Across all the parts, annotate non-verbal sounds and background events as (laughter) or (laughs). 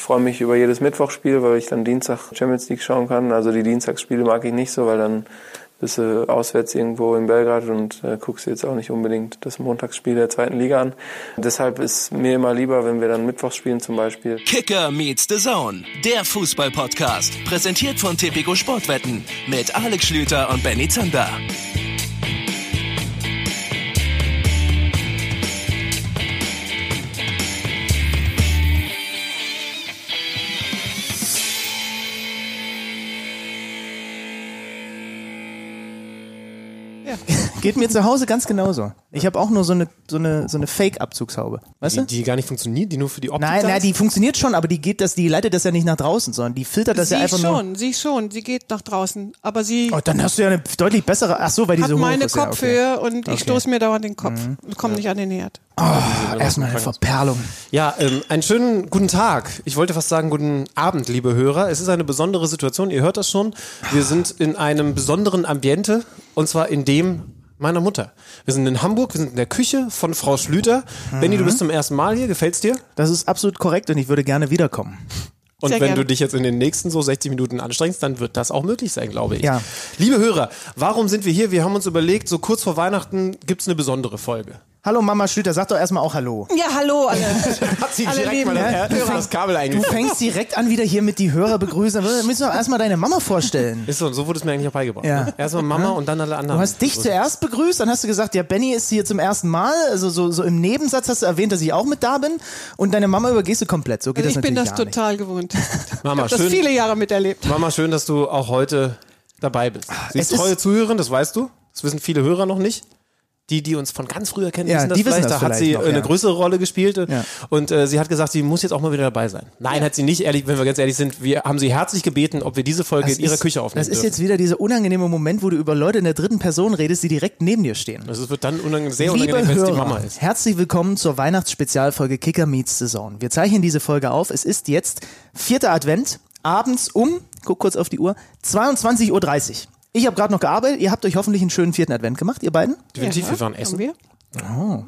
Ich freue mich über jedes Mittwochspiel, weil ich dann Dienstag Champions League schauen kann. Also die Dienstagsspiele mag ich nicht so, weil dann bist du auswärts irgendwo in Belgrad und äh, guckst jetzt auch nicht unbedingt das Montagsspiel der zweiten Liga an. Deshalb ist mir immer lieber, wenn wir dann Mittwochs spielen zum Beispiel. Kicker meets the Zone, der Fußball-Podcast. Präsentiert von Tipico Sportwetten mit Alex Schlüter und Benny Zander. Geht mir zu Hause ganz genauso. Ich habe auch nur so eine, so eine, so eine Fake-Abzugshaube. Weißt Die, du? die gar nicht funktioniert, die nur für die Optik Nein, da nein, die funktioniert schon, aber die geht das, die leitet das ja nicht nach draußen, sondern die filtert das sie ja einfach nur. schon, sie schon, sie geht nach draußen, aber sie Oh, dann hast du ja eine deutlich bessere. Ach so, weil die so hoch meine ist. Ja, okay. Kopfhöhe und ich Okay. stoße mir dauernd den Kopf und komme nicht an den Herd. Erstmal eine Verperlung. Ja, ähm, einen schönen guten Tag. Ich wollte fast sagen guten Abend, liebe Hörer. Es ist eine besondere Situation, ihr hört das schon. Wir sind in einem besonderen Ambiente und zwar in dem meiner Mutter. Wir sind in Hamburg, wir sind in der Küche von Frau Schlüter. Benny, du bist zum ersten Mal hier, gefällt's dir? Das ist absolut korrekt und ich würde gerne wiederkommen. Und Sehr wenn gerne. du dich jetzt in den nächsten so 60 Minuten anstrengst, dann wird das auch möglich sein, glaube ich. Ja. Liebe Hörer, warum sind wir hier? Wir haben uns überlegt, so kurz vor Weihnachten gibt's eine besondere Folge. Hallo Mama Schlüter, sag doch erstmal auch Hallo. Ja, hallo alle. (laughs) Hat sie Alle direkt lieben mal das, Hörer. das Kabel Du eingeführt. fängst direkt an, wieder hier mit die Hörer begrüßen. Wir müssen doch erstmal deine Mama vorstellen. Ist so, und so wurde es mir eigentlich auch beigebracht. Ja. Ne? Erstmal Mama und dann alle anderen. Du hast dich zuerst begrüßt, dann hast du gesagt, ja, Benny ist hier zum ersten Mal. Also so, so im Nebensatz hast du erwähnt, dass ich auch mit da bin. Und deine Mama übergehst du komplett. So geht Also das ich bin das natürlich total gewohnt. (laughs) Mama, Ich habe das schön, viele Jahre miterlebt. Mama, schön, dass du auch heute dabei bist. Sie ist- treue Zuhörerin, das weißt du. Das wissen viele Hörer noch nicht. Die, die uns von ganz früher kennen, Ja, wissen das die wissen vielleicht. das da hat vielleicht sie noch, eine ja. größere Rolle gespielt. Ja. Und äh, sie hat gesagt, sie muss jetzt auch mal wieder dabei sein. Nein, hat sie nicht. Ehrlich, wenn wir ganz ehrlich sind, wir haben sie herzlich gebeten, ob wir diese Folge Das in ihrer ist- Küche aufnehmen Das ist dürfen. jetzt wieder dieser unangenehme Moment, wo du über Leute in der dritten Person redest, die direkt neben dir stehen. Das wird dann unangenehm, sehr Liebe unangenehm, wenn es die Mama ist. herzlich willkommen zur Weihnachtsspezialfolge Kicker Meets Saison. Wir zeichnen diese Folge auf. Es ist jetzt vierter Advent, abends um, guck kurz auf die Uhr, 22.30 Uhr. Ich habe gerade noch gearbeitet. Ihr habt euch hoffentlich einen schönen vierten Advent gemacht, ihr beiden. Definitiv, wir waren essen. wir?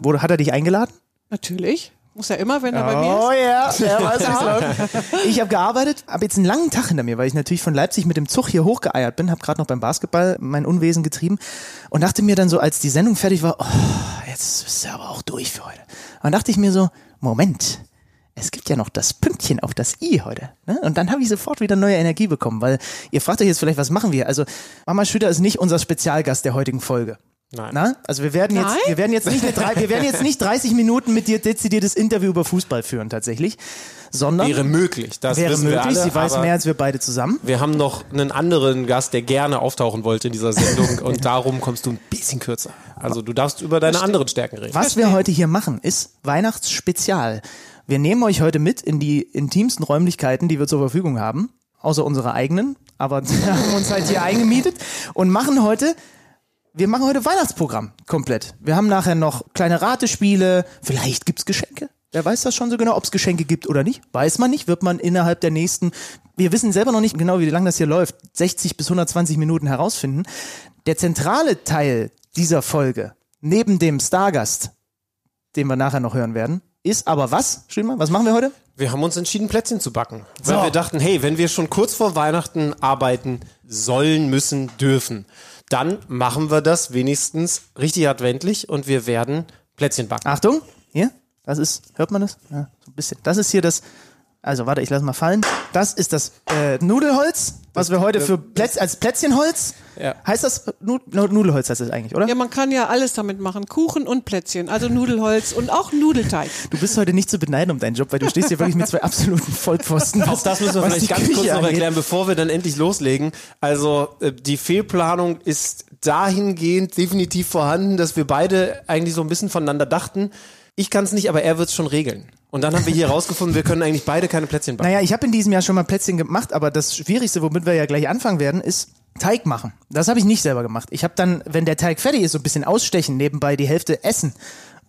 Wo, hat er dich eingeladen? Natürlich. Muss ja immer, wenn er bei mir Oh ist. ja, (laughs) er weiß, es. Ich habe gearbeitet, habe jetzt einen langen Tag hinter mir, weil ich natürlich von Leipzig mit dem Zug hier hochgeeiert bin, habe gerade noch beim Basketball mein Unwesen getrieben und dachte mir dann so, als die Sendung fertig war, oh, jetzt ist er aber auch durch für heute. Und dann dachte ich mir so, Moment, es gibt ja noch das Pünktchen auf das I heute. Ne? Und dann habe ich sofort wieder neue Energie bekommen, weil ihr fragt euch jetzt vielleicht, was machen wir? Also Mama Schüter ist nicht unser Spezialgast der heutigen Folge. Nein. Na? Also wir werden jetzt, Nein? wir werden jetzt nicht eine drei, wir werden jetzt nicht 30 Minuten mit dir dezidiertes Interview über Fußball führen tatsächlich, sondern Wäre möglich. Das wäre möglich. wir alle, Sie weiß mehr als wir beide zusammen. Wir haben noch einen anderen Gast, der gerne auftauchen wollte in dieser Sendung und (laughs) darum kommst du ein bisschen kürzer. Also du darfst über deine anderen Stärken reden. Was wir heute hier machen, ist Weihnachtsspezial. Wir nehmen euch heute mit in die intimsten Räumlichkeiten, die wir zur Verfügung haben, außer unsere eigenen, aber (laughs) wir haben uns halt hier eingemietet und machen heute wir machen heute Weihnachtsprogramm komplett. Wir haben nachher noch kleine Ratespiele, vielleicht gibt's Geschenke. Wer weiß das schon so genau, ob es Geschenke gibt oder nicht? Weiß man nicht, wird man innerhalb der nächsten, wir wissen selber noch nicht genau, wie lange das hier läuft, 60 bis 120 Minuten herausfinden. Der zentrale Teil dieser Folge, neben dem Stargast, den wir nachher noch hören werden, ist aber was, Schönmann? Was machen wir heute? Wir haben uns entschieden, Plätzchen zu backen. Weil So. wir dachten, hey, wenn wir schon kurz vor Weihnachten arbeiten sollen, müssen, dürfen, dann machen wir das wenigstens richtig adventlich und wir werden Plätzchen backen. Achtung, hier, das ist, hört man das? Ja, so ein bisschen. Das ist hier das, also warte, ich lasse mal fallen. Das ist das äh, Nudelholz, was wir heute für Plätz, als Plätzchenholz, Ja. heißt das, Nu Nu- Nudelholz heißt das eigentlich, oder? Ja, man kann ja alles damit machen. Kuchen und Plätzchen, also Nudelholz und auch Nudelteig. Du bist heute nicht zu beneiden um deinen Job, weil du stehst hier wirklich mit zwei absoluten Vollpfosten. Auch das müssen wir vielleicht ganz kurz Küche noch angeht. erklären, bevor wir dann endlich loslegen. Also äh, die Fehlplanung ist dahingehend definitiv vorhanden, dass wir beide eigentlich so ein bisschen voneinander dachten. Ich kann es nicht, aber er wird es schon regeln. Und dann haben wir hier rausgefunden, wir können eigentlich beide keine Plätzchen backen. Naja, ich habe in diesem Jahr schon mal Plätzchen gemacht, aber das Schwierigste, womit wir ja gleich anfangen werden, ist Teig machen. Das habe ich nicht selber gemacht. Ich habe dann, wenn der Teig fertig ist, so ein bisschen ausstechen, nebenbei die Hälfte essen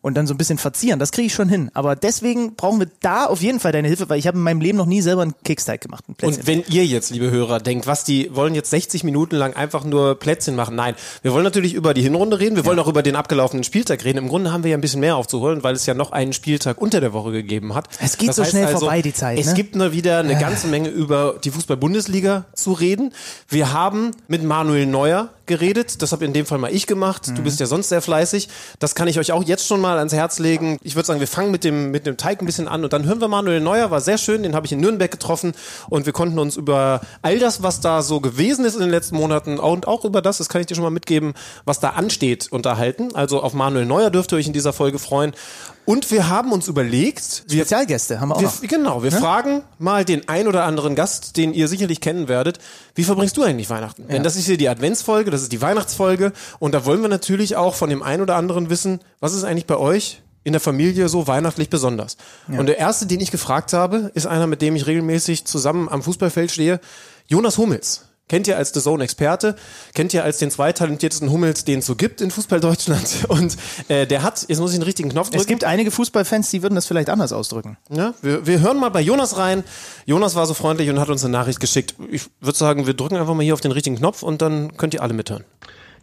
und dann so ein bisschen verzieren. Das kriege ich schon hin. Aber deswegen brauchen wir da auf jeden Fall deine Hilfe, weil ich habe in meinem Leben noch nie selber einen Keksteig gemacht. Ein Plätzchen. Und wenn ihr jetzt, liebe Hörer, denkt, was die wollen jetzt 60 Minuten lang einfach nur Plätzchen machen. Nein, wir wollen natürlich über die Hinrunde reden. Wir wollen auch über den abgelaufenen Spieltag reden. Im Grunde haben wir ja ein bisschen mehr aufzuholen, weil es ja noch einen Spieltag unter der Woche gegeben hat. Es geht so schnell vorbei, die Zeit, Es ne? gibt nur wieder eine ganze Menge über die Fußball-Bundesliga zu reden. Wir haben mit Manuel Neuer geredet. Das habe in dem Fall mal ich gemacht. Du bist ja sonst sehr fleißig. Das kann ich euch auch jetzt schon mal ans Herz legen. Ich würde sagen, wir fangen mit dem, mit dem Teig ein bisschen an und dann hören wir Manuel Neuer. War sehr schön. Den habe ich in Nürnberg getroffen und wir konnten uns über all das, was da so gewesen ist in den letzten Monaten und auch über das, das kann ich dir schon mal mitgeben, was da ansteht, unterhalten. Also auf Manuel Neuer dürft ihr euch in dieser Folge freuen. Und wir haben uns überlegt, wir Spezialgäste haben wir auch wir, noch. genau, wir fragen mal den ein oder anderen Gast, den ihr sicherlich kennen werdet, wie verbringst du eigentlich Weihnachten? Denn das ist hier die Adventsfolge, das ist die Weihnachtsfolge und da wollen wir natürlich auch von dem ein oder anderen wissen, was ist eigentlich bei euch in der Familie so weihnachtlich besonders? Und der erste, den ich gefragt habe, ist einer, mit dem ich regelmäßig zusammen am Fußballfeld stehe, Jonas Hummels. Kennt ihr als The Zone-Experte, kennt ihr als den zweitalentiertesten Hummels, den es so gibt in Fußball-Deutschland. (laughs) Und äh, der hat, jetzt muss ich den richtigen Knopf drücken. Es gibt einige Fußballfans, die würden das vielleicht anders ausdrücken. Ja, wir, wir hören mal bei Jonas rein. Jonas war so freundlich und hat uns eine Nachricht geschickt. Ich würde sagen, wir drücken einfach mal hier auf den richtigen Knopf und dann könnt ihr alle mithören.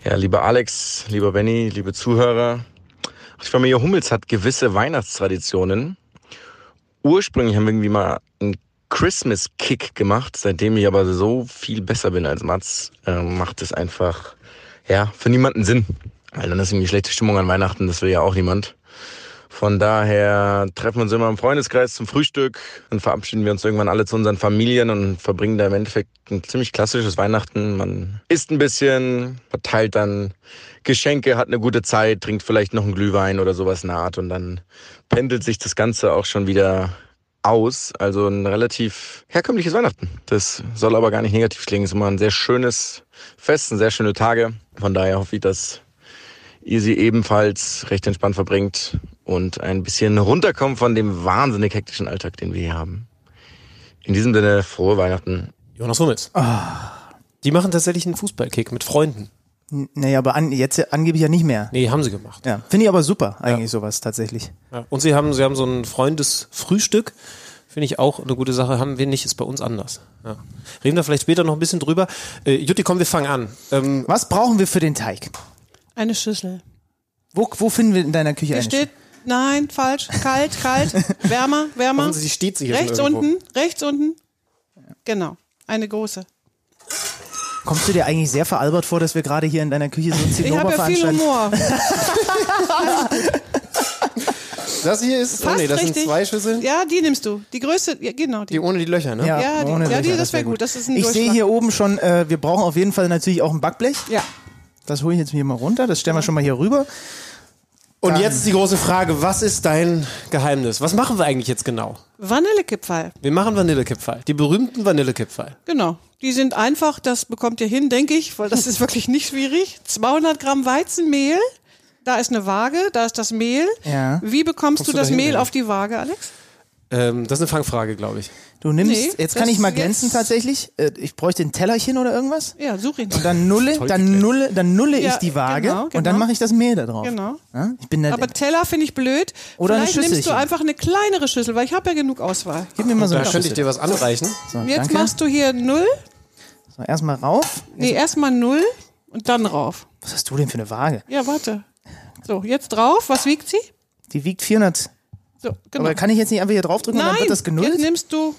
Ja, lieber Alex, lieber Benny, liebe Zuhörer. Die Familie Hummels hat gewisse Weihnachtstraditionen. Ursprünglich haben wir irgendwie mal einen Christmas-Kick gemacht. Seitdem ich aber so viel besser bin als Mats, äh, macht es einfach, ja, für niemanden Sinn. Weil dann ist irgendwie schlechte Stimmung an Weihnachten, das will ja auch niemand. Von daher treffen wir uns immer im Freundeskreis zum Frühstück, dann verabschieden wir uns irgendwann alle zu unseren Familien und verbringen da im Endeffekt ein ziemlich klassisches Weihnachten. Man isst ein bisschen, verteilt dann Geschenke, hat eine gute Zeit, trinkt vielleicht noch einen Glühwein oder sowas in der Art und dann pendelt sich das Ganze auch schon wieder aus. Also ein relativ herkömmliches Weihnachten. Das soll aber gar nicht negativ klingen. Es ist immer ein sehr schönes Fest, sind sehr schöne Tage. Von daher hoffe ich, dass ihr sie ebenfalls recht entspannt verbringt und ein bisschen runterkommt von dem wahnsinnig hektischen Alltag, den wir hier haben. In diesem Sinne, frohe Weihnachten. Jonas Hummels. Die machen tatsächlich einen Fußballkick mit Freunden. Naja, aber an, jetzt angeblich ja nicht mehr. Nee, haben sie gemacht. Ja, finde ich aber super, eigentlich sowas tatsächlich. Ja. Und sie haben, sie haben so ein Freundesfrühstück. Finde ich auch eine gute Sache. Haben wir nicht, ist bei uns anders. Ja. Reden wir vielleicht später noch ein bisschen drüber. Äh, Jutti, komm, wir fangen an. Ähm, Was brauchen wir für den Teig? Eine Schüssel. Wo, wo finden wir in deiner Küche Hier eine steht, nein, falsch, kalt, kalt, wärmer, wärmer. offensichtlich steht sie hier Rechts unten, rechts unten. Genau, eine große. Kommst du dir eigentlich sehr veralbert vor, dass wir gerade hier in deiner Küche so ein Ich habe Zinnober ja viel veranstalten? Humor. (laughs) Das hier ist, oh Fast nee, das richtig. sind zwei Schüsseln. Ja, die nimmst du. Die größte, ja, genau. Die. Die ohne die Löcher, ne? Ja, die- ohne ja, die- Löcher, das wär wär gut. Das ist ein ich sehe hier oben schon, äh, wir brauchen auf jeden Fall natürlich auch ein Backblech. Ja. Das hole ich jetzt hier mal runter. Das stellen wir schon mal hier rüber. Und jetzt ist die große Frage, was ist dein Geheimnis? Was machen wir eigentlich jetzt genau? Vanillekipferl. Wir machen Vanillekipferl. Die berühmten Vanillekipferl. Genau. Die sind einfach, das bekommt ihr hin, denke ich, weil das ist (laughs) wirklich nicht schwierig. 200 Gramm Weizenmehl. Da ist eine Waage, da ist das Mehl. Ja. Wie bekommst Kommst du das Mehl ja? auf die Waage, Alex? Ähm, das ist eine Fangfrage, glaube ich. Du nimmst, Nee, jetzt kann ich mal jetzt- glänzen tatsächlich. Äh, ich bräuchte ein Tellerchen oder irgendwas. Ja, such ihn. Und dann nulle, dann nulle, dann nulle ich Ja, die Waage genau, und dann genau. mache ich das Mehl da drauf. Genau. Ja? Ich bin Aber Teller finde ich blöd. Oder eine Vielleicht nimmst du einfach eine kleinere Schüssel, weil ich habe ja genug Auswahl. gib mir mal so Da eine könnte ich dir was anreichen. So, Jetzt danke. machst du hier null. So, erstmal rauf. Nee, erstmal null und dann rauf. Was hast du denn für eine Waage? Ja, warte. So, jetzt drauf. Was wiegt sie? Die wiegt 400. So, genau. Aber kann ich jetzt nicht einfach hier draufdrücken und dann wird das genullt? jetzt nimmst du.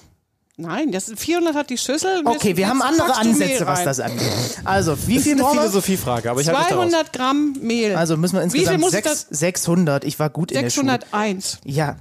Nein, das 400 hat die Schüssel. Okay, wir haben andere Ansätze, was das angeht. Also, wie Das ist viel eine brauchen wir? Philosophiefrage, aber ich halte mich daraus. 200 Gramm Mehl. Also müssen wir Wie viel insgesamt muss sechs, das? 600. Ich war gut in der Schule. 601. Ja,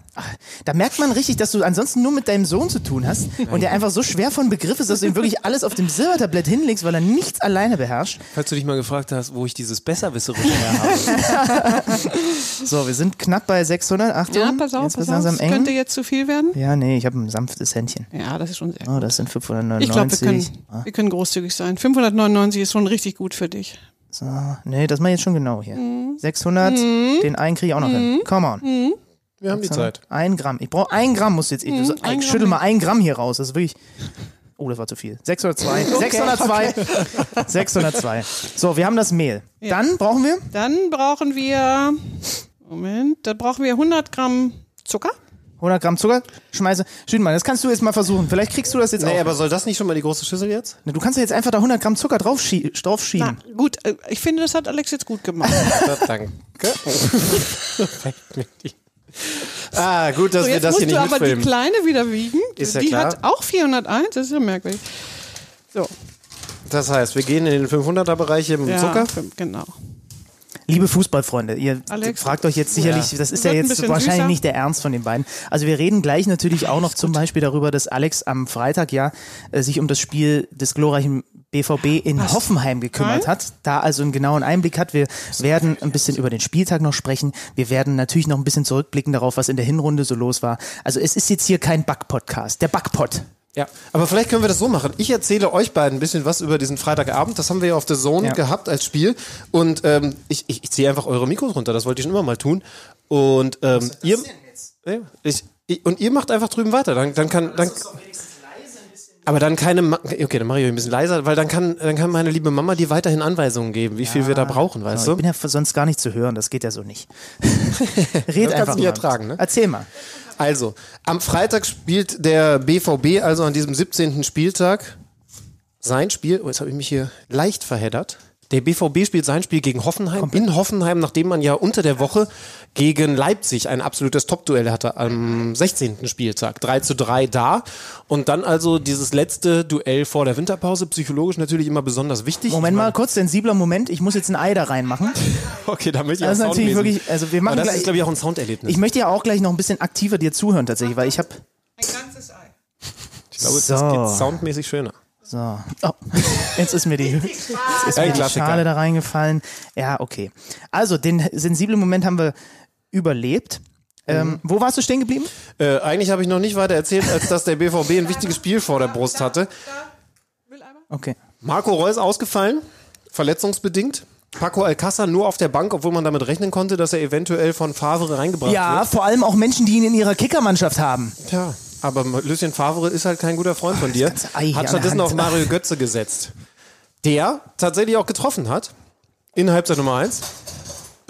da merkt man richtig, dass du ansonsten nur mit deinem Sohn zu tun hast (laughs) und der einfach so schwer von Begriff ist, dass du ihm wirklich alles auf dem Silbertablett hinlegst, weil er nichts alleine beherrscht. Falls du dich mal gefragt hast, wo ich dieses Besserwisserische her habe. (laughs) So, wir sind knapp bei 600. Achtung, Ja, pass auf, jetzt pass auf. langsam Das eng. könnte jetzt zu viel werden. Ja, nee, ich habe ein sanftes Händchen. Ja, das ist schon sehr gut. Oh, das sind Ich glaube, wir 599. können, wir können großzügig sein. 599 ist schon richtig gut für dich. So, nee, das mache ich jetzt schon genau hier. Mhm. 600, den einen kriege ich auch noch hin. Come on. Wir haben die Zeit. Ein Gramm. Ich brauche ein Gramm, muss jetzt. Ich, so, Mhm, ein ich schüttel mal ein Gramm hier raus. Das ist wirklich. Oh, das war zu viel. 602. 602. 602. So, wir haben das Mehl. Dann brauchen wir. Dann brauchen wir Moment, da brauchen wir 100 Gramm Zucker. 100 Gramm Zucker, schmeiße. Schüdenmann, das kannst du jetzt mal versuchen. Vielleicht kriegst du das jetzt Nee, auch. aber soll das nicht schon mal die große Schüssel jetzt? Du kannst ja jetzt einfach da 100 Gramm Zucker draufschie draufschieben. Na, gut, äh, ich finde, das hat Alex jetzt gut gemacht. (laughs) Danke. (laughs) ah, gut, dass So, wir jetzt das musst hier du nicht aber die mitfilmen. kleine wieder wiegen. Ist ja die klar. hat auch 401, das ist ja merkwürdig. So, Das heißt, wir gehen in den 500er-Bereich hier mit dem ja, Zucker. genau. Liebe Fußballfreunde, ihr Alex, fragt euch jetzt sicherlich, ja. das ist ja jetzt wahrscheinlich süßer. nicht der Ernst von den beiden. Also wir reden gleich natürlich auch noch zum Beispiel darüber, dass Alex am Freitag ja äh, sich um das Spiel des glorreichen BVB in Hoffenheim gekümmert Nein? hat, da also einen genauen Einblick hat. Wir werden ein bisschen über den Spieltag noch sprechen. Wir werden natürlich noch ein bisschen zurückblicken darauf, was in der Hinrunde so los war. Also es ist jetzt hier kein Back-Podcast, der Backpot. Ja, aber vielleicht können wir das so machen. Ich erzähle euch beiden ein bisschen was über diesen Freitagabend. Das haben wir ja auf der Zone Ja. gehabt als Spiel. Und ähm, ich, ich, ich ziehe einfach eure Mikros runter. Das wollte ich schon immer mal tun. Und ähm, ihr, ja, ich, ich, und ihr macht einfach drüben weiter. Dann, dann kann, dann, aber dann keine, Ma okay, dann mache ich euch ein bisschen leiser, weil dann kann, dann kann meine liebe Mama dir weiterhin Anweisungen geben, wie viel wir da brauchen, weißt Genau, Ich du? bin ja sonst gar nicht zu hören, das geht ja so nicht. (laughs) Red einfach du nicht mal. ertragen, ne? Erzähl mal. Also, am Freitag spielt der BVB, also an diesem 17. Spieltag, sein Spiel. Oh, jetzt habe ich mich hier leicht verheddert. Der BVB spielt sein Spiel gegen Hoffenheim. In Hoffenheim, nachdem man ja unter der Woche gegen Leipzig ein absolutes Top-Duell hatte am 16. Spieltag. 3 zu 3 da. Und dann also dieses letzte Duell vor der Winterpause. Psychologisch natürlich immer besonders wichtig. Moment mal, kurz, sensibler Moment. Ich muss jetzt ein Ei da reinmachen. (laughs) Okay, damit ich Das ist auch natürlich wirklich, also wir machen Aber das gleich, ist, glaube ich, auch ein Sounderlebnis. ich möchte ja auch gleich noch ein bisschen aktiver dir zuhören tatsächlich, weil ich habe Ein ganzes Ei. Ich glaube, So. das geht soundmäßig schöner. So, oh, jetzt ist mir die, jetzt ist mir die. Schale da reingefallen. Ja, okay. Also den sensiblen Moment haben wir überlebt. Ähm, wo warst du stehen geblieben? Äh, eigentlich habe ich noch nicht weiter erzählt, als dass der BVB ein wichtiges Spiel vor der Brust hatte. Okay. Marco Reus ausgefallen, verletzungsbedingt. Paco Alcázar nur auf der Bank, obwohl man damit rechnen konnte, dass er eventuell von Favre reingebracht Ja, wird. vor allem auch Menschen, die ihn in ihrer Kickermannschaft haben. Tja, aber Lucien Favre ist halt kein guter Freund von dir. Ei Hat stattdessen auf Mario Götze gesetzt. Der tatsächlich auch getroffen hat. In Halbzeit Nummer 1.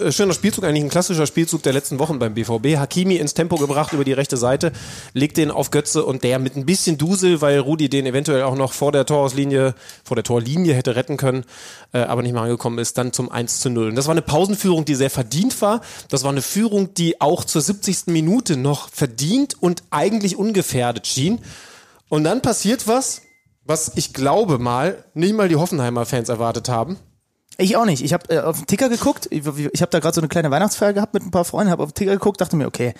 Schöner Spielzug, eigentlich ein klassischer Spielzug der letzten Wochen beim BVB. Hakimi ins Tempo gebracht über die rechte Seite, legt den auf Götze und der mit ein bisschen Dusel, weil Rudi den eventuell auch noch vor der Torauslinie, vor der Torlinie hätte retten können, äh, aber nicht mal angekommen ist, dann zum 1 zu 0. Und das war eine Pausenführung, die sehr verdient war. Das war eine Führung, die auch zur 70. Minute noch verdient und eigentlich ungefährdet schien. Und dann passiert was, was ich glaube mal nicht mal die Hoffenheimer Fans erwartet haben. Ich auch nicht. Ich habe äh, auf den Ticker geguckt. Ich, ich habe da gerade so eine kleine Weihnachtsfeier gehabt mit ein paar Freunden, habe auf den Ticker geguckt, dachte mir, okay,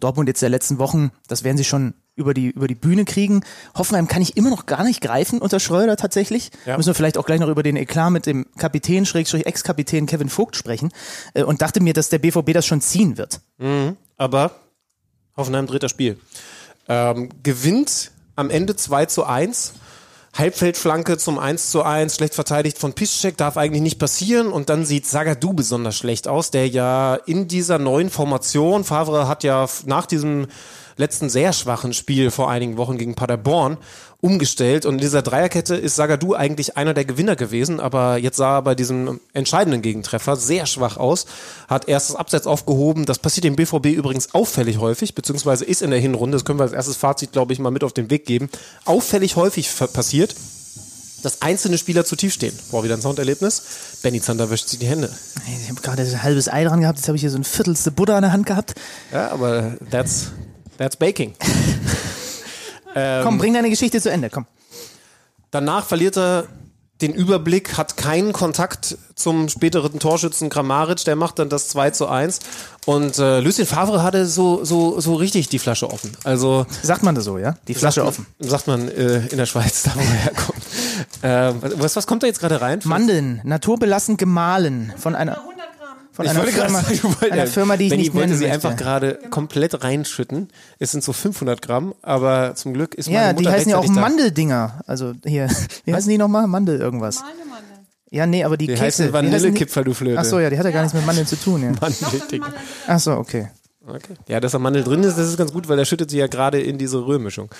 Dortmund jetzt der letzten Wochen, das werden sie schon über die über die Bühne kriegen. Hoffenheim kann ich immer noch gar nicht greifen unter Schröder tatsächlich. Ja. Müssen wir vielleicht auch gleich noch über den Eklat mit dem Kapitän Schrägstrich Ex-Kapitän Kevin Vogt sprechen äh, und dachte mir, dass der BVB das schon ziehen wird. aber Hoffenheim dreht das Spiel. Ähm, gewinnt am Ende 2 zu 1. Halbfeldflanke zum 1 zu 1, schlecht verteidigt von Piszczek, darf eigentlich nicht passieren. Und dann sieht Zagadou besonders schlecht aus, der ja in dieser neuen Formation, Favre hat ja nach diesem letzten sehr schwachen Spiel vor einigen Wochen gegen Paderborn umgestellt. Und in dieser Dreierkette ist Zagadou eigentlich einer der Gewinner gewesen, aber jetzt sah er bei diesem entscheidenden Gegentreffer sehr schwach aus, hat erst das Abseits aufgehoben. Das passiert dem BVB übrigens auffällig häufig, beziehungsweise ist in der Hinrunde, das können wir als erstes Fazit, glaube ich, mal mit auf den Weg geben, auffällig häufig passiert, dass einzelne Spieler zu tief stehen. Boah, wieder ein Sounderlebnis. Benny Zander wäscht sich die Hände. Ich habe gerade ein halbes Ei dran gehabt, jetzt habe ich hier so ein Viertelste Butter an der Hand gehabt. Ja, aber that's, that's baking. (laughs) komm, bring deine Geschichte zu Ende, komm. Danach verliert er den Überblick, hat keinen Kontakt zum späteren Torschützen Kramaric, der macht dann das 2 zu 1. Und äh, Lucien Favre hatte so, so, so richtig die Flasche offen. Also Sagt man das so, ja? Die Flasche sagt offen. Sagt man äh, in der Schweiz, (laughs) da wo er herkommt. äh, was, was kommt da jetzt gerade rein? Mandeln, naturbelassen gemahlen von einer von einer Firma, sagen, du wolltest- einer Firma, die ich nicht wollte nennen sie möchte. einfach gerade komplett reinschütten. Es sind so 500 Gramm, aber zum Glück ist meine Ja, Mutter die heißen ja auch. Mandeldinger. Also hier, wie heißen die nochmal? Mandel irgendwas. Ja, nee, aber die, Die Kekse. Vanillekipferl, du Flöte. Ach so, ja, die hat ja gar nichts mit Mandeln zu tun. Ja. Mandeldinger. Ach so, okay. Okay. Ja, dass da Mandel drin ist, das ist ganz gut, weil er schüttet sie ja gerade in diese Rührmischung.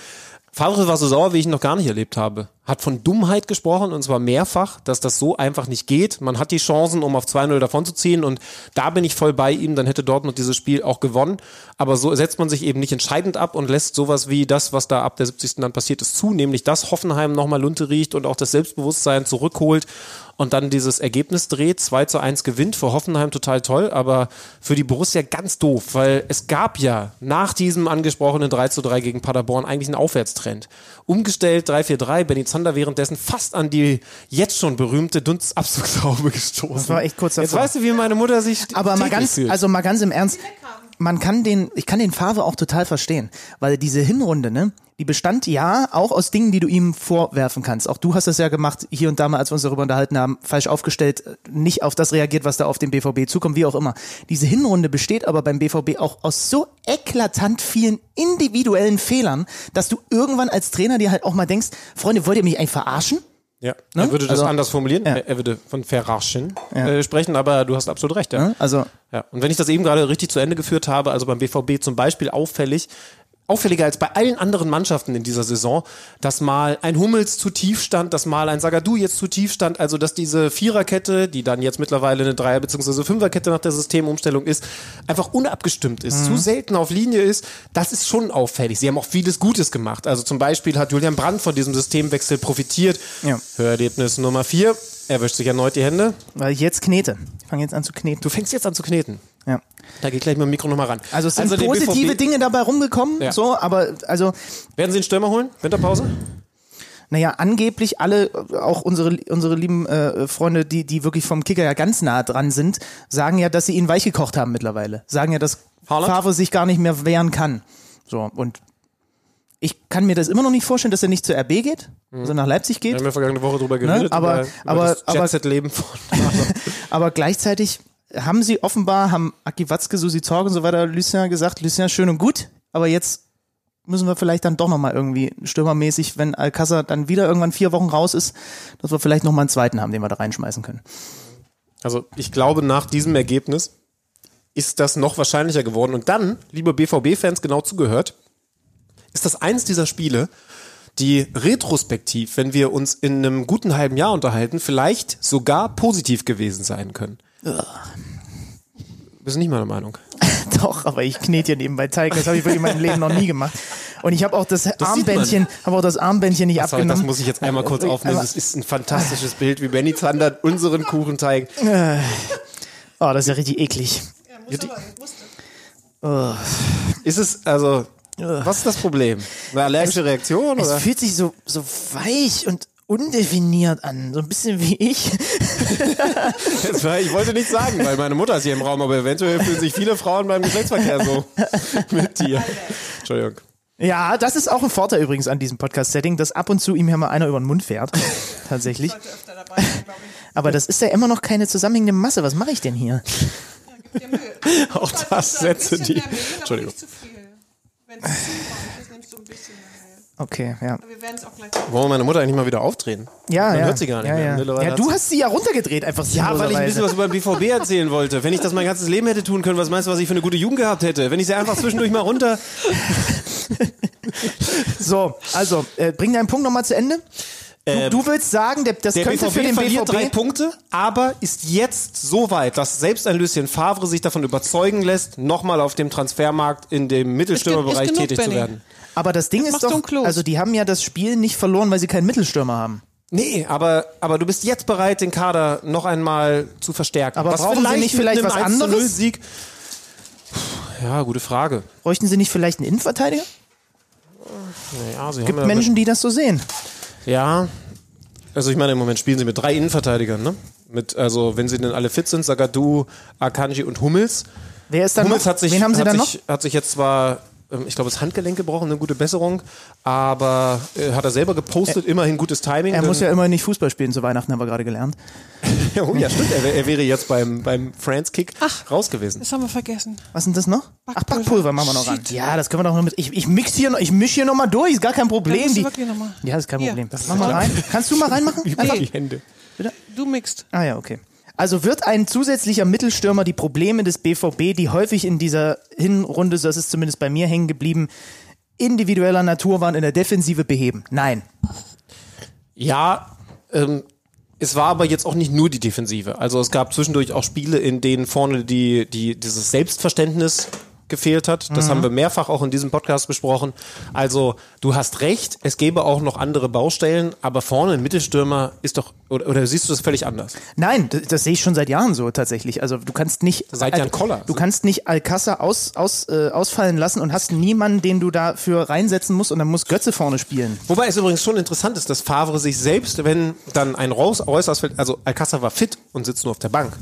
Favre war so sauer, wie ich ihn noch gar nicht erlebt habe. Hat von Dummheit gesprochen und zwar mehrfach, dass das so einfach nicht geht. Man hat die Chancen, um auf 2-0 davon zu ziehen und da bin ich voll bei ihm. Dann hätte Dortmund dieses Spiel auch gewonnen. Aber so setzt man sich eben nicht entscheidend ab und lässt sowas wie das, was da ab der 70. dann passiert ist, zu. Nämlich, dass Hoffenheim nochmal Lunte riecht und auch das Selbstbewusstsein zurückholt und dann dieses Ergebnis dreht. 2 zu 1 gewinnt für Hoffenheim total toll, aber für die Borussia ganz doof, weil es gab ja nach diesem angesprochenen 3 zu 3 gegen Paderborn eigentlich einen Aufwärtstrend. Umgestellt 3-4-3, Benny Zander währenddessen fast an die jetzt schon berühmte Dunstabzugshaube (laughs) gestoßen. Das war echt kurz Jetzt davor. weißt du, wie meine Mutter sich Aber mal ganz, fühlt. also mal ganz im Ernst, man kann den, ich kann den Favre auch total verstehen, weil diese Hinrunde, ne, die bestand ja auch aus Dingen, die du ihm vorwerfen kannst. Auch du hast das ja gemacht, hier und da mal, als wir uns darüber unterhalten haben, falsch aufgestellt, nicht auf das reagiert, was da auf den BVB zukommt, wie auch immer. Diese Hinrunde besteht aber beim BVB auch aus so eklatant vielen individuellen Fehlern, dass du irgendwann als Trainer dir halt auch mal denkst, Freunde, wollt ihr mich eigentlich verarschen? Ja, Ne? er würde das Also- anders formulieren. Ja. Er- würde von Verraschen Ja. äh, sprechen, aber du hast absolut recht. Ja. Ne? Also, Ja, und wenn ich das eben gerade richtig zu Ende geführt habe, also beim BVB zum Beispiel auffällig, auffälliger als bei allen anderen Mannschaften in dieser Saison, dass mal ein Hummels zu tief stand, dass mal ein Sagadu jetzt zu tief stand, also dass diese Viererkette, die dann jetzt mittlerweile eine Dreier- bzw. Fünferkette nach der Systemumstellung ist, einfach unabgestimmt ist, zu selten auf Linie ist, das ist schon auffällig. Sie haben auch vieles Gutes gemacht. Also zum Beispiel hat Julian Brandt von diesem Systemwechsel profitiert. Ja. Hörerlebnis Nummer vier. Er wischt sich erneut die Hände. weil ich jetzt knete. Ich fange jetzt an zu kneten. Du fängst jetzt an zu kneten. Ja. Da geht gleich mit dem Mikro nochmal ran. Also es sind der positive Dinge dabei rumgekommen, Ja. so, aber also, Werden Sie einen Stürmer holen? Winterpause? naja, angeblich alle, auch unsere, unsere lieben äh, Freunde, die, die wirklich vom Kicker ja ganz nah dran sind, sagen ja, dass sie ihn weich gekocht haben mittlerweile. Sagen ja, dass Haaland? Favre sich gar nicht mehr wehren kann. So, und ich kann mir das immer noch nicht vorstellen, dass er nicht zur RB geht, also nach Leipzig Wir geht. haben ja vergangene Woche drüber geredet. aber- über, aber- über das aber- Jet-Set-Leben von (laughs) Aber gleichzeitig haben sie offenbar, haben Aki Watzke, Susi Zorg und so weiter, Lucien gesagt, Lucien schön und gut, aber jetzt müssen wir vielleicht dann doch nochmal irgendwie stürmermäßig, wenn Alcázar dann wieder irgendwann vier Wochen raus ist, dass wir vielleicht nochmal einen zweiten haben, den wir da reinschmeißen können. Also ich glaube, nach diesem Ergebnis ist das noch wahrscheinlicher geworden. Und dann, liebe BVB-Fans, genau zugehört, ist das eins dieser Spiele, die retrospektiv, wenn wir uns in einem guten halben Jahr unterhalten, vielleicht sogar positiv gewesen sein können. Bist du nicht meiner Meinung? (laughs) Doch, aber ich knete hier nebenbei Teig, das habe ich wirklich in meinem Leben noch nie gemacht. Und ich habe auch das, man. Armbändchen, habe auch das Armbändchen nicht Sorry, abgenommen. das muss ich jetzt einmal kurz aufnehmen. Aber- Das ist ein fantastisches Bild, wie Benny Zander unseren Kuchenteig. Oh, das ist ja richtig eklig. Ist es, also, was ist das Problem? Eine allergische Reaktion? Es Oder? fühlt sich so, so weich und undefiniert an, so ein bisschen wie ich. Das war, ich wollte nicht sagen, weil meine Mutter ist hier im Raum, aber eventuell fühlen sich viele Frauen beim Geschlechtsverkehr so mit dir. Entschuldigung. Ja, das ist auch ein Vorteil übrigens an diesem Podcast-Setting, dass ab und zu ihm hier mal einer über den Mund fährt. Tatsächlich. Aber das ist ja immer noch keine zusammenhängende Masse. Was mache ich denn hier? Auch das Sätze, die. Entschuldigung. Nicht zu viel. Wenn es zu ist, nimmst du ein bisschen mehr. Okay, ja. Wir werden es auch gleich. Wollen wir meine Mutter eigentlich mal wieder aufdrehen? Ja, Man ja. hört sie gar nicht ja, mehr. Ja, ja du hast sie ja runtergedreht, einfach Ja, weil ich ein bisschen was über den BVB erzählen wollte. Wenn ich das mein ganzes Leben hätte tun können, was meinst du, was ich für eine gute Jugend gehabt hätte? Wenn ich sie einfach zwischendurch mal runter. (laughs) So, also, äh, bring deinen Punkt nochmal zu Ende. Du, Ähm, du willst sagen, der, das Der könnte BVB für den verliert drei BVB... Punkte, aber ist jetzt so weit, dass selbst ein Lucien Favre sich davon überzeugen lässt, nochmal auf dem Transfermarkt in dem Mittelstürmerbereich Ist genug, tätig zu Benny. werden. Aber das Ding ist macht so doch, Klos. also die haben ja das Spiel nicht verloren, weil sie keinen Mittelstürmer haben. Nee, aber, aber du bist jetzt bereit, den Kader noch einmal zu verstärken. Aber brauchen Sie nicht vielleicht was 1 zu 0 anderes? Sieg. Ja, gute Frage. Bräuchten sie nicht vielleicht einen Innenverteidiger? Ja, sie Gibt haben ja Menschen, die das so sehen. Ja, also ich meine, im Moment spielen sie mit drei Innenverteidigern, ne? Mit, also wenn sie denn alle fit sind, Sagadu, Akanji und Hummels. Wer ist dann Hummels noch? hat sich, Wen haben sie hat dann noch? sich, hat sich jetzt zwar, ich glaube, das Handgelenk gebrochen, eine gute Besserung, aber äh, hat er selber gepostet, immerhin gutes Timing. Er muss ja immer nicht Fußball spielen zu Weihnachten, haben wir gerade gelernt. (laughs) oh, ja, stimmt, er, er wäre jetzt beim, beim France Kick Ach. raus gewesen. Das haben wir vergessen. Was ist denn das noch? Ach, Backpulver. Backpulver machen wir noch ran. Ja, das können wir doch noch mit. Ich, ich mix hier noch, ich misch hier noch mal durch, ist gar kein Problem. Die, wirklich noch mal. ja, ist kein Hier. Problem. Mach mal rein. Kannst du mal reinmachen? Einfach? Die Hände. Du mixt. Ah ja, okay. Also wird ein zusätzlicher Mittelstürmer die Probleme des BVB, die häufig in dieser Hinrunde, so ist es zumindest bei mir hängen geblieben, individueller Natur waren in der Defensive beheben. Nein. Ja, ähm, es war aber jetzt auch nicht nur die Defensive. Also es gab zwischendurch auch Spiele, in denen vorne die, die, dieses Selbstverständnis gefehlt hat. Das haben wir mehrfach auch in diesem Podcast besprochen. Also du hast recht, es gäbe auch noch andere Baustellen, aber vorne ein Mittelstürmer ist doch, oder, oder siehst du das völlig anders? Nein, das, das sehe ich schon seit Jahren so tatsächlich. Also du kannst nicht Seit Jan Koller. du kannst nicht Alcázar aus, aus, äh, ausfallen lassen und hast niemanden, den du dafür reinsetzen musst und dann muss Götze vorne spielen. Wobei es übrigens schon interessant ist, dass Favre sich selbst, wenn dann ein Reus, Reus ausfällt, also Alcázar war fit und sitzt nur auf der Bank.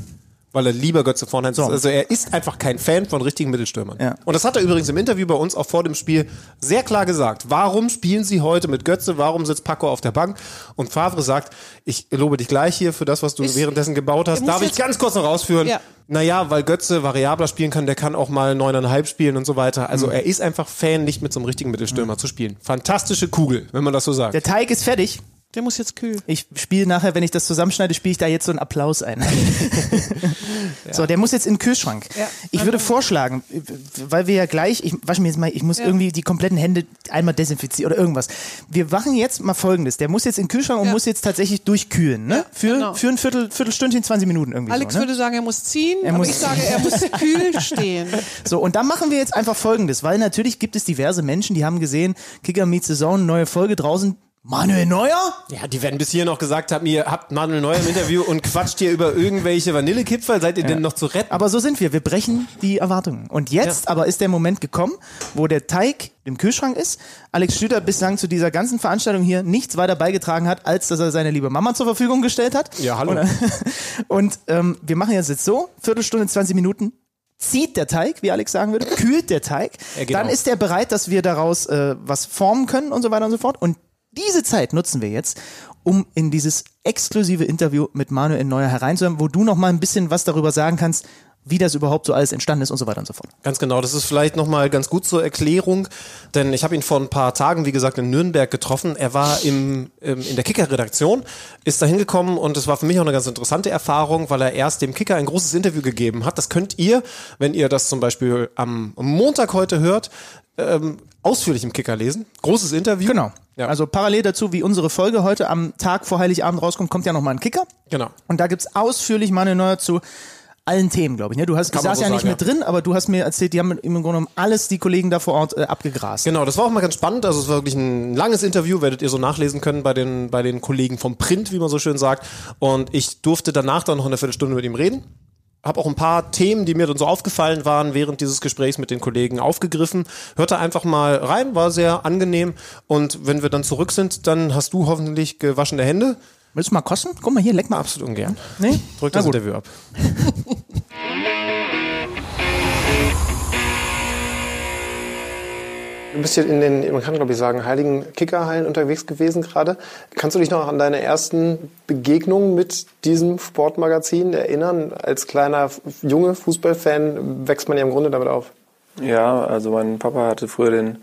Weil er lieber Götze vorne hat. So. Also er ist einfach kein Fan von richtigen Mittelstürmern. Ja. Und das hat er übrigens im Interview bei uns auch vor dem Spiel sehr klar gesagt. Warum spielen sie heute mit Götze? Warum sitzt Paco auf der Bank? Und Favre sagt, ich lobe dich gleich hier für das, was du Ist- währenddessen gebaut hast. muss Darf ich ganz kurz noch ausführen? Ja. Naja, weil Götze variabler spielen kann, der kann auch mal neuneinhalb spielen und so weiter. Also er ist einfach Fan, nicht mit so einem richtigen Mittelstürmer zu spielen. Fantastische Kugel, wenn man das so sagt. Der Teig ist fertig. Der muss jetzt kühl. Ich spiele nachher, wenn ich das zusammenschneide, spiele ich da jetzt so einen Applaus ein. (laughs) (laughs) So, der muss jetzt in den Kühlschrank. Ja. Ich würde vorschlagen, weil wir ja gleich, ich wasche mir jetzt mal, ich muss Ja. irgendwie die kompletten Hände einmal desinfizieren oder irgendwas. Wir machen jetzt mal folgendes. Der muss jetzt in den Kühlschrank und Ja. muss jetzt tatsächlich durchkühlen, ne? Ja, für, genau. für ein Viertel, Viertelstündchen, 20 Minuten irgendwie Alex so, ne? würde sagen, er muss ziehen, Er aber muss- ich sage, er muss (laughs) kühl stehen. So, und dann machen wir jetzt einfach folgendes, weil natürlich gibt es diverse Menschen, die haben gesehen, Kicker Meets the Zone, neue Folge draußen. Manuel Neuer? Ja, die werden bis hier noch gesagt haben, ihr habt Manuel Neuer im Interview und quatscht hier über irgendwelche Vanillekipferl. Seid ihr denn noch zu retten? Aber so sind wir. Wir brechen die Erwartungen. Und jetzt aber ist der Moment gekommen, wo der Teig im Kühlschrank ist. Alex Schlüter bislang zu dieser ganzen Veranstaltung hier nichts weiter beigetragen hat, als dass er seine liebe Mama zur Verfügung gestellt hat. Ja, hallo. Und, (laughs) und ähm, wir machen jetzt jetzt so, Viertelstunde, 20 Minuten. Zieht der Teig, wie Alex sagen würde, kühlt der Teig, Er geht dann ist er bereit, dass wir daraus äh, was formen können und so weiter und so fort. Und diese Zeit nutzen wir jetzt, um in dieses exklusive Interview mit Manuel Neuer hereinzuhören, wo du noch mal ein bisschen was darüber sagen kannst, wie das überhaupt so alles entstanden ist und so weiter und so fort. Ganz genau, das ist vielleicht nochmal ganz gut zur Erklärung, denn ich habe ihn vor ein paar Tagen, wie gesagt, in Nürnberg getroffen. Er war im, im, in der Kicker-Redaktion, ist da hingekommen und es war für mich auch eine ganz interessante Erfahrung, weil er erst dem Kicker ein großes Interview gegeben hat. Das könnt ihr, wenn ihr das zum Beispiel am Montag heute hört, ähm, ausführlich im Kicker lesen. Großes Interview. Genau. Ja. Also parallel dazu, wie unsere Folge heute am Tag vor Heiligabend rauskommt, kommt ja noch mal ein Kicker. Genau. Und da gibt's ausführlich Manuel Neuer zu allen Themen, glaube ich. Ne? Du hast, ich saß so ja nicht sagen, mit drin, aber du hast mir erzählt, die haben im Grunde genommen alles die Kollegen da vor Ort äh, abgegrast. Genau, das war auch mal ganz spannend. Also es war wirklich ein langes Interview, werdet ihr so nachlesen können bei den, bei den Kollegen vom Print, wie man so schön sagt. Und ich durfte danach dann noch eine Viertelstunde mit ihm reden. Habe auch ein paar Themen, die mir dann so aufgefallen waren, während dieses Gesprächs mit den Kollegen aufgegriffen. Hörte einfach mal rein, war sehr angenehm. Und wenn wir dann zurück sind, dann hast du hoffentlich gewaschene Hände. Willst du mal kosten? Guck mal hier, leck mal ab. Absolut ungern. Nee? Drück das gut. Interview ab. Du bist hier in den, man kann glaube ich sagen, heiligen Kickerhallen unterwegs gewesen gerade. Kannst du dich noch an deine ersten Begegnungen mit diesem Sportmagazin erinnern? Als kleiner junge Fußballfan wächst man ja im Grunde damit auf. Ja, also mein Papa hatte früher den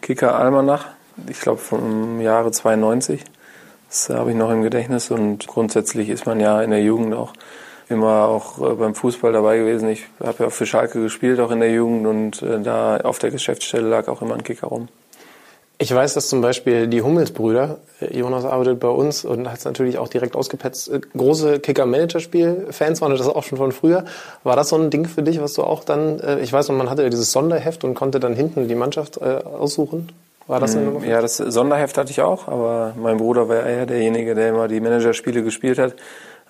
Kicker Almanach, ich glaube vom Jahre 92. Das habe ich noch im Gedächtnis und grundsätzlich ist man ja in der Jugend auch immer auch äh, beim Fußball dabei gewesen. Ich habe ja auch für Schalke gespielt, auch in der Jugend und äh, da auf der Geschäftsstelle lag auch immer ein Kicker rum. Ich weiß, dass zum Beispiel die Hummelsbrüder, äh, Jonas arbeitet bei uns und hat es natürlich auch direkt ausgepetzt, große Kicker-Manager-Spiel-Fans waren das auch schon von früher. War das so ein Ding für dich, was du auch dann, ich weiß noch, man hatte ja dieses Sonderheft und konnte dann hinten die Mannschaft aussuchen. War das eine Nummer? für Ja, das Sonderheft hatte ich auch, aber mein Bruder war eher derjenige, der immer die Managerspiele gespielt hat.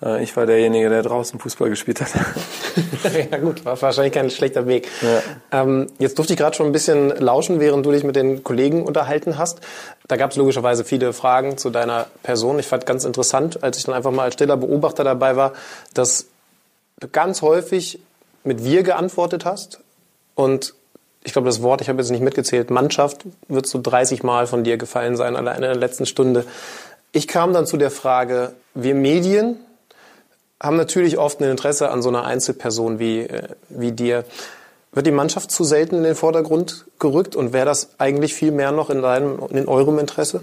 Äh, Ich war derjenige, der draußen Fußball gespielt hat. (laughs) ja gut, war wahrscheinlich kein schlechter Weg. Ja. Ähm, jetzt durfte ich gerade schon ein bisschen lauschen, während du dich mit den Kollegen unterhalten hast. Da gab es logischerweise viele Fragen zu deiner Person. Ich fand ganz interessant, als ich dann einfach mal als stiller Beobachter dabei war, dass du ganz häufig mit wir geantwortet hast und ich glaube, das Wort, ich habe jetzt nicht mitgezählt, Mannschaft wird so 30 Mal von dir gefallen sein, allein in der letzten Stunde. Ich kam dann zu der Frage, wir Medien haben natürlich oft ein Interesse an so einer Einzelperson wie, äh, wie dir. Wird die Mannschaft zu selten in den Vordergrund gerückt und wäre das eigentlich viel mehr noch in, deinem, in eurem Interesse?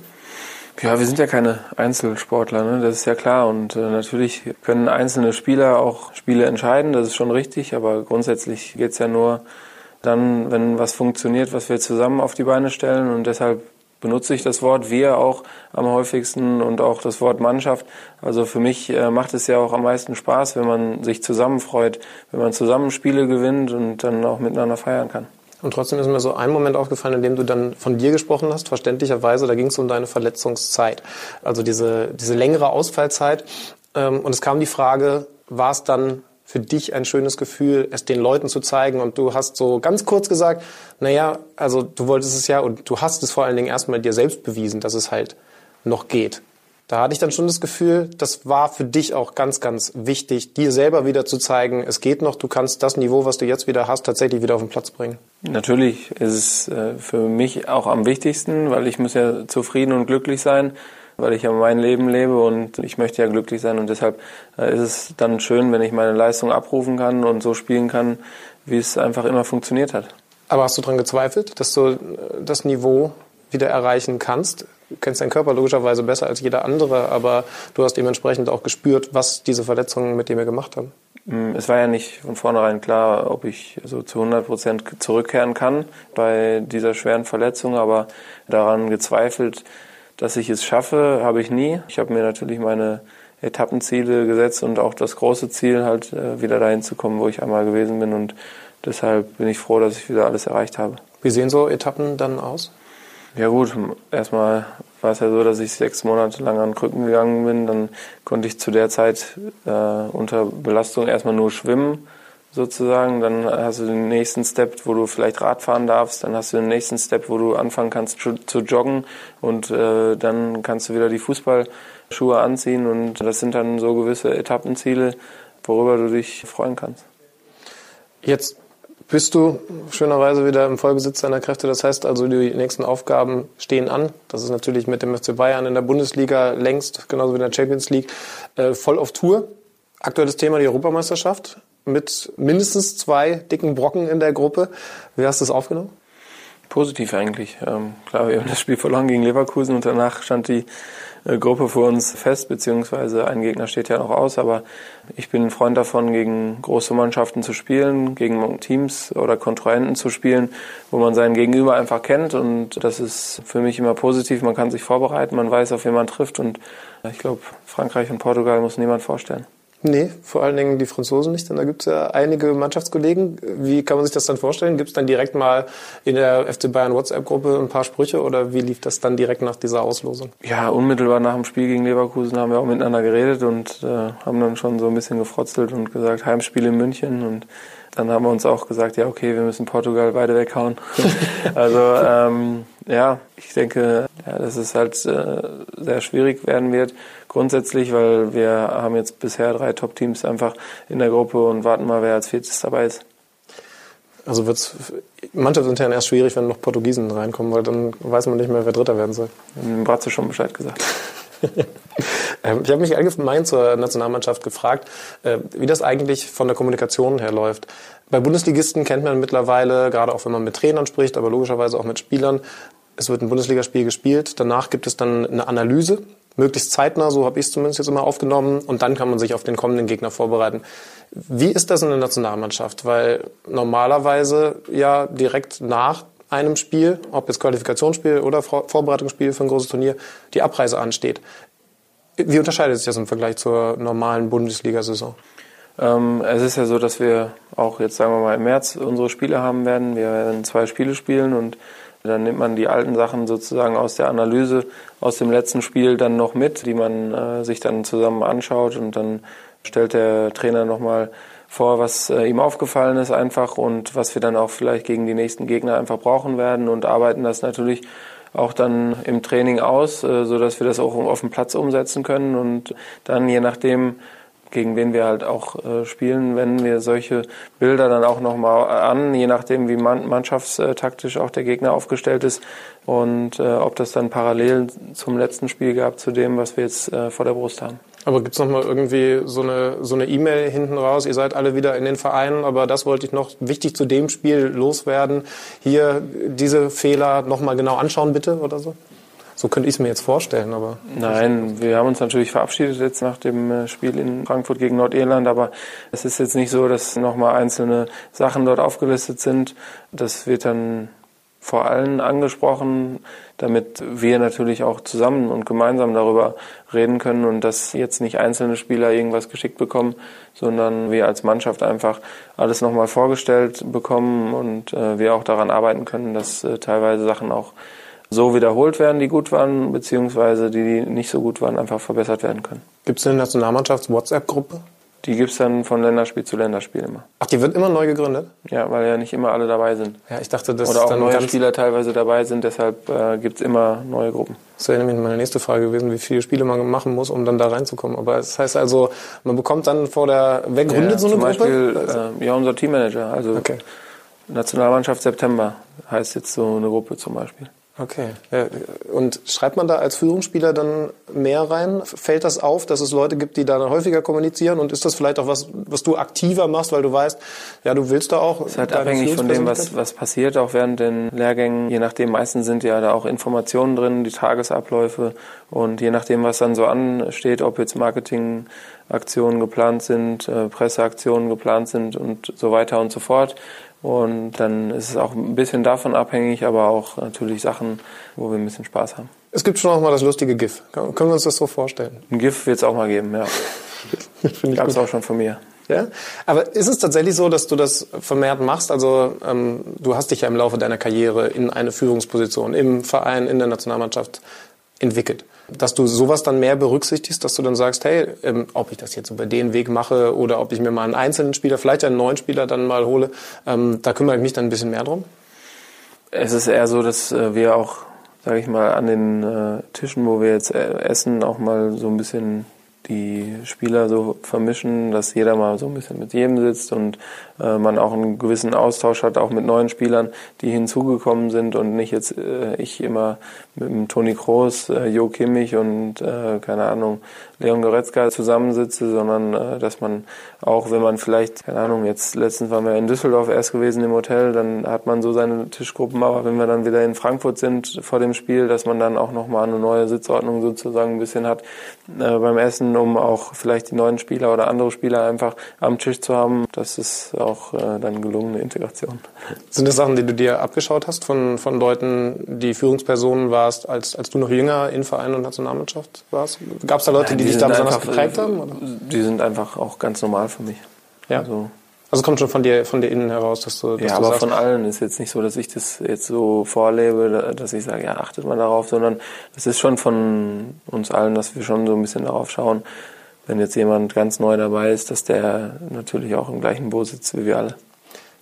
Ja, wir sind ja keine Einzelsportler, ne? das ist ja klar. Und äh, natürlich können einzelne Spieler auch Spiele entscheiden, das ist schon richtig. Aber grundsätzlich geht's ja nur dann, wenn was funktioniert, was wir zusammen auf die Beine stellen. Und deshalb benutze ich das Wort wir auch am häufigsten und auch das Wort Mannschaft. Also für mich äh, macht es ja auch am meisten Spaß, wenn man sich zusammen freut, wenn man zusammen Spiele gewinnt und dann auch miteinander feiern kann. Und trotzdem ist mir so ein Moment aufgefallen, in dem du dann von dir gesprochen hast, verständlicherweise, da ging es um deine Verletzungszeit. Also diese, diese längere Ausfallzeit. Ähm, und es kam die Frage, war es dann für dich ein schönes Gefühl, es den Leuten zu zeigen. Und du hast so ganz kurz gesagt, naja, also du wolltest es ja und du hast es vor allen Dingen erstmal dir selbst bewiesen, dass es halt noch geht. Da hatte ich dann schon das Gefühl, das war für dich auch ganz, ganz wichtig, dir selber wieder zu zeigen, es geht noch, du kannst das Niveau, was du jetzt wieder hast, tatsächlich wieder auf den Platz bringen. Natürlich ist es äh, für mich auch am wichtigsten, weil ich muss ja zufrieden und glücklich sein weil ich ja mein Leben lebe und ich möchte ja glücklich sein und deshalb äh, ist es dann schön, wenn ich meine Leistung abrufen kann und so spielen kann, wie es einfach immer funktioniert hat. Aber hast du daran gezweifelt, dass du äh, das Niveau wieder erreichen kannst? Du kennst deinen Körper logischerweise besser als jeder andere, aber du hast dementsprechend auch gespürt, was diese Verletzungen mit dir gemacht haben. Mm, es war ja nicht von vornherein klar, ob ich so zu 100 Prozent zurückkehren kann bei dieser schweren Verletzung, aber daran gezweifelt, dass ich es schaffe, habe ich nie. Ich habe mir natürlich meine Etappenziele gesetzt und auch das große Ziel, halt äh, wieder dahin zu kommen, wo ich einmal gewesen bin. Und deshalb bin ich froh, dass ich wieder alles erreicht habe. Wie sehen so Etappen dann aus? Ja gut, erstmal war es ja so, dass ich sechs Monate lang an Krücken gegangen bin. Dann konnte ich zu der Zeit äh, unter Belastung erstmal nur schwimmen sozusagen. Dann hast du den nächsten Step, wo du vielleicht Radfahren darfst. Dann hast du den nächsten Step, wo du anfangen kannst zu, joggen. Und äh, dann kannst du wieder die Fußballschuhe anziehen. Und das sind dann so gewisse Etappenziele, worüber du dich freuen kannst. Jetzt bist du schönerweise wieder im Vollbesitz deiner Kräfte. Das heißt also, die nächsten Aufgaben stehen an. Das ist natürlich mit dem FC Bayern in der Bundesliga längst, genauso wie in der Champions League, äh, voll auf Tour. Aktuelles Thema die Europameisterschaft mit mindestens zwei dicken Brocken in der Gruppe. Wie hast du es aufgenommen? Positiv eigentlich. Ähm, klar, wir haben das Spiel verloren gegen Leverkusen und danach stand die äh, Gruppe für uns fest, beziehungsweise ein Gegner steht ja noch aus, aber ich bin ein Freund davon, gegen große Mannschaften zu spielen, gegen Teams oder Kontrahenten zu spielen, wo man seinen Gegenüber einfach kennt und das ist für mich immer positiv. Man kann sich vorbereiten, man weiß, auf wen man trifft und ich glaube, Frankreich und Portugal muss niemand vorstellen. Nee, vor allen Dingen die Franzosen nicht, denn da gibt es ja einige Mannschaftskollegen. Wie kann man sich das dann vorstellen? Gibt es dann direkt mal in der FC Bayern WhatsApp-Gruppe ein paar Sprüche oder wie lief das dann direkt nach dieser Auslosung? Ja, unmittelbar nach dem Spiel gegen Leverkusen haben wir auch miteinander geredet und äh, haben dann schon so ein bisschen gefrotzelt und gesagt, Heimspiel in München und dann haben wir uns auch gesagt, ja okay, wir müssen Portugal beide weghauen. (laughs) also ähm, ja, ich denke, ja, dass es halt äh, sehr schwierig werden wird grundsätzlich, weil wir haben jetzt bisher drei Top-Teams einfach in der Gruppe und warten mal, wer als viertes dabei ist. Also wird es mannschaftsintern erst schwierig, wenn noch Portugiesen reinkommen, weil dann weiß man nicht mehr, wer Dritter werden soll. Dem Bratze schon Bescheid gesagt. (laughs) Ähm, ich habe mich allgemein zur Nationalmannschaft gefragt, äh, wie das eigentlich von der Kommunikation her läuft. Bei Bundesligisten kennt man mittlerweile, gerade auch wenn man mit Trainern spricht, aber logischerweise auch mit Spielern, es wird ein Bundesligaspiel gespielt, danach gibt es dann eine Analyse möglichst zeitnah, so habe ich es zumindest jetzt immer aufgenommen, und dann kann man sich auf den kommenden Gegner vorbereiten. Wie ist das in der Nationalmannschaft? Weil normalerweise ja direkt nach einem Spiel, ob jetzt Qualifikationsspiel oder Vorbereitungsspiel für ein großes Turnier, die Abreise ansteht. Wie unterscheidet sich das im Vergleich zur normalen Bundesliga-Saison? Ähm, es ist ja so, dass wir auch jetzt, sagen wir mal, im März unsere Spiele haben werden. Wir werden zwei Spiele spielen und dann nimmt man die alten Sachen sozusagen aus der Analyse aus dem letzten Spiel dann noch mit, die man äh, sich dann zusammen anschaut und dann stellt der Trainer nochmal vor, was äh, ihm aufgefallen ist einfach und was wir dann auch vielleicht gegen die nächsten Gegner einfach brauchen werden und arbeiten das natürlich auch dann im Training aus, äh, so dass wir das auch auf dem Platz umsetzen können und dann je nachdem gegen wen wir halt auch äh, spielen, wenden wir solche Bilder dann auch nochmal an, je nachdem, wie man, mannschaftstaktisch auch der Gegner aufgestellt ist und äh, ob das dann parallel zum letzten Spiel gab, zu dem, was wir jetzt äh, vor der Brust haben. Aber gibt's noch mal irgendwie so eine so eine E-Mail hinten raus? Ihr seid alle wieder in den Vereinen, aber das wollte ich noch wichtig zu dem Spiel loswerden. Hier diese Fehler noch mal genau anschauen bitte oder so? So könnte ich es mir jetzt vorstellen, aber. Nein, wir haben uns natürlich verabschiedet jetzt nach dem äh, Spiel in Frankfurt gegen Nordirland, aber es ist jetzt nicht so, dass nochmal einzelne Sachen dort aufgelistet sind. Das wird dann vor allem angesprochen, damit wir natürlich auch zusammen und gemeinsam darüber reden können und dass jetzt nicht einzelne Spieler irgendwas geschickt bekommen, sondern wir als Mannschaft einfach alles nochmal vorgestellt bekommen und äh, wir auch daran arbeiten können, dass äh, teilweise Sachen auch so wiederholt werden, die gut waren, beziehungsweise die, die nicht so gut waren, einfach verbessert werden können. Gibt es eine Nationalmannschafts-WhatsApp-Gruppe? Die gibt's dann von Länderspiel zu Länderspiel immer. Ach, die wird immer neu gegründet? Ja, weil ja nicht immer alle dabei sind. Ja, ich dachte, das Oder auch dann neue Spieler teilweise dabei sind, deshalb äh, gibt's immer neue Gruppen. Das wäre nämlich meine nächste Frage gewesen, wie viele Spiele man machen muss, um dann da reinzukommen. Aber das heißt also, man bekommt dann vor der, wer gründet Ja, so eine zum Gruppe? Beispiel, äh, ja, unser Teammanager, also Okay. Nationalmannschaft September heißt jetzt so eine Gruppe zum Beispiel. Okay. Ja, und schreibt man da als Führungsspieler dann mehr rein? Fällt das auf, dass es Leute gibt, die da dann häufiger kommunizieren? Und ist das vielleicht auch was, was du aktiver machst, weil du weißt, ja, du willst da auch. Es ist halt abhängig von dem, was, was passiert, auch während den Lehrgängen. Je nachdem, meistens sind ja da auch Informationen drin, die Tagesabläufe. Und je nachdem, was dann so ansteht, ob jetzt Marketingaktionen geplant sind, äh, Presseaktionen geplant sind und so weiter und so fort. Und dann ist es auch ein bisschen davon abhängig, aber auch natürlich Sachen, wo wir ein bisschen Spaß haben. Es gibt schon auch mal das lustige GIF. Können wir uns das so vorstellen? Ein GIF wird es auch mal geben, ja. (laughs) Gab es auch schon von mir. Ja? Aber ist es tatsächlich so, dass du das vermehrt machst? Also ähm, du hast dich ja im Laufe deiner Karriere in eine Führungsposition im Verein, in der Nationalmannschaft entwickelt. Dass du sowas dann mehr berücksichtigst, dass du dann sagst, hey, ähm, ob ich das jetzt über den Weg mache oder ob ich mir mal einen einzelnen Spieler, vielleicht einen neuen Spieler dann mal hole, ähm, da kümmere ich mich dann ein bisschen mehr drum. Es ist eher so, dass äh, wir auch, sage ich mal, an den äh, Tischen, wo wir jetzt äh, essen, auch mal so ein bisschen die Spieler so vermischen, dass jeder mal so ein bisschen mit jedem sitzt und man auch einen gewissen Austausch hat, auch mit neuen Spielern, die hinzugekommen sind und nicht jetzt äh, ich immer mit dem Toni Kroos, äh, Jo Kimmich und äh, keine Ahnung, Leon Goretzka zusammensitze, sondern äh, dass man auch, wenn man vielleicht, keine Ahnung, jetzt letztens waren wir in Düsseldorf erst gewesen im Hotel, dann hat man so seine Tischgruppen, aber wenn wir dann wieder in Frankfurt sind vor dem Spiel, dass man dann auch nochmal eine neue Sitzordnung sozusagen ein bisschen hat äh, beim Essen, um auch vielleicht die neuen Spieler oder andere Spieler einfach am Tisch zu haben. Das ist auch äh, dann gelungene Integration. Sind das Sachen, die du dir abgeschaut hast von, von Leuten, die Führungspersonen warst, als, als du noch jünger in Verein und Nationalmannschaft warst? Gab es da Leute, die, dich da besonders einfach, geprägt haben? Oder? Die sind einfach auch ganz normal für mich. Ja. Also, Also es kommt schon von dir, von dir innen heraus, dass du, dass ja, du aber sagst, von allen ist jetzt nicht so, dass ich das jetzt so vorlebe, dass ich sage, ja, achtet mal darauf, sondern es ist schon von uns allen, dass wir schon so ein bisschen darauf schauen, wenn jetzt jemand ganz neu dabei ist, dass der natürlich auch im gleichen Boot sitzt wie wir alle.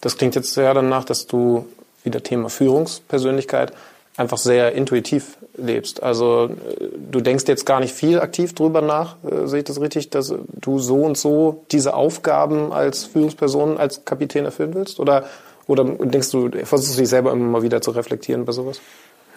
Das klingt jetzt sehr danach, dass du wieder Thema Führungspersönlichkeit einfach sehr intuitiv lebst. Also äh, du denkst jetzt gar nicht viel aktiv drüber nach, äh, sehe ich das richtig, dass du so und so diese Aufgaben als Führungsperson, als Kapitän erfüllen willst? Oder, oder denkst du, versuchst du dich selber immer mal wieder zu reflektieren bei sowas?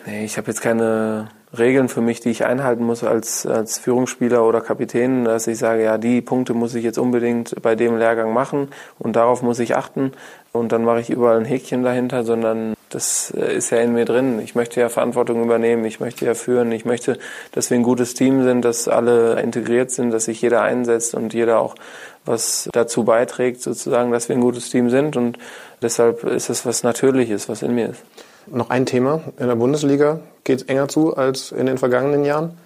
Nee, ich habe jetzt keine Regeln für mich, die ich einhalten muss als, als Führungsspieler oder Kapitän, dass ich sage, ja, die Punkte muss ich jetzt unbedingt bei dem Lehrgang machen und darauf muss ich achten und dann mache ich überall ein Häkchen dahinter, sondern das äh, ist ja in mir drin. Ich möchte ja Verantwortung übernehmen, ich möchte ja führen, ich möchte, dass wir ein gutes Team sind, dass alle integriert sind, dass sich jeder einsetzt und jeder auch was dazu beiträgt, sozusagen, dass wir ein gutes Team sind und deshalb ist es was Natürliches, was in mir ist. Noch ein Thema. In der Bundesliga geht es enger zu als in den vergangenen Jahren.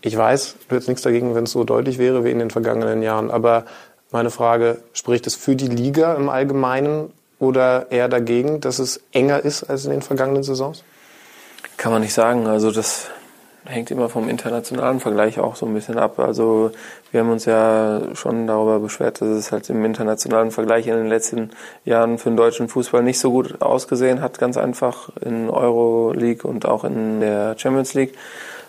Ich weiß, du hättest nichts dagegen, wenn es so deutlich wäre wie in den vergangenen Jahren. Aber meine Frage, spricht es für die Liga im Allgemeinen oder eher dagegen, dass es enger ist als in den vergangenen Saisons? Kann man nicht sagen. Also das hängt immer vom internationalen Vergleich auch so ein bisschen ab. Also wir haben uns ja schon darüber beschwert, dass es halt im internationalen Vergleich in den letzten Jahren für den deutschen Fußball nicht so gut ausgesehen hat, ganz einfach in Euroleague und auch in der Champions League.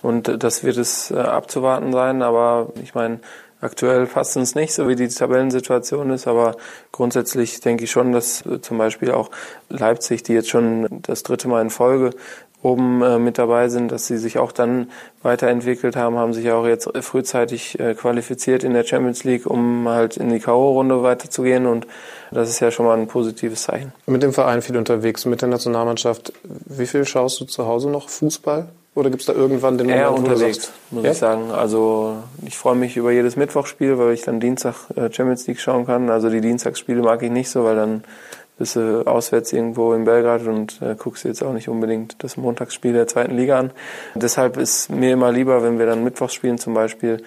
Und das wird es äh, abzuwarten sein. Aber ich meine, Aktuell passt uns nicht, so wie die Tabellensituation ist, aber grundsätzlich denke ich schon, dass äh, zum Beispiel auch Leipzig, die jetzt schon das dritte Mal in Folge oben äh, mit dabei sind, dass sie sich auch dann weiterentwickelt haben, haben sich auch jetzt frühzeitig äh, qualifiziert in der Champions League, um halt in die K.O.-Runde weiterzugehen und das ist ja schon mal ein positives Zeichen. Mit dem Verein viel unterwegs, mit der Nationalmannschaft. Wie viel schaust du zu Hause noch Fußball? Oder gibt es da irgendwann den Eher Moment, du unterwegs, sagst, muss ja? ich sagen. Also ich freue mich über jedes Mittwochsspiel, weil ich dann Dienstag äh, Champions League schauen kann. Also die Dienstagsspiele mag ich nicht so, weil dann bist du auswärts irgendwo in Belgrad und äh, guckst jetzt auch nicht unbedingt das Montagsspiel der zweiten Liga an. Deshalb ist mir immer lieber, wenn wir dann Mittwochs spielen zum Beispiel.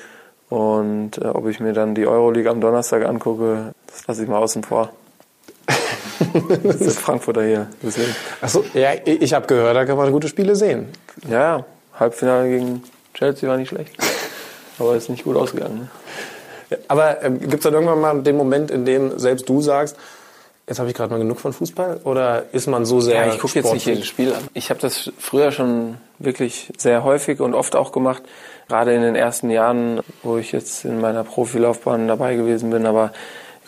Und äh, ob ich mir dann die Euroleague am Donnerstag angucke, das lasse ich mal außen vor. (laughs) das ist Frankfurter hier. Deswegen. Achso, ja, ich habe gehört, da kann man gute Spiele sehen. Ja, Halbfinale gegen Chelsea war nicht schlecht. Aber ist nicht gut ausgegangen. Ne? Aber ähm, gibt es dann irgendwann mal den Moment, in dem selbst du sagst, jetzt habe ich gerade mal genug von Fußball? Oder ist man so sehr Ja, ich gucke jetzt nicht jedes Spiel an. Ich habe das früher schon wirklich sehr häufig und oft auch gemacht. Gerade in den ersten Jahren, wo ich jetzt in meiner Profilaufbahn dabei gewesen bin. Aber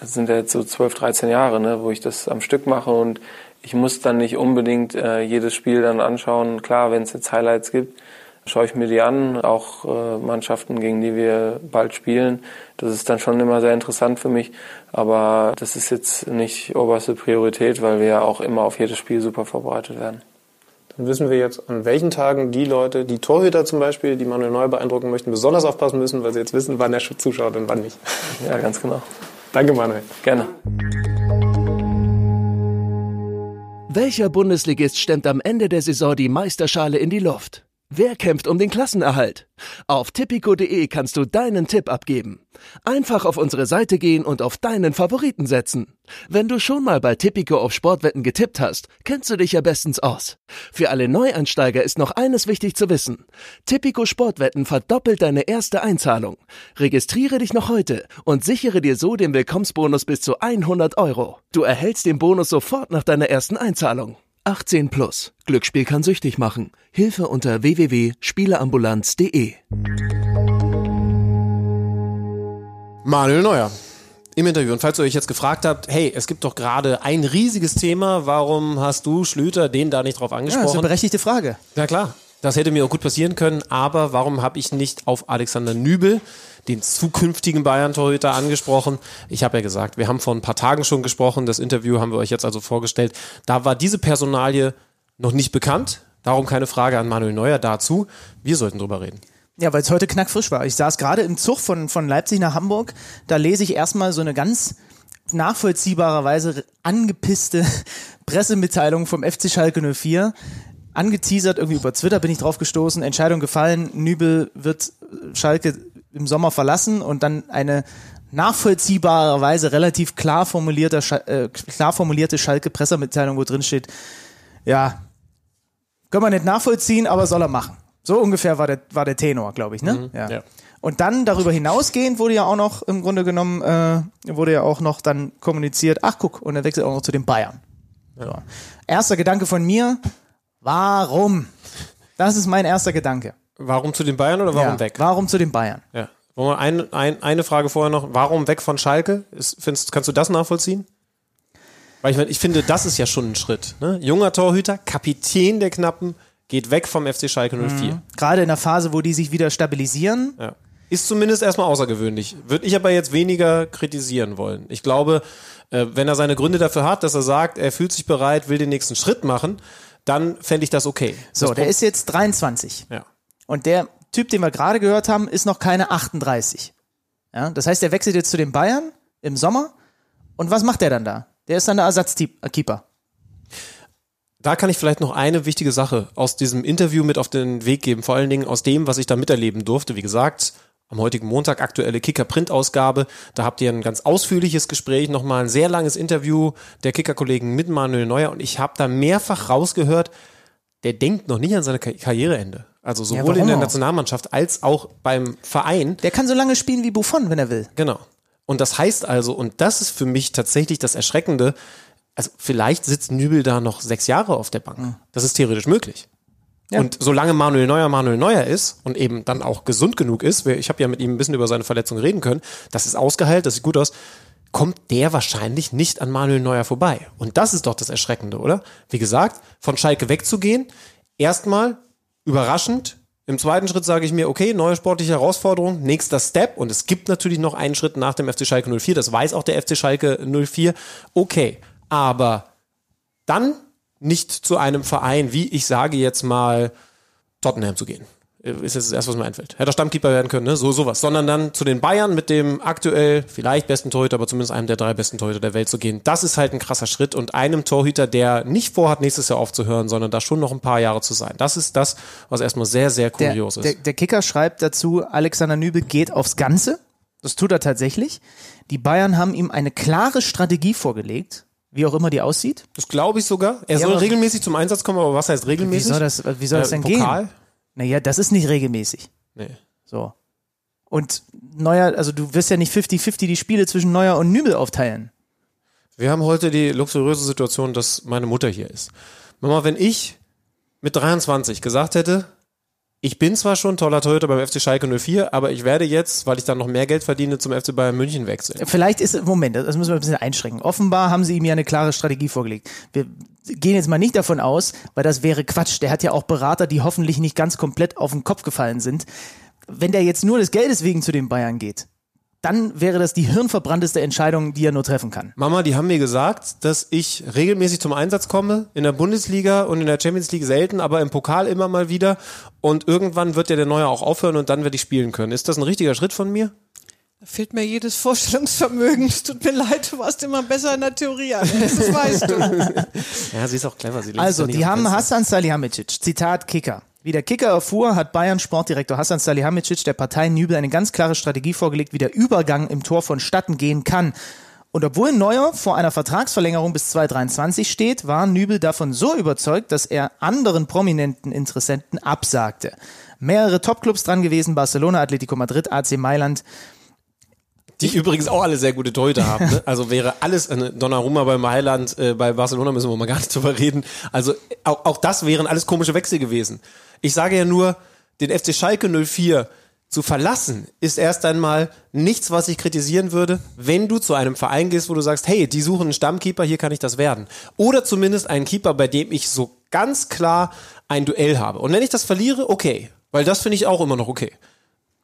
das sind ja jetzt so 12, 13 Jahre, ne, wo ich das am Stück mache. Und ich muss dann nicht unbedingt äh, jedes Spiel dann anschauen. Klar, wenn es jetzt Highlights gibt, schaue ich mir die an. Auch äh, Mannschaften, gegen die wir bald spielen. Das ist dann schon immer sehr interessant für mich. Aber das ist jetzt nicht oberste Priorität, weil wir ja auch immer auf jedes Spiel super vorbereitet werden. Dann wissen wir jetzt, an welchen Tagen die Leute, die Torhüter zum Beispiel, die Manuel Neuer beeindrucken möchten, besonders aufpassen müssen, weil sie jetzt wissen, wann er zuschaut und wann nicht. Ja, ganz genau. Danke, Manuel. Gerne. Welcher Bundesligist stemmt am Ende der Saison die Meisterschale in die Luft? Wer kämpft um den Klassenerhalt? Auf tipico.de kannst du deinen Tipp abgeben. Einfach auf unsere Seite gehen und auf deinen Favoriten setzen. Wenn du schon mal bei Tipico auf Sportwetten getippt hast, kennst du dich ja bestens aus. Für alle Neuansteiger ist noch eines wichtig zu wissen. Tipico Sportwetten verdoppelt deine erste Einzahlung. Registriere dich noch heute und sichere dir so den Willkommensbonus bis zu 100 Euro. Du erhältst den Bonus sofort nach deiner ersten Einzahlung. 18 plus. Glücksspiel kann süchtig machen. Hilfe unter www.spieleambulanz.de. Manuel Neuer im Interview. Und falls ihr euch jetzt gefragt habt, hey, es gibt doch gerade ein riesiges Thema, warum hast du, Schlüter, den da nicht drauf Ja, das ist eine angesprochen? berechtigte Frage. Na klar, das hätte mir auch gut passieren können, aber warum habe ich nicht auf Alexander Nübel, den zukünftigen Bayern-Torhüter, angesprochen? Ich habe ja gesagt, wir haben vor ein paar Tagen schon gesprochen, das Interview haben wir euch jetzt also vorgestellt. Da war diese Personalie noch nicht bekannt, darum keine Frage an Manuel Neuer dazu. Wir sollten drüber reden. Ja, weil es heute knackfrisch war. Ich saß gerade im Zug von, von Leipzig nach Hamburg. Da lese ich erstmal so eine ganz nachvollziehbarerweise angepisste (laughs) Pressemitteilung vom FC Schalke 04. Angeteasert, irgendwie über Twitter bin ich drauf gestoßen. Entscheidung gefallen, Nübel wird Schalke im Sommer verlassen und dann eine nachvollziehbarerweise relativ klar, formulierter, äh, klar formulierte Schalke-Pressemitteilung, wo drin steht, ja, können wir nicht nachvollziehen, aber soll er machen. So ungefähr war der, war der Tenor, glaube ich, ne? ja. ja. Und dann darüber hinausgehend wurde ja auch noch, im Grunde genommen, äh, wurde ja auch noch dann kommuniziert, ach guck, und er wechselt auch noch zu den Bayern. So. Erster Gedanke von mir, warum? Das ist mein erster Gedanke. Warum zu den Bayern oder warum ja. weg? Warum zu den Bayern? Ja. Wollen wir ein, ein, eine Frage vorher noch. Warum weg von Schalke? Ist, findest, kannst du das nachvollziehen? Weil ich, ich finde, das ist ja schon ein Schritt. Ne? Junger Torhüter, Kapitän der Knappen, geht weg vom FC Schalke 04. Gerade in der Phase, wo die sich wieder stabilisieren. Ja. Ist zumindest erstmal außergewöhnlich. Würde ich aber jetzt weniger kritisieren wollen. Ich glaube, äh, wenn er seine Gründe dafür hat, dass er sagt, er fühlt sich bereit, will den nächsten Schritt machen, dann fände ich das okay. So, das der Pro- ist jetzt 23. ja. Und der Typ, den wir gerade gehört haben, ist noch keine 38. Ja, das heißt, er wechselt jetzt zu den Bayern im Sommer. Und was macht der dann da? Der ist dann der Ersatzkeeper. Da kann ich vielleicht noch eine wichtige Sache aus diesem Interview mit auf den Weg geben, vor allen Dingen aus dem, was ich da miterleben durfte. Wie gesagt, am heutigen Montag aktuelle Kicker-Print-Ausgabe. Da habt ihr ein ganz ausführliches Gespräch, nochmal ein sehr langes Interview der Kicker-Kollegen mit Manuel Neuer und ich habe da mehrfach rausgehört, der denkt noch nicht an seine Ka- Karriereende. Also sowohl warum in der? Nationalmannschaft als auch beim Verein. Der kann so lange spielen wie Buffon, wenn er will. Genau. Und das heißt also, und das ist für mich tatsächlich das Erschreckende, also vielleicht sitzt Nübel da noch sechs Jahre auf der Bank. Das ist theoretisch möglich. Und solange Manuel Neuer Manuel Neuer ist und eben dann auch gesund genug ist, ich habe ja mit ihm ein bisschen über seine Verletzung reden können, das ist ausgeheilt, das sieht gut aus, kommt der wahrscheinlich nicht an Manuel Neuer vorbei. Und das ist doch das Erschreckende, oder? Wie gesagt, von Schalke wegzugehen, erstmal überraschend. Im zweiten Schritt sage ich mir, okay, neue sportliche Herausforderung, nächster Step. Und es gibt natürlich noch einen Schritt nach dem FC Schalke 04. Das weiß auch der FC Schalke 04. Okay, aber dann nicht zu einem Verein, wie ich sage jetzt mal Tottenham zu gehen. Ist jetzt das erste, was mir einfällt. Hätte er Stammkeeper werden können, ne? So, sowas. Sondern dann zu den Bayern mit dem aktuell vielleicht besten Torhüter, aber zumindest einem der drei besten Torhüter der Welt zu gehen. Das ist halt ein krasser Schritt und einem Torhüter, der nicht vorhat, nächstes Jahr aufzuhören, sondern da schon noch ein paar Jahre zu sein. Das ist das, was erstmal sehr, sehr Der, kurios ist. der, der Kicker schreibt dazu, Alexander Nübel geht aufs Ganze. Das tut er tatsächlich. Die Bayern haben ihm eine klare Strategie vorgelegt, wie auch immer die aussieht. Das glaube ich sogar. Er Ja, soll regelmäßig zum Einsatz kommen, aber was heißt Wie regelmäßig? soll das, wie soll das Äh, denn Pokal? gehen? Naja, das ist nicht regelmäßig. Nee. So. Und Neuer, also du wirst ja nicht 50-50 die Spiele zwischen Neuer und Nübel aufteilen. Wir haben heute die luxuriöse Situation, dass meine Mutter hier ist. Mama, wenn ich mit 23 gesagt hätte, ich bin zwar schon toller Torhüter beim FC Schalke 04, aber ich werde jetzt, weil ich dann noch mehr Geld verdiene, zum FC Bayern München wechseln. Vielleicht ist, Moment, das müssen wir ein bisschen einschränken. Offenbar haben sie ihm ja eine klare Strategie vorgelegt. Wir gehen jetzt mal nicht davon aus, weil das wäre Quatsch. Der hat ja auch Berater, die hoffentlich nicht ganz komplett auf den Kopf gefallen sind. Wenn der jetzt nur des Geldes wegen zu den Bayern geht, dann wäre das die hirnverbrannteste Entscheidung, die er nur treffen kann. Mama, die haben mir gesagt, dass ich regelmäßig zum Einsatz komme, in der Bundesliga und in der Champions League selten, aber im Pokal immer mal wieder. Und irgendwann wird ja der Neue auch aufhören und dann werde ich spielen können. Ist das ein richtiger Schritt von mir? Da fehlt mir jedes Vorstellungsvermögen. Es tut mir (laughs) leid, du warst immer besser in der Theorie. Das weißt du. (laughs) Ja, sie ist auch clever. Sie Also, die haben dem Hassan Salihamidzic, Zitat Kicker. Wie der Kicker erfuhr, hat Bayern Sportdirektor Hassan Salihamidzic der Partei Nübel eine ganz klare Strategie vorgelegt, wie der Übergang im Tor vonstatten gehen kann. Und obwohl Neuer vor einer Vertragsverlängerung bis 2023 steht, war Nübel davon so überzeugt, dass er anderen prominenten Interessenten absagte. Mehrere Topclubs dran gewesen, Barcelona, Atletico Madrid, AC Mailand. Die übrigens auch alle sehr gute Torhüter haben. Ne? (laughs) Also wäre alles eine Donnarumma bei Mailand, äh, bei Barcelona müssen wir mal gar nicht drüber reden. Also auch, auch das wären alles komische Wechsel gewesen. Ich sage ja nur, den FC Schalke 04 zu verlassen, ist erst einmal nichts, was ich kritisieren würde, wenn du zu einem Verein gehst, wo du sagst, hey, die suchen einen Stammkeeper, hier kann ich das werden. Oder zumindest einen Keeper, bei dem ich so ganz klar ein Duell habe. Und wenn ich das verliere, okay. Weil das finde ich auch immer noch okay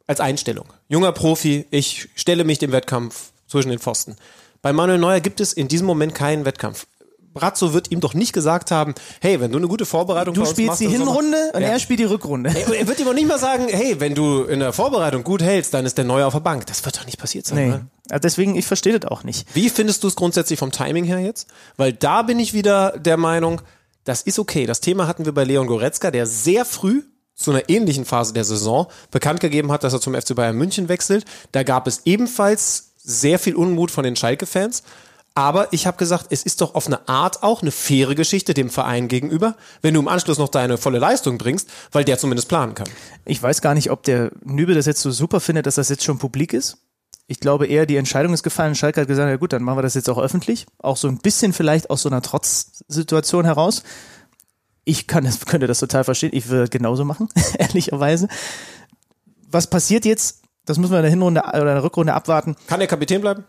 als Einstellung. Junger Profi, ich stelle mich dem Wettkampf zwischen den Pfosten. Bei Manuel Neuer gibt es in diesem Moment keinen Wettkampf. Brazzo wird ihm doch nicht gesagt haben, hey, wenn du eine gute Vorbereitung Du spielst machst die Hinrunde und Ja. er spielt die Rückrunde. Ey, Er wird ihm auch nicht mal sagen, hey, wenn du in der Vorbereitung gut hältst, dann ist der Neue auf der Bank. Das wird doch nicht passiert sein. Nee. oder? Also Deswegen, ich verstehe das auch nicht. Wie findest du es grundsätzlich vom Timing her jetzt? Weil da bin ich wieder der Meinung, das ist okay. Das Thema hatten wir bei Leon Goretzka, der sehr früh zu einer ähnlichen Phase der Saison bekannt gegeben hat, dass er zum FC Bayern München wechselt. Da gab es ebenfalls sehr viel Unmut von den Schalke-Fans. Aber ich habe gesagt, es ist doch auf eine Art auch eine faire Geschichte dem Verein gegenüber, wenn du im Anschluss noch deine volle Leistung bringst, weil der zumindest planen kann. Ich weiß gar nicht, ob der Nübel das jetzt so super findet, dass das jetzt schon publik ist. Ich glaube eher, die Entscheidung ist gefallen. Schalke hat gesagt, ja gut, dann machen wir das jetzt auch öffentlich. Auch so ein bisschen vielleicht aus so einer Trotzsituation heraus. Ich kann das, (laughs) könnte das total verstehen. Ich würde genauso machen, (laughs) ehrlicherweise. Was passiert jetzt? Das müssen wir in der Hinrunde oder in der Rückrunde abwarten. Kann der Kapitän bleiben?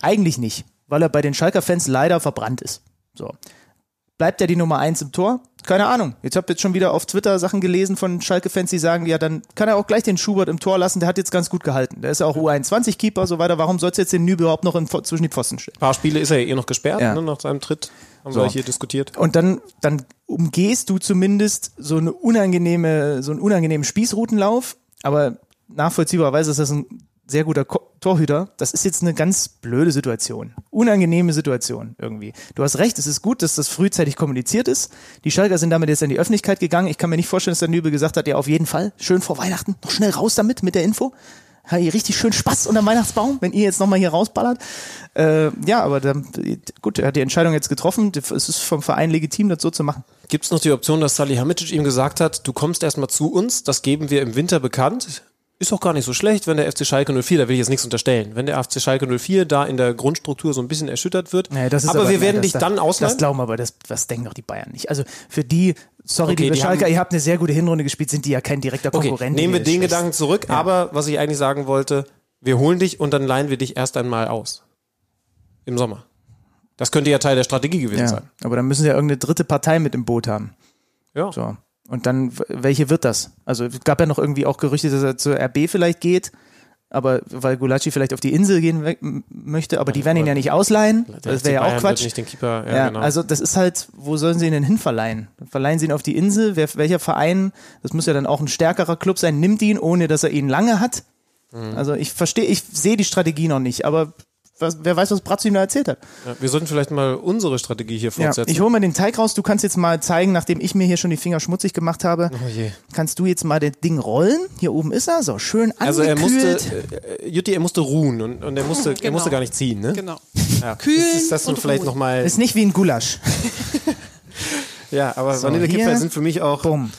Eigentlich nicht, weil er bei den Schalker-Fans leider verbrannt ist. So. Bleibt er die Nummer eins im Tor? Keine Ahnung. Jetzt habt ihr jetzt schon wieder auf Twitter Sachen gelesen von Schalke-Fans, die sagen, ja, dann kann er auch gleich den Schubert im Tor lassen, der hat jetzt ganz gut gehalten. Der ist ja auch U21-Keeper, so weiter. Warum sollst du jetzt den Nübel überhaupt noch in, zwischen die Pfosten stellen? Ein paar Spiele ist er ja eh noch gesperrt, Ja. ne, nach seinem Tritt. Haben So. wir hier diskutiert. Und dann, dann umgehst du zumindest so eine unangenehme, so einen unangenehmen Spießrutenlauf, aber nachvollziehbarweise ist das ein sehr guter Ko Torhüter. Das ist jetzt eine ganz blöde Situation. Unangenehme Situation irgendwie. Du hast recht, es ist gut, dass das frühzeitig kommuniziert ist. Die Schalker sind damit jetzt in die Öffentlichkeit gegangen. Ich kann mir nicht vorstellen, dass der Nübel gesagt hat, ja, auf jeden Fall, schön vor Weihnachten, noch schnell raus damit, mit der Info. Ha, ihr richtig schön Spaß unter dem Weihnachtsbaum, wenn ihr jetzt nochmal hier rausballert. Äh, ja, aber dann, gut, er hat die Entscheidung jetzt getroffen. Es ist vom Verein legitim, das so zu machen. Gibt es noch die Option, dass Salihamidzic ihm gesagt hat, du kommst erstmal zu uns, das geben wir im Winter bekannt. Ist auch gar nicht so schlecht, wenn der FC Schalke 04, da will ich jetzt nichts unterstellen, wenn der FC Schalke 04 da in der Grundstruktur so ein bisschen erschüttert wird. Naja, ist aber, wir werden nein, dich dann ausleihen. Das glauben aber, das, das denken doch die Bayern nicht. Also für die, sorry, Okay, liebe die Schalker, haben- ihr habt eine sehr gute Hinrunde gespielt, sind die ja kein direkter okay, Konkurrent. nehmen wir den Scheiß. Gedanken zurück, aber was ich eigentlich sagen wollte, wir holen dich und dann leihen wir dich erst einmal aus. Im Sommer. Das könnte ja Teil der Strategie gewesen Ja, sein. aber dann müssen sie ja irgendeine dritte Partei mit im Boot haben. Ja. So. Und dann, welche wird das? Also es gab ja noch irgendwie auch Gerüchte, dass er zur RB vielleicht geht. aber weil Gulacsi vielleicht auf die Insel gehen möchte, aber die werden ihn ja nicht ausleihen. Das wäre ja auch Quatsch. Keeper, ja, Ja, genau. also das ist halt, wo sollen sie ihn denn hinverleihen? Verleihen sie ihn auf die Insel? Wer, welcher Verein, das muss ja dann auch ein stärkerer Club sein, nimmt ihn, ohne dass er ihn lange hat? Mhm. Also ich verstehe, ich sehe die Strategie noch nicht, aber was, wer weiß, was Bratzo ihm da erzählt hat. ja, wir sollten vielleicht mal unsere Strategie hier Ja, fortsetzen. ich hole mal den Teig raus, du kannst jetzt mal zeigen, nachdem ich mir hier schon die Finger schmutzig gemacht habe, oh je. kannst du jetzt mal das Ding rollen. Hier oben ist er, so schön Also er musste, angekühlt. äh, Jutti, er musste ruhen und, und er musste, (laughs) er Genau. musste gar nicht ziehen, ne? Genau. Ja. Kühlen Das ist das und vielleicht ruhen. nochmal. ist nicht wie ein Gulasch. (laughs) Ja, aber So, Vanillekipferl sind für mich auch Bumm.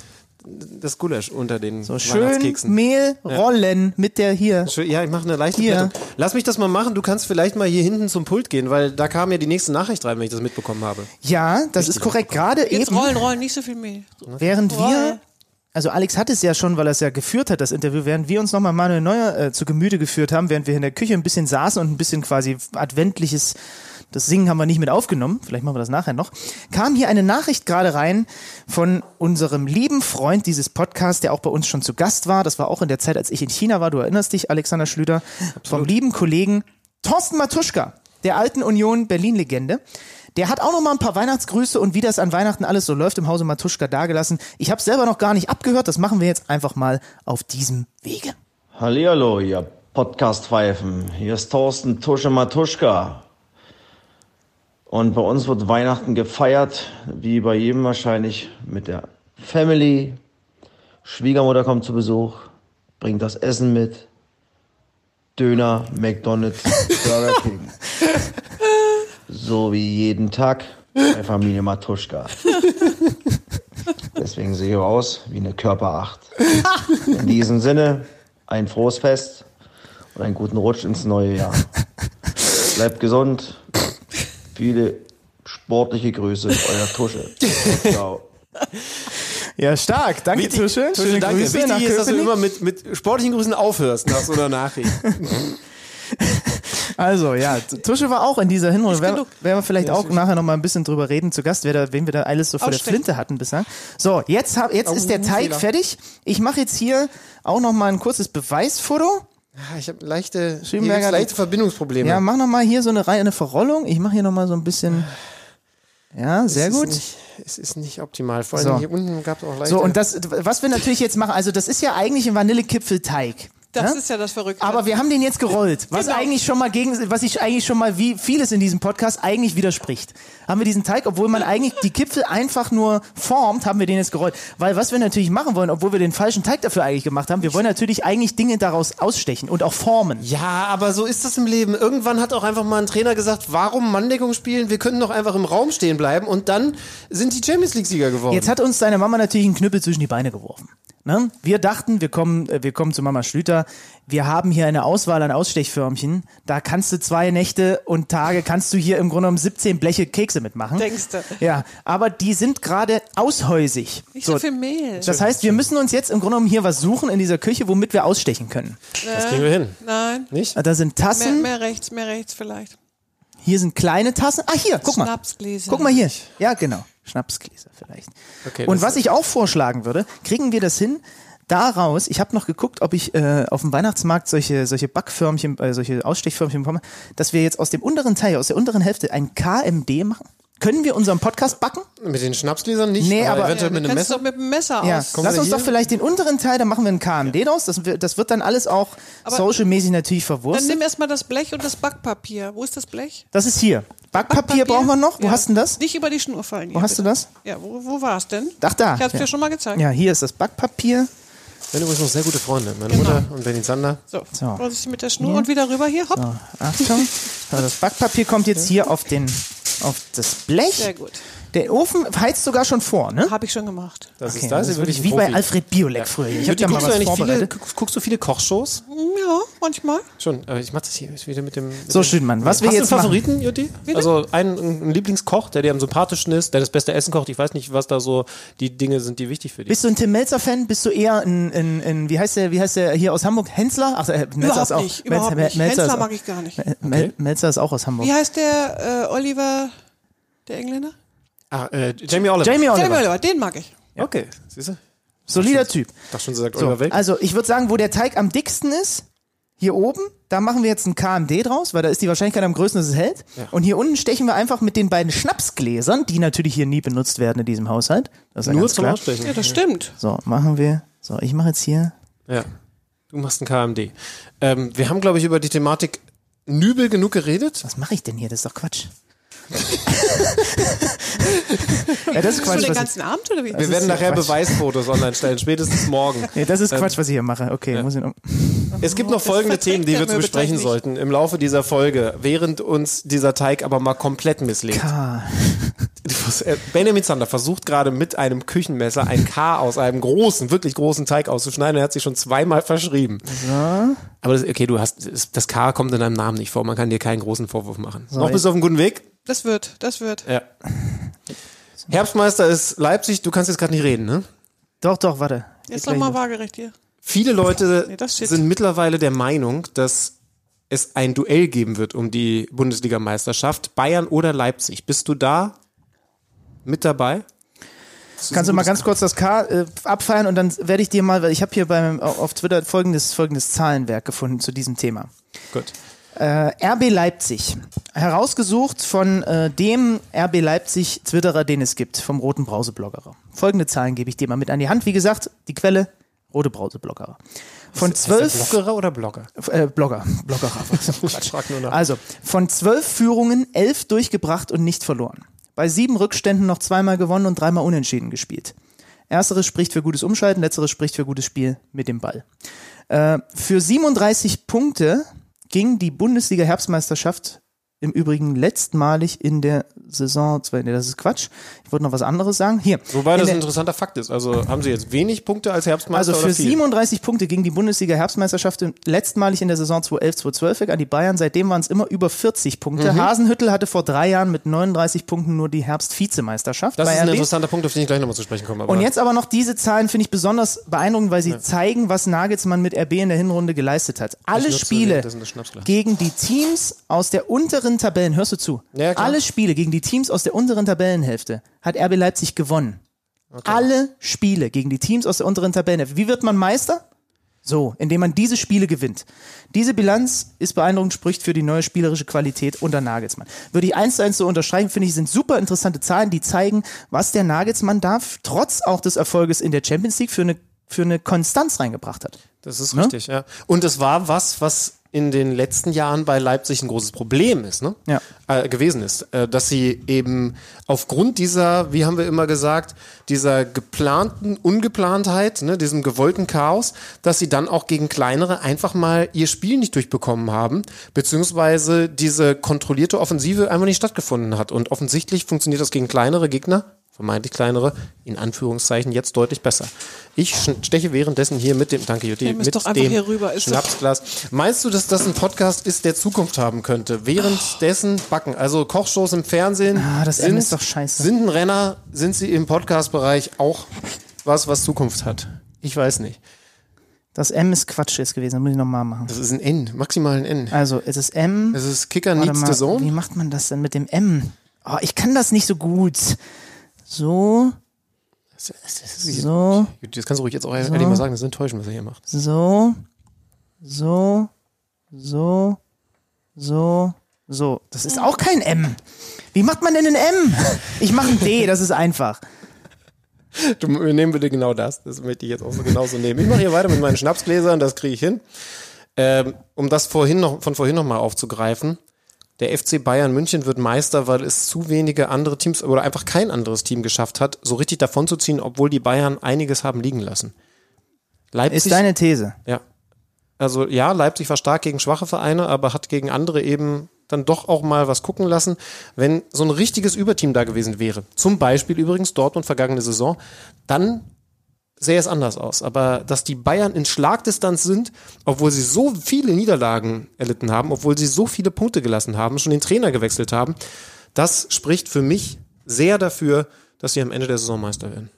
Das Gulasch unter den So schön. Mehl rollen mit der hier. Schön, Ja, ich mache eine leichte Hier. Lass mich das mal machen. Du kannst vielleicht mal hier hinten zum Pult gehen, weil da kam ja die nächste Nachricht rein, wenn ich das mitbekommen habe. Ja, das ist korrekt. Gerade Jetzt eben, rollen, rollen, nicht so viel Mehl. während wir, Roll. Also Alex hat es ja schon, weil er es ja geführt hat, das Interview, während wir uns nochmal Manuel Neuer äh, zu Gemüte geführt haben, während wir in der Küche ein bisschen saßen und ein bisschen quasi adventliches, das Singen haben wir nicht mit aufgenommen, vielleicht machen wir das nachher noch, kam hier eine Nachricht gerade rein von unserem lieben Freund dieses Podcasts, der auch bei uns schon zu Gast war. Das war auch in der Zeit, als ich in China war. Du erinnerst dich, Alexander Schlüter, vom lieben Kollegen Thorsten Matuschka, der alten Union Berlin-Legende. Der hat auch noch mal ein paar Weihnachtsgrüße und wie das an Weihnachten alles so läuft im Hause Matuschka dagelassen. Ich habe selber noch gar nicht abgehört, das machen wir jetzt einfach mal auf diesem Wege. Hallihallo, ihr Podcast-Pfeifen. Hier ist Thorsten Tusche Matuschka. Und bei uns wird Weihnachten gefeiert, wie bei jedem wahrscheinlich, mit der Family. Schwiegermutter kommt zu Besuch, bringt das Essen mit. Döner, McDonalds, Burger King. (laughs) So wie jeden Tag bei Familie Matuschka. Deswegen sehe ich aus wie eine Körperacht. In diesem Sinne, ein frohes Fest und einen guten Rutsch ins neue Jahr. Bleibt gesund. Viele sportliche Grüße, euer Tusche. Ciao. Ja, stark. Danke, Tusche. Schöne danke. Grüße Wichtig ist, dass du immer mit, mit sportlichen Grüßen aufhörst nach so einer Nachricht. (laughs) Also, ja, Tusche war auch in dieser Hinrunde. Werden wir vielleicht auch nachher noch mal ein bisschen drüber reden zu Gast, wer da, wen wir da alles so vor der. Flinte hatten bisher. So, jetzt, hab, jetzt ist der Teig fertig. Ich mache jetzt hier auch noch mal ein kurzes Beweisfoto. Ich habe leichte, Schönberger- leichte Verbindungsprobleme. Ja, mach noch mal hier so eine reine Verrollung. Ich mache hier noch mal so ein bisschen. Ja, sehr es gut. Ist nicht, es ist nicht optimal. Vor allem So. hier unten gab es auch leichte... So, und das, was wir natürlich jetzt machen, also das ist ja eigentlich ein Vanillekipfelteig. Das ja? ist ja das Verrückte. Aber wir haben den jetzt gerollt, was Genau. eigentlich schon mal gegen, was ich eigentlich schon mal wie vieles in diesem Podcast eigentlich widerspricht. Haben wir diesen Teig, obwohl man eigentlich die Kipfel einfach nur formt, haben wir den jetzt gerollt. Weil was wir natürlich machen wollen, obwohl wir den falschen Teig dafür eigentlich gemacht haben, wir wollen natürlich eigentlich Dinge daraus ausstechen und auch formen. Ja, aber so ist das im Leben. Irgendwann hat auch einfach mal ein Trainer gesagt, warum Manndeckung spielen? Wir können doch einfach im Raum stehen bleiben. Und dann sind die Champions League-Sieger geworden. Jetzt hat uns deine Mama natürlich einen Knüppel zwischen die Beine geworfen. Ne? Wir dachten, wir kommen, äh, wir kommen zu Mama Schlüter. Wir haben hier eine Auswahl an Ausstechförmchen. Da kannst du zwei Nächte und Tage, kannst du hier im Grunde genommen 17 Bleche Kekse mitmachen. Denkst du? Ja, aber die sind gerade aushäusig. Nicht so, viel Mehl. Das heißt, wir müssen uns jetzt im Grunde genommen hier was suchen in dieser Küche, womit wir ausstechen können. das kriegen wir hin. Nein. Nicht? Da sind Mehr, Tassen, mehr rechts, mehr rechts vielleicht. hier sind kleine Tassen. Ah, hier, guck mal. Schnapsgläser. Guck mal hier. Ja, genau. Schnapsgläser vielleicht. Okay, Und was ich auch vorschlagen würde, kriegen wir das hin, daraus, ich habe noch geguckt, ob ich äh, auf dem Weihnachtsmarkt solche, solche Backförmchen, äh, solche Ausstechförmchen bekomme, dass wir jetzt aus dem unteren Teil, aus der unteren Hälfte ein KMD machen. Können wir unseren Podcast backen? Mit den Schnapsgläsern nicht, Nee, aber- eventuell Ja, mit einem kannst Messer. doch mit dem Messer Ja, aus. Kommen lass uns hier? doch vielleicht den unteren Teil, da machen wir ein KMD draus. Das, wird- das wird dann alles auch Aber- socialmäßig natürlich Dann verwurstet. nimm erstmal das Blech und das Backpapier. Wo ist das Blech? Das ist hier. Backpapier brauchen wir noch. Wo Ja. hast du denn das? Nicht über die Schnur fallen. Wo hier, hast du bitte. das? Ja, wo, wo war es denn? Ach, da. Ich hab's Ja. dir schon mal gezeigt. Ja, hier ist das Backpapier. Wir sind übrigens noch sehr gute Freunde. Meine Genau. Mutter und Berlin Sander. So, So. Vorsichtig mit der Schnur und wieder rüber hier. Hopp. So, Achtung. So, das Backpapier kommt jetzt hier auf, den, auf das Blech. Sehr gut. Der Ofen heizt sogar schon vor, ne? Habe ich schon gemacht. Das Okay, ist, das ist ist wirklich wie bei. Alfred Biolek früher. Ich habe Jutti, da mal guckst, du was viele, guckst, guckst du viele Kochshows? Ja, manchmal. Schon, aber ich mach das hier wieder mit dem. Mit So, dem Schüttenmann, was wir Hast jetzt du einen. Favoriten, Jutti? Also einen, einen Lieblingskoch, der dir am sympathischsten ist, der das beste Essen kocht. Ich weiß nicht, was da so die Dinge sind, die wichtig für dich Bist du ein Tim Melzer-Fan? Bist du eher ein, ein, ein, wie heißt der, wie heißt der hier aus Hamburg? Hensler? Ach, äh, Melzer Überhaupt ist auch. nicht, überhaupt nicht. Melzer Hensler mag ich gar nicht. Mel- Mel Melzer ist auch aus Hamburg. Wie heißt der äh, Oliver, der Engländer? Ah, äh, Jamie Oliver. Jamie Jamie Oliver. Oliver, den mag ich. Okay, siehst du? Solider Typ. Dachte schon, sie sagt So, Oliver also ich würde sagen, wo der Teig am dicksten ist, Hier oben, da machen wir jetzt ein KMD draus, weil da ist die Wahrscheinlichkeit am größten, dass es hält. Und hier unten stechen wir einfach mit den beiden Schnapsgläsern, die natürlich hier nie benutzt werden in diesem Haushalt. Das ist ja Nur zum klar. Ausstechen. Ja, das stimmt. So, machen wir. So, ich mache jetzt hier. Ja. Du machst ein KMD. Ähm, wir haben, glaube ich, über die Thematik Nübel genug geredet. Was mache ich denn hier? Das ist doch Quatsch. Ja, das ist Quatsch. den Was ich, ganzen Abend oder wie? Wir werden ja nachher Quatsch. Beweisfotos online stellen, spätestens morgen. nee, das ist Quatsch, was ich hier mache. Okay, muss ich noch. Es gibt noch folgende Themen, die wir zu besprechen sollten im Laufe dieser Folge, während uns dieser Teig aber mal komplett misslebt. K. (laughs) Benjamin Zander versucht gerade mit einem Küchenmesser ein K aus einem großen, wirklich großen Teig auszuschneiden. Er hat sich schon zweimal verschrieben. Aber das, okay, du hast das K kommt in deinem Namen nicht vor. Man kann dir keinen großen Vorwurf machen. Noch bist du auf einem guten Weg? Das wird, das wird. Ja. Herbstmeister ist Leipzig. Du kannst jetzt gerade nicht reden, ne? Doch, doch, warte. Jetzt nochmal waagerecht hier. Viele Leute Nee, sind mittlerweile der Meinung, dass es ein Duell geben wird um die Bundesligameisterschaft. Bayern oder Leipzig. Bist du da mit dabei? Kannst du mal ganz kurz das K äh, abfeiern und dann werde ich dir mal, weil ich habe hier beim, auf Twitter folgendes, folgendes Zahlenwerk gefunden zu diesem Thema. Gut. Äh, RB Leipzig. Herausgesucht von äh, dem RB Leipzig Twitterer, den es gibt, vom Roten Brausebloggerer. Folgende Zahlen gebe ich dir mal mit an die Hand. Wie gesagt, die Quelle, Rote Brausebloggerer. Von zwölf Bloggerer oder Blogger? äh, Blogger, Bloggerer. Also, von zwölf Führungen elf durchgebracht und nicht verloren. Bei sieben Rückständen noch zweimal gewonnen und dreimal unentschieden gespielt. Ersteres spricht für gutes Umschalten, letzteres spricht für gutes Spiel mit dem Ball. Äh, für 37 Punkte ging die Bundesliga-Herbstmeisterschaft im Übrigen letztmalig in der Saison, zwei- nee, das ist Quatsch. Ich wollte noch was anderes sagen. Hier. Wobei in das ein interessanter Fakt ist. Also haben sie jetzt wenig Punkte als Herbstmeister also für oder viel? 37 Punkte ging die Bundesliga-Herbstmeisterschaft im- letztmalig in der Saison 2011-2012 weg an die Bayern. Seitdem waren es immer über 40 Punkte. Mhm. Hasenhüttel hatte vor drei Jahren mit 39 Punkten nur die Herbst-Vizemeisterschaft. Das ist ein RB. interessanter Punkt, auf den ich gleich nochmal zu sprechen komme. Und jetzt aber noch diese Zahlen finde ich besonders beeindruckend, weil sie zeigen, was Nagelsmann mit RB in der Hinrunde geleistet hat. Alle Spiele gegen die Teams aus der unteren Tabellen, hörst du zu? Ja. Alle Spiele gegen die Teams aus der unteren Tabellenhälfte hat RB Leipzig gewonnen. Alle Spiele gegen die Teams aus der unteren Tabellenhälfte. Wie wird man Meister? So, indem man diese Spiele gewinnt. Diese Bilanz ist beeindruckend, spricht für die neue spielerische Qualität unter Nagelsmann. Würde ich eins zu eins so unterstreichen, finde ich, sind super interessante Zahlen, die zeigen, was der Nagelsmann da trotz auch des Erfolges in der Champions League für eine, für eine Konstanz reingebracht hat. Das ist Ne? richtig, ja. Und es war was, was in den letzten Jahren bei Leipzig ein großes Problem ist, ne? Ja. Äh, gewesen ist, äh, dass sie eben aufgrund dieser, wie haben wir immer gesagt, dieser geplanten Ungeplantheit, ne, diesem gewollten Chaos, dass sie dann auch gegen kleinere einfach mal ihr Spiel nicht durchbekommen haben, beziehungsweise diese kontrollierte Offensive einfach nicht stattgefunden hat. Und offensichtlich funktioniert das gegen kleinere Gegner vermeintlich kleinere, in Anführungszeichen jetzt deutlich besser. Ich steche währenddessen hier mit dem, danke Jutti, mit dem hier rüber, ist Schnapsglas. Meinst du, dass das ein Podcast ist, der Zukunft haben könnte? Währenddessen backen, also Kochshows im Fernsehen. Ah, das sind, M ist doch scheiße. Sind ein Renner, sind sie im Podcast-Bereich auch was, was Zukunft hat? Ich weiß nicht. Das M ist Quatsch jetzt gewesen, das muss ich nochmal machen. Das ist ein N, maximal ein N. Also, es ist M. Es ist Kicker Warte Needs mal, the Wie Zone. macht man das denn mit dem M? Oh, ich kann das nicht so gut. So, so, Jutti, Das kannst du ruhig jetzt auch ehrlich mal sagen, das ist enttäuschend, was er hier macht. so, so, so, so, so. Das ist auch kein M. Wie macht man denn ein M? Ich mache ein D, das ist einfach. Du, wir nehmen bitte genau das. Das möchte ich jetzt auch so genauso nehmen. Ich mache hier weiter mit meinen Schnapsgläsern, das kriege ich hin. Ähm, um das vorhin noch, von vorhin noch mal aufzugreifen. Der FC Bayern München wird Meister, weil es zu wenige andere Teams oder einfach kein anderes Team geschafft hat, so richtig davonzuziehen, obwohl die Bayern einiges haben liegen lassen. Leipzig, Ist deine These. ja. Also ja, Leipzig war stark gegen schwache Vereine, aber hat gegen andere eben dann doch auch mal was gucken lassen, wenn so ein richtiges Überteam da gewesen wäre. Zum Beispiel übrigens Dortmund vergangene Saison, dann sähe es anders aus. Aber dass die Bayern in Schlagdistanz sind, obwohl sie so viele Niederlagen erlitten haben, obwohl sie so viele Punkte gelassen haben, schon den Trainer gewechselt haben, das spricht für mich sehr dafür, dass sie am Ende der Saison Meister werden.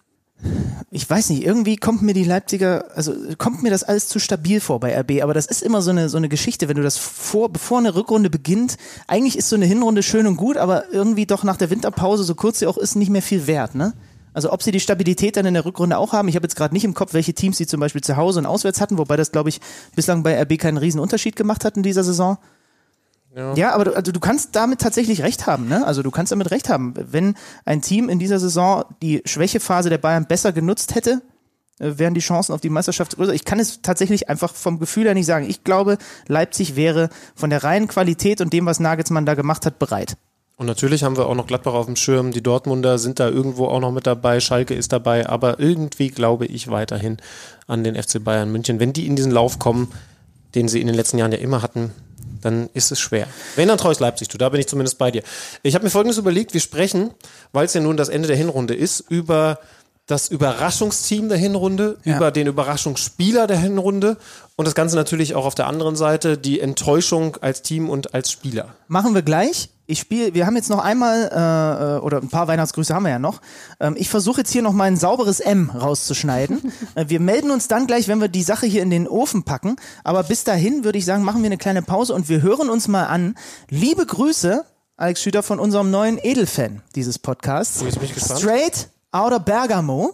Ich weiß nicht, irgendwie kommt mir die Leipziger, also kommt mir das alles zu stabil vor bei RB, aber das ist immer so eine, so eine Geschichte, wenn du das vor, bevor eine Rückrunde beginnt, eigentlich ist so eine Hinrunde schön und gut, aber irgendwie doch nach der Winterpause, so kurz sie auch ist, nicht mehr viel wert, ne? Also ob sie die Stabilität dann in der Rückrunde auch haben. Ich habe jetzt gerade nicht im Kopf, welche Teams sie zum Beispiel zu Hause und auswärts hatten, wobei das, glaube ich, bislang bei RB keinen riesen Unterschied gemacht hat in dieser Saison. Ja, aber du, also du kannst damit tatsächlich recht haben, ne? Also du kannst damit recht haben. Wenn ein Team in dieser Saison die Schwächephase der Bayern besser genutzt hätte, äh, wären die Chancen auf die Meisterschaft größer. Ich kann es tatsächlich einfach vom Gefühl her nicht sagen. Ich glaube, Leipzig wäre von der reinen Qualität und dem, was Nagelsmann da gemacht hat, bereit. Und natürlich haben wir auch noch Gladbach auf dem Schirm. Die Dortmunder sind da irgendwo auch noch mit dabei. Schalke ist dabei. Aber irgendwie glaube ich weiterhin an den FC Bayern München. Wenn die in diesen Lauf kommen, den sie in den letzten Jahren ja immer hatten, dann ist es schwer. Wenn, dann traue ich Leipzig zu. Da bin ich zumindest bei dir. Ich habe mir Folgendes überlegt. Wir sprechen, weil es ja nun das Ende der Hinrunde ist, über das Überraschungsteam der Hinrunde, Ja. über den Überraschungsspieler der Hinrunde und das Ganze natürlich auch auf der anderen Seite die Enttäuschung als Team und als Spieler. Machen wir gleich. Ich spiele, wir haben jetzt noch einmal, äh, äh, oder ein paar Weihnachtsgrüße haben wir ja noch. Ähm, ich versuche jetzt hier noch mal ein sauberes M rauszuschneiden. (laughs) äh, wir melden uns dann gleich, wenn wir die Sache hier in den Ofen packen. Aber bis dahin würde ich sagen, machen wir eine kleine Pause und wir hören uns mal an. Liebe Grüße, Alex Schüter, von unserem neuen Edelfan dieses Podcasts. jetzt bin ich gespannt. Straight Outer Bergamo.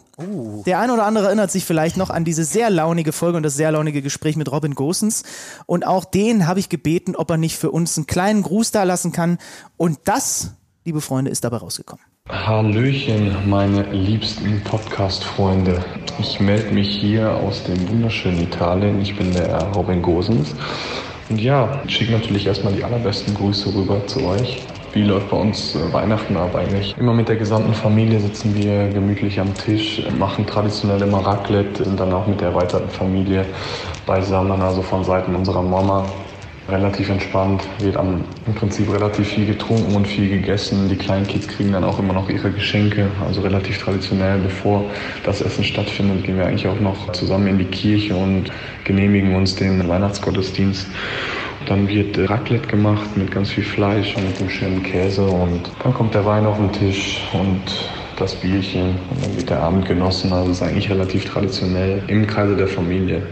Der eine oder andere erinnert sich vielleicht noch an diese sehr launige Folge und das sehr launige Gespräch mit Robin Gosens. Und auch den habe ich gebeten, ob er nicht für uns einen kleinen Gruß da lassen kann. Und das, liebe Freunde, ist dabei rausgekommen. Hallöchen, meine liebsten Podcast-Freunde. Ich melde mich hier aus dem wunderschönen Italien. Ich bin der Robin Gosens. Und ja, ich schicke natürlich erstmal die allerbesten Grüße rüber zu euch. Wie läuft bei uns äh, Weihnachten ab eigentlich? Immer mit der gesamten Familie sitzen wir gemütlich am Tisch, machen traditionell immer Raclette, sind dann auch mit der erweiterten Familie beisammen, also von Seiten unserer Mama relativ entspannt, wird am, im Prinzip relativ viel getrunken und viel gegessen. Die kleinen Kids kriegen dann auch immer noch ihre Geschenke, also relativ traditionell. Bevor das Essen stattfindet, gehen wir eigentlich auch noch zusammen in die Kirche und genehmigen uns den Weihnachtsgottesdienst. Dann wird Raclette gemacht mit ganz viel Fleisch und mit dem schönen Käse und dann kommt der Wein auf den Tisch und das Bierchen und dann wird der Abend genossen. Also es ist eigentlich relativ traditionell im Kreise der Familie.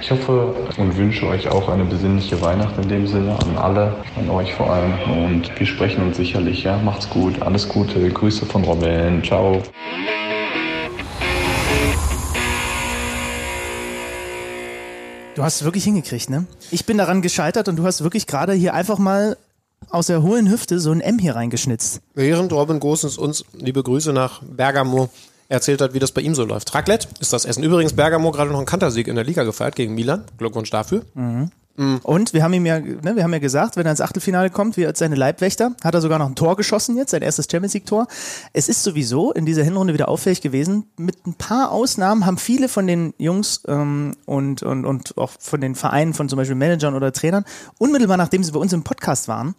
Ich hoffe und wünsche euch auch eine besinnliche Weihnacht in dem Sinne, an alle, an euch vor allem. Und wir sprechen uns sicherlich, ja. Macht's gut, alles Gute, Grüße von Robin, ciao. Du hast es wirklich hingekriegt, ne? Ich bin daran gescheitert und du hast wirklich gerade hier einfach mal aus der hohlen Hüfte so ein M hier reingeschnitzt. Während Robin Gosens uns liebe Grüße nach Bergamo erzählt hat, wie das bei ihm so läuft. Raclette ist das Essen. Übrigens Bergamo gerade noch einen Kantersieg in der Liga gefeiert gegen Milan. Glückwunsch dafür. Und wir haben ihm ja, ne, wir haben ja gesagt, wenn er ins Achtelfinale kommt, wie als seine Leibwächter, hat er sogar noch ein Tor geschossen jetzt, sein erstes Champions League Tor. Es ist sowieso in dieser Hinrunde wieder auffällig gewesen. Mit ein paar Ausnahmen haben viele von den Jungs ähm, und, und, und auch von den Vereinen, von zum Beispiel Managern oder Trainern, unmittelbar nachdem sie bei uns im Podcast waren,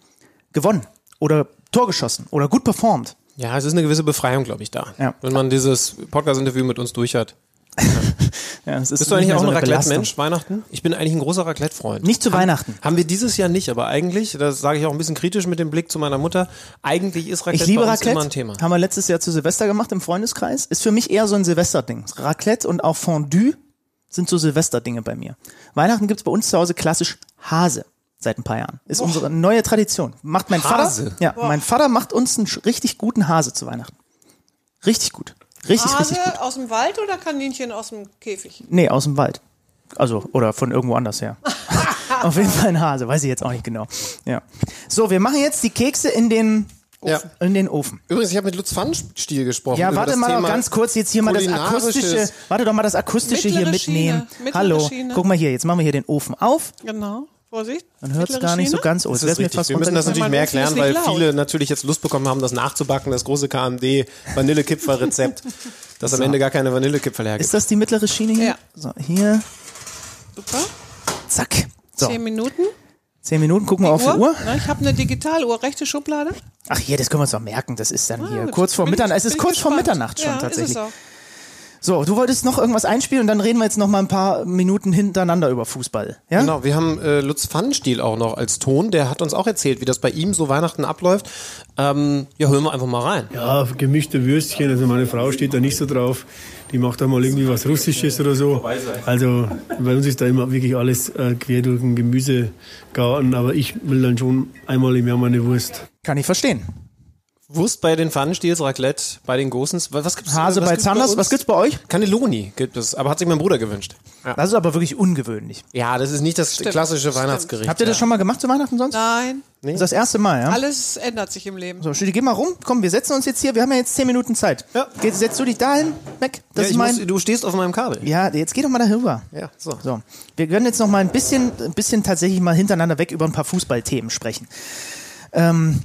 gewonnen oder Tor geschossen oder gut performt. Ja, es ist eine gewisse Befreiung, glaube ich, da. Ja. Wenn man dieses Podcast-Interview mit uns durch hat. Ja, Bist du eigentlich auch so ein Raclette-Mensch, Weihnachten? Ich bin eigentlich ein großer Raclette-Freund. Nicht zu haben, Weihnachten. Haben wir dieses Jahr nicht, aber eigentlich, das sage ich auch ein bisschen kritisch mit dem Blick zu meiner Mutter, eigentlich ist Raclette Ich liebe bei uns Raclette. immer ein Thema. Haben wir letztes Jahr zu Silvester gemacht im Freundeskreis. Ist für mich eher so ein Silvesterding. Raclette und auch Fondue sind so Silvesterdinge bei mir. Weihnachten gibt's bei uns zu Hause klassisch Hase. Seit ein paar Jahren. Ist unsere neue Tradition. Macht mein Hase? Vater. Ja, mein Vater macht uns einen richtig guten Hase zu Weihnachten. Richtig gut. Richtig, Hase richtig gut. aus dem Wald oder Kaninchen aus dem Käfig? Nee, aus dem Wald. Also, oder von irgendwo anders her. (laughs) Auf jeden Fall ein Hase, weiß ich jetzt auch nicht genau. Ja. So, wir machen jetzt die Kekse in den, Ja. in den Ofen. Übrigens, ich habe mit Lutz Pfannstiel gesprochen. Ja, warte mal Thema ganz kurz jetzt hier mal das akustische, warte doch mal das akustische hier mitnehmen. Schiene, Hallo, Schiene. guck mal hier, jetzt machen wir hier den Ofen auf, Genau. Vorsicht. dann hört es gar nicht so ganz, oh, Das ist richtig. fast Wir müssen das natürlich mehr erklären, weil viele natürlich jetzt Lust bekommen haben, das nachzubacken, das große KMD Vanillekipferl-Rezept, (laughs) das am Ende gar keine Vanillekipferl hergibt. Ist das die mittlere Schiene hier? Ja. So, hier, Super. zack. So, Zehn Minuten. zehn Minuten, gucken wir auf die Uhr. Na, ich habe eine Digitaluhr, rechte Schublade. Ach hier, das können wir uns doch merken, das ist dann hier gut. kurz vor Mitternacht, es ist kurz vor. Mitternacht schon ja, tatsächlich. Ist es auch. So, du wolltest noch irgendwas einspielen und dann reden wir jetzt noch mal ein paar Minuten hintereinander über Fußball. Ja? Genau, wir haben äh, Lutz Pfannenstiel auch noch als Ton, der hat uns auch erzählt, wie das bei ihm so Weihnachten abläuft. Ähm, ja, hören wir einfach mal rein. Ja, gemischte Würstchen. Also meine Frau steht da nicht so drauf. Die macht da mal irgendwie was Russisches oder so. Also bei uns ist da immer wirklich alles äh, quer durch den Gemüsegarten. Aber ich will dann schon einmal im Jahr meine Wurst. Kann ich verstehen. Wurst bei den Pfannenstiels, Raclette bei den Gosens. Was, gibt's Hase was bei Zanders, was gibt's bei euch? Cannelloni gibt es, aber hat sich mein Bruder gewünscht. Ja, Das ist aber wirklich ungewöhnlich. ja das ist nicht das klassische Weihnachtsgericht. Habt ihr das schon mal gemacht zu Weihnachten sonst? Nein, Das ist das erste Mal, ja? alles ändert sich im Leben. So, Studi, geh mal rum. Komm, wir setzen uns jetzt hier. Wir haben ja jetzt zehn Minuten Zeit. Ja. Geh, setzt du dich dahin, weg. Das ja, ist mein. muss, du stehst auf meinem Kabel. ja, jetzt geh doch mal da rüber. Ja, so. So, wir können jetzt noch mal ein bisschen, ein bisschen tatsächlich mal hintereinander weg über ein paar Fußballthemen sprechen. Ähm,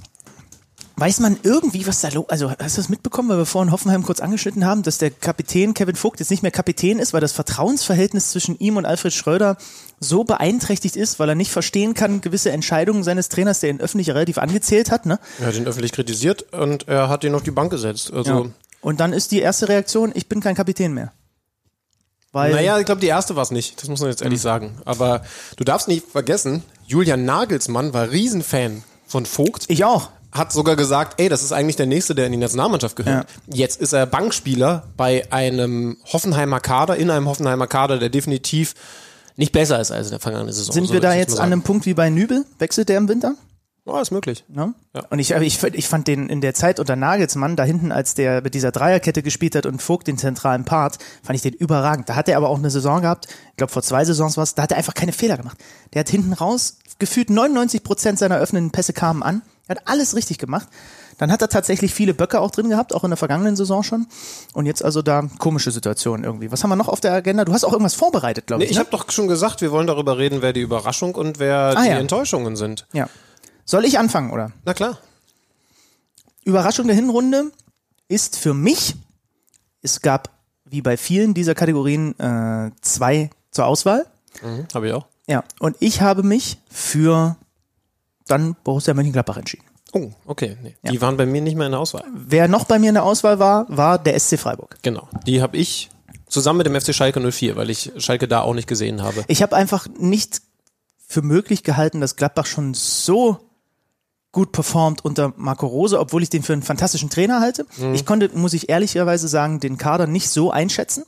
weiß man irgendwie, was da los Also, hast du das mitbekommen, weil wir vorhin Hoffenheim kurz angeschnitten haben, dass der Kapitän Kevin Vogt jetzt nicht mehr Kapitän ist, weil das Vertrauensverhältnis zwischen ihm und Alfred Schröder so beeinträchtigt ist, weil er nicht verstehen kann, gewisse Entscheidungen seines Trainers, der ihn öffentlich relativ angezählt hat, ne? Er hat ihn öffentlich kritisiert und er hat ihn auf die Bank gesetzt. Also, Ja. Und dann ist die erste Reaktion, ich bin kein Kapitän mehr. Weil, naja, ich glaube, die erste war es nicht. Das muss man jetzt ehrlich sagen. Aber du darfst nicht vergessen, Julian Nagelsmann war Riesenfan von Vogt. ich auch. Hat sogar gesagt, ey, das ist eigentlich der Nächste, der in die Nationalmannschaft gehört. Jetzt ist er Bankspieler bei einem Hoffenheimer Kader, in einem Hoffenheimer Kader, der definitiv nicht besser ist als in der vergangenen Saison. Sind So wir da jetzt an einem Punkt wie bei Nübel? Wechselt der im Winter? Ja, ist möglich. Ne? Ja. Und ich, ich, ich fand den in der Zeit unter Nagelsmann da hinten, als der mit dieser Dreierkette gespielt hat und Vogt den zentralen Part, fand ich den überragend. Da hat er aber auch eine Saison gehabt, ich glaube vor zwei Saisons war es, da hat er einfach keine Fehler gemacht. Der hat hinten raus, gefühlt 99 Prozent seiner öffnenden Pässe kamen an. Er hat alles richtig gemacht. Dann hat er tatsächlich viele Böcke auch drin gehabt, auch in der vergangenen Saison schon. Und jetzt also da komische Situation irgendwie. Was haben wir noch auf der Agenda? Du hast auch irgendwas vorbereitet, glaube Nee, ich. ich ne? habe doch schon gesagt, wir wollen darüber reden, wer die Überraschung und wer Ah, die ja. Enttäuschungen sind. ja. Soll ich anfangen, oder? Na klar. Überraschung der Hinrunde ist für mich, es gab wie bei vielen dieser Kategorien äh, zwei zur Auswahl. Mhm, habe ich auch. Ja, und ich habe mich für dann Borussia Mönchengladbach entschieden. Oh, okay. Nee. Die waren bei mir nicht mehr in der Auswahl. Wer noch bei mir in der Auswahl war, war der SC Freiburg. Genau. Die habe ich zusammen mit dem FC Schalke 04, weil ich Schalke da auch nicht gesehen habe. Ich habe einfach nicht für möglich gehalten, dass Gladbach schon so gut performt unter Marco Rose, obwohl ich den für einen fantastischen Trainer halte. Ich konnte, muss ich ehrlicherweise sagen, den Kader nicht so einschätzen.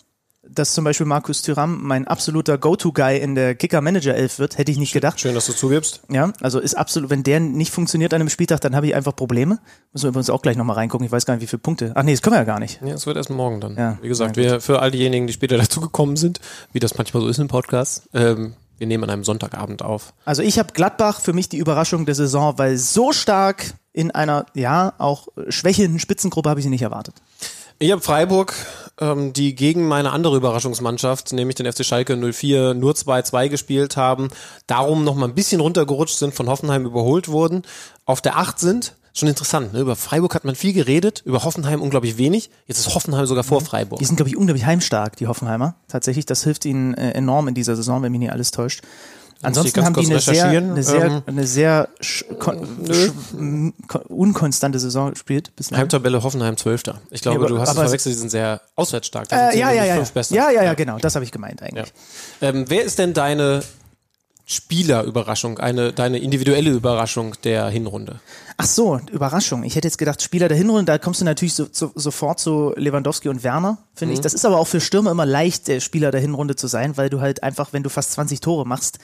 Dass zum Beispiel Markus Thüram mein absoluter Go-To-Guy in der Kicker-Manager-Elf wird, hätte ich nicht gedacht. Schön, dass du zugibst. Ja, also ist absolut, wenn der nicht funktioniert an einem Spieltag, dann habe ich einfach Probleme. Müssen wir übrigens auch gleich nochmal reingucken. Ich weiß gar nicht, wie viele Punkte. Ach nee, das können wir ja gar nicht. Ja, es wird erst morgen dann. Ja, Wie gesagt, wir für all diejenigen, die später (laughs) dazugekommen sind, wie das manchmal so ist im Podcast, ähm, wir nehmen an einem Sonntagabend auf. Also ich habe Gladbach für mich die Überraschung der Saison, weil so stark in einer, ja, auch schwächelnden Spitzengruppe habe ich sie nicht erwartet. Ich habe Freiburg, ähm, die gegen meine andere Überraschungsmannschaft, nämlich den FC Schalke 04, nur 2-2 gespielt haben, darum noch mal ein bisschen runtergerutscht sind, von Hoffenheim überholt wurden, auf der 8 sind. Schon interessant, ne? Über Freiburg hat man viel geredet, über Hoffenheim unglaublich wenig. Jetzt ist Hoffenheim sogar vor Freiburg. Die sind, glaube ich, unglaublich heimstark, die Hoffenheimer. Tatsächlich, das hilft ihnen äh, enorm in dieser Saison, wenn mich nicht alles täuscht. Ansonsten haben die eine sehr, eine sehr, Ähm, eine sehr unkonstante Saison gespielt. Bislang. Heimtabelle Hoffenheim 12. Ich glaube, Ja, aber- du hast es verwechselt, die sind sehr auswärtsstark. Da Äh, ja, ja, ja, ja. Ja, ja, ja, genau. Das habe ich gemeint eigentlich. Ähm, wer ist denn deine Spielerüberraschung, eine, deine individuelle Überraschung der Hinrunde? Ach so, Überraschung. Ich hätte jetzt gedacht, Spieler der Hinrunde, da kommst du natürlich so, so, sofort zu Lewandowski und Werner, finde Mhm. ich. Das ist aber auch für Stürmer immer leicht, der Spieler der Hinrunde zu sein, weil du halt einfach, wenn du fast 20 Tore machst,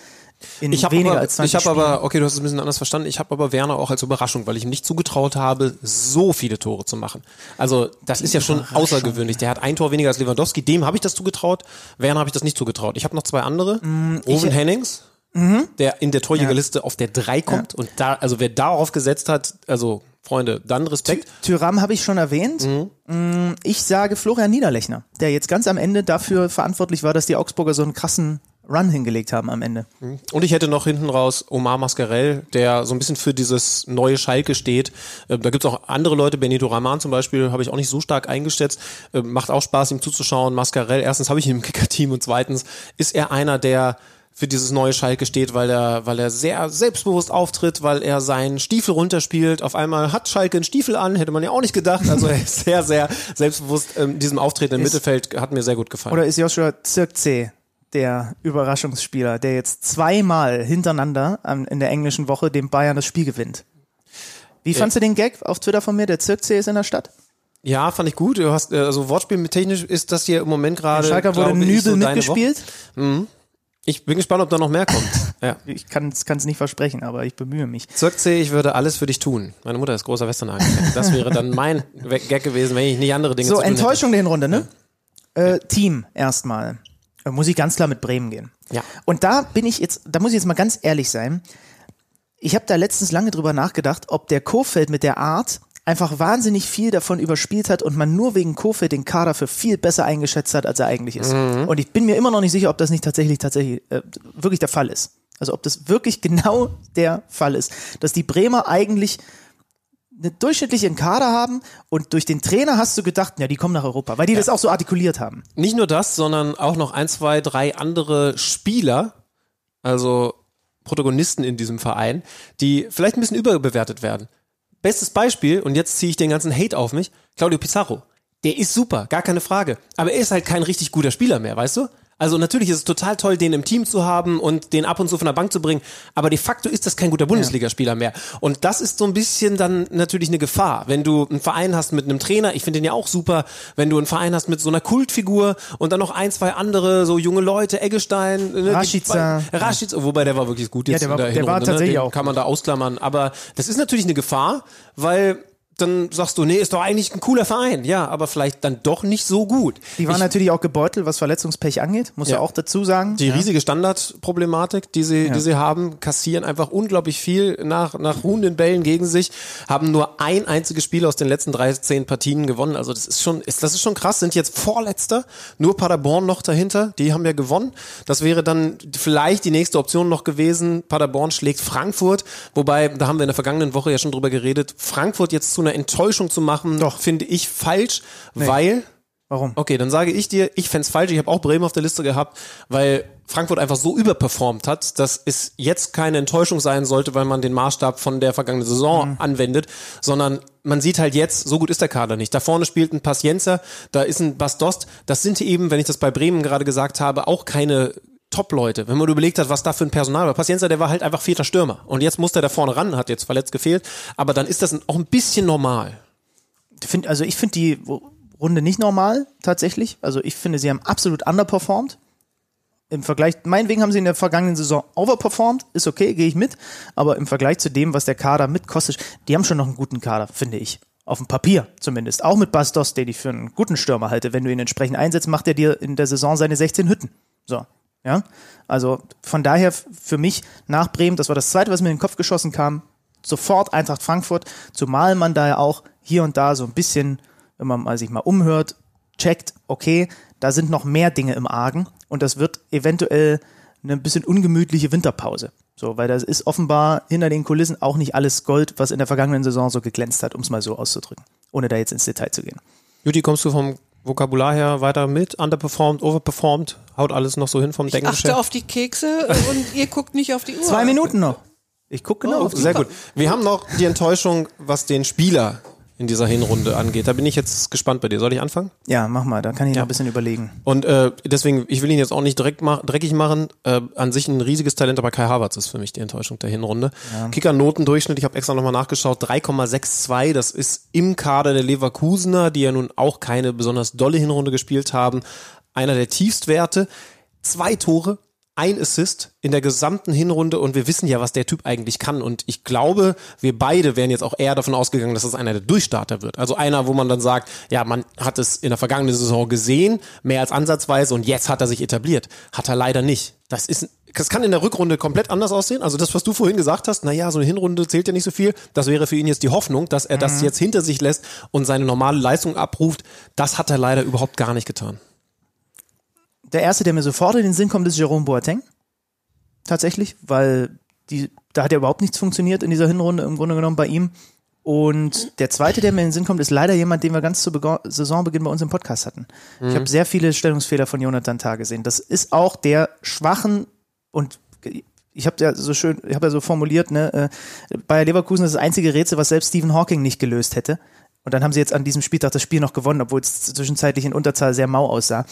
in Ich weniger aber, als 20 ich habe aber, okay, du hast es ein bisschen anders verstanden. Ich habe aber Werner auch als Überraschung, weil ich ihm nicht zugetraut habe, so viele Tore zu machen. Also das ist ja schon außergewöhnlich. Der hat ein Tor weniger als Lewandowski. Dem habe ich das zugetraut. Werner habe ich das nicht zugetraut. Ich habe noch zwei andere. Mm, Owen Hennings, der in der Torjägerliste auf der drei kommt und da, also wer darauf gesetzt hat, also Freunde, dann Respekt. Tyram habe ich schon erwähnt. Mm, Ich sage Florian Niederlechner, der jetzt ganz am Ende dafür verantwortlich war, dass die Augsburger so einen krassen Run hingelegt haben am Ende. Und ich hätte noch hinten raus Omar Mascarell, der so ein bisschen für dieses neue Schalke steht. Äh, Da gibt's auch andere Leute, Benito Raman zum Beispiel, habe ich auch nicht so stark eingeschätzt. Äh, Macht auch Spaß, ihm zuzuschauen. Mascarell, erstens habe ich ihn im Kicker-Team und zweitens ist er einer, der für dieses neue Schalke steht, weil er, weil er sehr selbstbewusst auftritt, weil er seinen Stiefel runterspielt. Auf einmal hat Schalke einen Stiefel an, hätte man ja auch nicht gedacht. Also er ist sehr, sehr selbstbewusst. Ähm, diesem Auftreten im Ist- Mittelfeld hat mir sehr gut gefallen. Oder ist Joshua Zirkzee der Überraschungsspieler, der jetzt zweimal hintereinander in der englischen Woche dem Bayern das Spiel gewinnt? Wie fandst du den Gag auf Twitter von mir? Der Zirkzee ist in der Stadt? Ja, fand ich gut. Du hast, äh, also Wortspiel mit technisch ist das hier im Moment gerade. Schalker wurde Nübel so mitgespielt. Woche. Ich bin gespannt, ob da noch mehr kommt. (laughs) Ja. Ich kann es nicht versprechen, aber ich bemühe mich. Zirkzee, ich würde alles für dich tun. Meine Mutter ist großer Westernhagen. Das wäre dann mein (laughs) Gag gewesen, wenn ich nicht andere Dinge So, zu tun hätte. Enttäuschung der Hinrunde, ne? Äh, Team erstmal. Äh, Muss ich ganz klar mit Bremen gehen. Ja. Und da bin ich jetzt, da muss ich jetzt mal ganz ehrlich sein. Ich habe da letztens lange drüber nachgedacht, ob der Kofeld mit der Art einfach wahnsinnig viel davon überspielt hat und man nur wegen Kofeld den Kader für viel besser eingeschätzt hat, als er eigentlich ist. Und ich bin mir immer noch nicht sicher, ob das nicht tatsächlich tatsächlich äh, wirklich der Fall ist. Also ob das wirklich genau (laughs) der Fall ist, dass die Bremer eigentlich eine durchschnittliche Kader haben und durch den Trainer hast du gedacht, ja, die kommen nach Europa, weil die das auch so artikuliert haben. Nicht nur das, sondern auch noch ein, zwei, drei andere Spieler, also Protagonisten in diesem Verein, die vielleicht ein bisschen überbewertet werden. Bestes Beispiel, und jetzt ziehe ich den ganzen Hate auf mich, Claudio Pizarro. Der ist super, gar keine Frage. Aber er ist halt kein richtig guter Spieler mehr, weißt du? Also natürlich ist es total toll, den im Team zu haben und den ab und zu von der Bank zu bringen, aber de facto ist das kein guter Bundesligaspieler mehr. Und das ist so ein bisschen dann natürlich eine Gefahr, wenn du einen Verein hast mit einem Trainer, ich finde den ja auch super, wenn du einen Verein hast mit so einer Kultfigur und dann noch ein, zwei andere, so junge Leute, Eggestein, ne, Rashica. Rashica, wobei der war wirklich gut jetzt Ja, der war- in der der war Hinrunde, tatsächlich ne? Auch kann man da ausklammern, aber das ist natürlich eine Gefahr, weil dann sagst du, nee, ist doch eigentlich ein cooler Verein. Ja, aber vielleicht dann doch nicht so gut. Die waren ich, natürlich auch gebeutelt, was Verletzungspech angeht, muss ja, Ja. auch dazu sagen. die ja. riesige Standardproblematik, die sie, Ja. die sie haben, kassieren einfach unglaublich viel nach, nach ruhenden Bällen gegen sich, haben nur ein einziges Spiel aus den letzten 13 Partien gewonnen. Also das ist schon, ist, das ist schon krass, sind jetzt Vorletzter, nur Paderborn noch dahinter, die haben ja gewonnen. Das wäre dann vielleicht die nächste Option noch gewesen. Paderborn schlägt Frankfurt, wobei, da haben wir in der vergangenen Woche ja schon drüber geredet, Frankfurt jetzt zu einer Enttäuschung zu machen, Doch. finde ich falsch, weil Warum? Okay, dann sage ich dir, ich fänd's falsch, ich habe auch Bremen auf der Liste gehabt, weil Frankfurt einfach so überperformt hat, dass es jetzt keine Enttäuschung sein sollte, weil man den Maßstab von der vergangenen Saison anwendet, sondern man sieht halt jetzt, so gut ist der Kader nicht. Da vorne spielt ein Pacienza, da ist ein Bastost, das sind eben, wenn ich das bei Bremen gerade gesagt habe, auch keine Top-Leute. Wenn man überlegt hat, was da für ein Personal war. Pacienza, der war halt einfach vierter Stürmer. Und jetzt muss der da vorne ran, hat jetzt verletzt gefehlt. Aber dann ist das auch ein bisschen normal. Also ich finde die Runde nicht normal, tatsächlich. Also ich finde, sie haben absolut underperformed. Im Vergleich, meinetwegen haben sie in der vergangenen Saison overperformed, ist okay, gehe ich mit. Aber im Vergleich zu dem, was der Kader mitkostet, die haben schon noch einen guten Kader, finde ich. Auf dem Papier zumindest. Auch mit Bastos, den ich für einen guten Stürmer halte. Wenn du ihn entsprechend einsetzt, macht er dir in der Saison seine 16 Hütten. So. Ja. Also von daher für mich nach Bremen, das war das zweite, was mir in den Kopf geschossen kam, sofort Eintracht Frankfurt, zumal man da ja auch hier und da so ein bisschen, wenn man sich mal umhört, checkt, okay, da sind noch mehr Dinge im Argen und das wird eventuell eine bisschen ungemütliche Winterpause. So, weil das ist offenbar hinter den Kulissen auch nicht alles Gold, was in der vergangenen Saison so geglänzt hat, um es mal so auszudrücken, ohne da jetzt ins Detail zu gehen. Juti, kommst du vom Vokabular her weiter mit? Underperformed, overperformed? Haut alles noch so hin vom Ich achte auf die Kekse und ihr guckt nicht auf die Uhr. Zwei Minuten noch. Ich gucke genau Oh, auf die sehr gut. Wir haben noch die Enttäuschung, was den Spieler in dieser Hinrunde angeht. Da bin ich jetzt gespannt bei dir. Soll ich anfangen? Ja, mach mal, da kann ich Ja. noch ein bisschen überlegen. Und äh, deswegen, ich will ihn jetzt auch nicht direkt ma dreckig machen. Äh, an sich ein riesiges Talent, aber Kai Havertz ist für mich die Enttäuschung der Hinrunde. Kicker-Notendurchschnitt, ich habe extra nochmal nachgeschaut, 3,62. Das ist im Kader der Leverkusener, die ja nun auch keine besonders dolle Hinrunde gespielt haben, einer der Tiefstwerte. Zwei Tore, ein Assist in der gesamten Hinrunde und wir wissen ja, was der Typ eigentlich kann. Und ich glaube, wir beide wären jetzt auch eher davon ausgegangen, dass es einer der Durchstarter wird. Also einer, wo man dann sagt, ja, man hat es in der vergangenen Saison gesehen, mehr als ansatzweise und jetzt hat er sich etabliert. Hat er leider nicht. Das ist, das kann in der Rückrunde komplett anders aussehen. Also das, was du vorhin gesagt hast, na ja, so eine Hinrunde zählt ja nicht so viel. Das wäre für ihn jetzt die Hoffnung, dass er das jetzt hinter sich lässt und seine normale Leistung abruft. Das hat er leider überhaupt gar nicht getan. Der erste, der mir sofort in den Sinn kommt, ist Jerome Boateng. Tatsächlich, weil die, da hat ja überhaupt nichts funktioniert in dieser Hinrunde im Grunde genommen bei ihm. Und der zweite, der mir in den Sinn kommt, ist leider jemand, den wir ganz zu Bego Saisonbeginn bei uns im Podcast hatten. Ich habe sehr viele Stellungsfehler von Jonathan Tah gesehen. Das ist auch der schwachen und ich habe ja so schön, ich habe ja so formuliert, ne, äh, Bayer Leverkusen ist das einzige Rätsel, was selbst Stephen Hawking nicht gelöst hätte. Und dann haben sie jetzt an diesem Spieltag das Spiel noch gewonnen, obwohl es zwischenzeitlich in Unterzahl sehr mau aussah.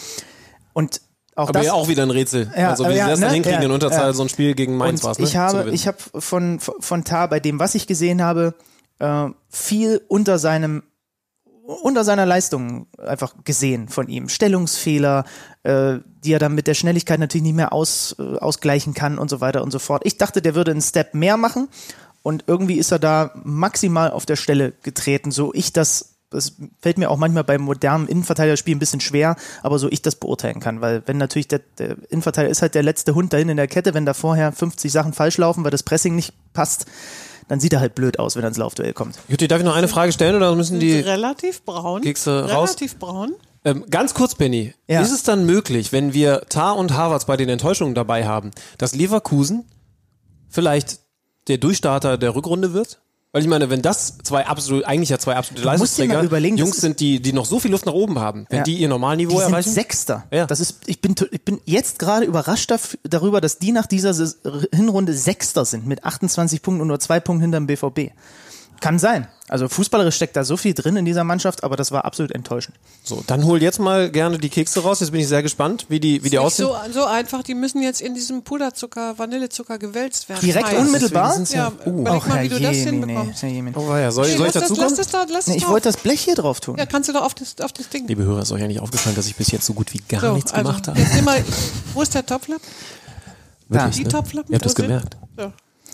Und auch Aber das, ja auch wieder ein Rätsel. Ja, also wie sie ja, das dann ne? hinkriegen Ja, in Unterzahl, ja. so ein Spiel gegen Mainz war es, ne? ich Zu habe, ich habe von, von Tar, bei dem, was ich gesehen habe, äh, viel unter seinem unter seiner Leistung einfach gesehen von ihm. Stellungsfehler, äh, die er dann mit der Schnelligkeit natürlich nicht mehr aus, äh, ausgleichen kann und so weiter und so fort. Ich dachte, der würde einen Step mehr machen und irgendwie ist er da maximal auf der Stelle getreten, so ich das das fällt mir auch manchmal beim modernen Innenverteidigerspiel ein bisschen schwer, aber so ich das beurteilen kann, weil wenn natürlich der, der Innenverteidiger ist halt der letzte Hund dahin in der Kette, wenn da vorher 50 Sachen falsch laufen, weil das Pressing nicht passt, dann sieht er halt blöd aus, wenn er ins Laufduell kommt. Jutti, darf ich noch eine Frage stellen oder müssen die relativ braun. Kekse raus? Relativ braun. Ähm, ganz kurz, Benny. Ja. Ist es dann möglich, wenn wir Tar und Harvards bei den Enttäuschungen dabei haben, dass Leverkusen vielleicht der Durchstarter der Rückrunde wird? Weil ich meine, wenn das zwei absolut, eigentlich ja zwei absolute Leistungsträger, überlegen, Jungs sind, die, die noch so viel Luft nach oben haben, wenn Ja. die ihr Normalniveau Die sind erreichen. Sechster. Ja. Das ist, ich bin, ich bin jetzt gerade überrascht darüber, dass die nach dieser Hinrunde Sechster sind mit 28 Punkten und nur zwei Punkten hinterm BVB. Kann sein. Also fußballerisch steckt da so viel drin in dieser Mannschaft, aber das war absolut enttäuschend. So, dann hol jetzt mal gerne die Kekse raus. Jetzt bin ich sehr gespannt, wie die, wie die aussehen. so, so einfach, die müssen jetzt in diesem Puderzucker, Vanillezucker gewälzt werden. Direkt Heiß. unmittelbar? Sind's Ja, Uh. überleg mal, wie du das hinbekommst. Oh, ja. Soll, Nee, soll ich lass das, dazu lass das da, lass Nee, ich wollte das Blech hier drauf tun. Ja, kannst du doch auf das, auf das Ding. Liebe Hörer, ist euch ja nicht aufgefallen, dass ich bis jetzt so gut wie gar so, nichts also, gemacht habe. jetzt nimm mal, wo ist der Topflappen? Wirklich, Die ne? Topflappen? Ihr habt das gemerkt. So.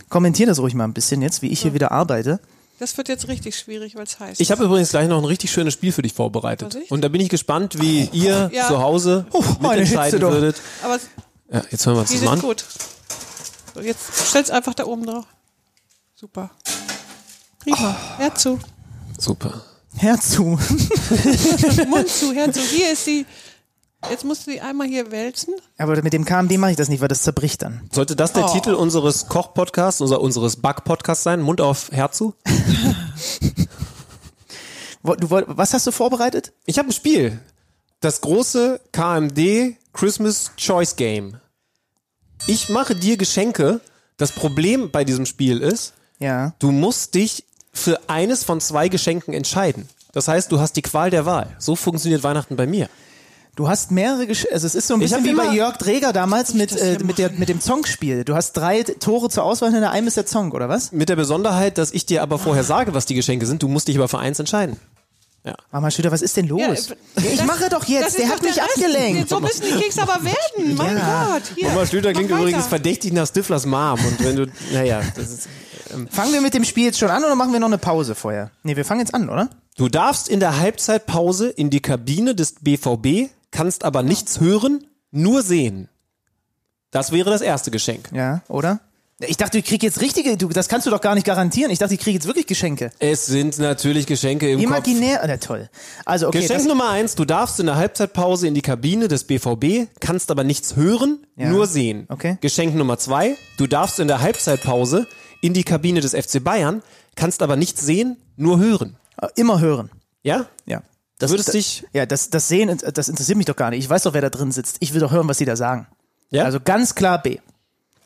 Kommentier das ruhig mal ein bisschen jetzt, wie ich hier wieder arbeite. Das wird jetzt richtig schwierig, weil es heiß Ich habe übrigens gleich noch ein richtig schönes Spiel für dich vorbereitet. Und da bin ich gespannt, wie ihr Ja. zu Hause meine mitentscheiden würdet. Aber Ja, jetzt hören wir uns die das mal sind an. gut. So, jetzt stell's einfach da oben drauf. Super. Prima. Hör zu. Super. Hör zu. (laughs) Mund zu, Hör zu. Hier ist die. Jetzt musst du die einmal hier wälzen. Aber mit dem KMD mache ich das nicht, weil das zerbricht dann. Sollte das der Oh. Titel unseres Koch-Podcasts, unser, unseres Back-Podcasts sein? Mund auf Herz zu? (laughs) Wo- Du, was hast du vorbereitet? Ich habe ein Spiel. Das große KMD Christmas Choice Game. Ich mache dir Geschenke. Das Problem bei diesem Spiel ist, Ja. du musst dich für eines von zwei Geschenken entscheiden. Das heißt, du hast die Qual der Wahl. So funktioniert Weihnachten bei mir. Du hast mehrere Gesch also es ist so ein Ich bisschen wie bei Jörg Dreger damals mit, äh, mit, der, mit dem Zongspiel. Du hast drei Tore zur Auswahl und in einem ist der Zong, oder was? Mit der Besonderheit, dass ich dir aber vorher sage, was die Geschenke sind. Du musst dich aber für eins entscheiden. Mama Schüter, was ist denn los? Ja, ich das- mache doch jetzt, der hat mich abgelenkt. So müssen die Kekse aber werden. Mein Ja. Gott. Hier. Mama Schlüter klingt Mach übrigens weiter. verdächtig nach Stiflers Mom. Und wenn du, naja, das ist, Fangen wir mit dem Spiel jetzt schon an oder machen wir noch eine Pause vorher? Nee, wir fangen jetzt an, oder? Du darfst in der Halbzeitpause in die Kabine des BVB, kannst aber nichts hören, nur sehen. Das wäre das erste Geschenk. Ja, oder? Ich dachte, ich krieg jetzt richtige, du, das kannst du doch gar nicht garantieren. Ich dachte, ich kriege jetzt wirklich Geschenke. Es sind natürlich Geschenke im Kopf. Imaginär, na toll. Also, okay. Geschenk Das, Nummer eins, du darfst in der Halbzeitpause in die Kabine des BVB, kannst aber nichts hören, Ja. nur sehen. Okay. Geschenk Nummer zwei, du darfst in der Halbzeitpause in die Kabine des FC Bayern, kannst aber nichts sehen, nur hören. äh, immer hören. Ja? Ja. Du würdest das, dich, Ja, das, das Sehen, das interessiert mich doch gar nicht. Ich weiß doch, wer da drin sitzt. Ich will doch hören, was sie da sagen. ja? Also ganz klar B.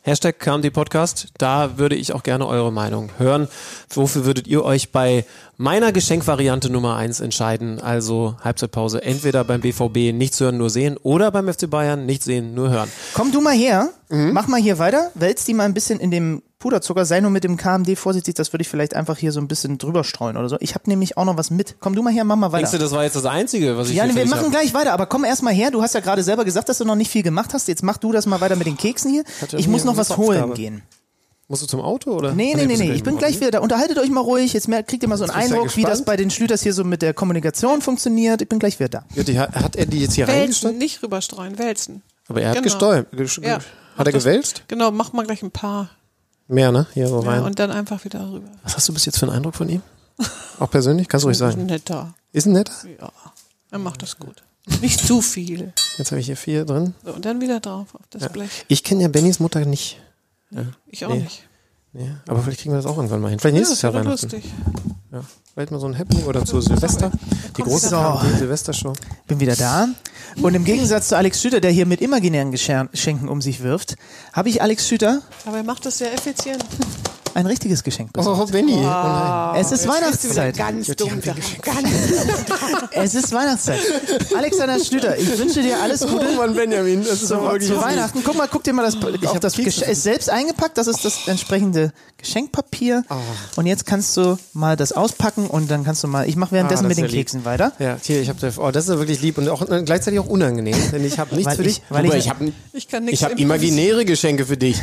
Hashtag KMD Podcast, da würde ich auch gerne eure Meinung hören. Wofür würdet ihr euch bei meiner Geschenkvariante Nummer eins entscheiden? Also Halbzeitpause entweder beim BVB nichts hören, nur sehen oder beim FC Bayern nichts sehen, nur hören. Komm du mal her, Mhm. mach mal hier weiter, wälz die mal ein bisschen in dem Puderzucker, sei nur mit dem KMD vorsichtig, das würde ich vielleicht einfach hier so ein bisschen drüber streuen oder so. Ich habe nämlich auch noch was mit. Komm du mal her, mach mal Denkst du, weiter. das war jetzt das Einzige, was ich Ja, wir machen hab? gleich weiter, aber komm erst mal her. Du hast ja gerade selber gesagt, dass du noch nicht viel gemacht hast. Jetzt mach du das mal weiter mit den Keksen hier. Hatte Ich muss noch was holen Aufgabe. gehen. Musst du zum Auto oder? Nee, nee, nee, nee. Ich bin gleich wieder da. Unterhaltet euch mal ruhig. Jetzt kriegt ihr mal so einen ja Eindruck, wie das bei den Schlüters hier so mit der Kommunikation funktioniert. Ich bin gleich wieder da. Jutti, hat, hat er die jetzt hier Wälzen, reingestellt? nicht rüberstreuen, wälzen. Aber er hat Genau. gestäumt. Ja. Hat er gewälzt? Genau, mach mal gleich ein paar. Mehr, ne? Hier so Ja, rein. und dann einfach wieder rüber. Was hast du bis jetzt für einen Eindruck von ihm? Auch persönlich? Kannst du ruhig (laughs) Ist ein sagen. netter. Ist ein netter? Ja, er macht das gut. Nicht zu viel. Jetzt habe ich hier vier drin. So, und dann wieder drauf auf das Blech. Ich kenne ja Bennys Mutter nicht. Ich auch Nee. nicht. Ja, aber vielleicht kriegen wir das auch irgendwann mal hin. Vielleicht nächstes ja, Jahr das Weihnachten. lustig. Ja. Vielleicht mal so ein Happening oder zu Silvester. Die große Silvestershow. Bin wieder da. Und im Gegensatz zu Alex Schüter, der hier mit imaginären Geschenken um sich wirft, habe ich Alex Schüter Aber er macht das sehr effizient. Ein richtiges Geschenk besorgt. Oh, Benny. Oh nein. Es ist Weihnachtszeit. Ganz dumm. Ganz (laughs) Es ist Weihnachtszeit. Alexander Schlüter, ich wünsche dir alles Gute. Oh Mann, Benjamin, das ist doch wirklich zu. Weihnachten. Guck mal, guck dir mal das. auch hab das Kekse. Ist selbst eingepackt. Das ist das entsprechende Geschenkpapier. Oh. Und jetzt kannst du mal das auspacken und dann kannst du mal. Ich mache währenddessen Ah, mit den ja lieb. Keksen weiter. Ja, hier, ich habe oh, das ist ja wirklich lieb und auch äh, gleichzeitig auch unangenehm, denn ich habe (laughs) nichts Weil für ich- dich. weil ich- ich habe Ich kann nichts ich habe improvisieren. imaginäre Geschenke für dich.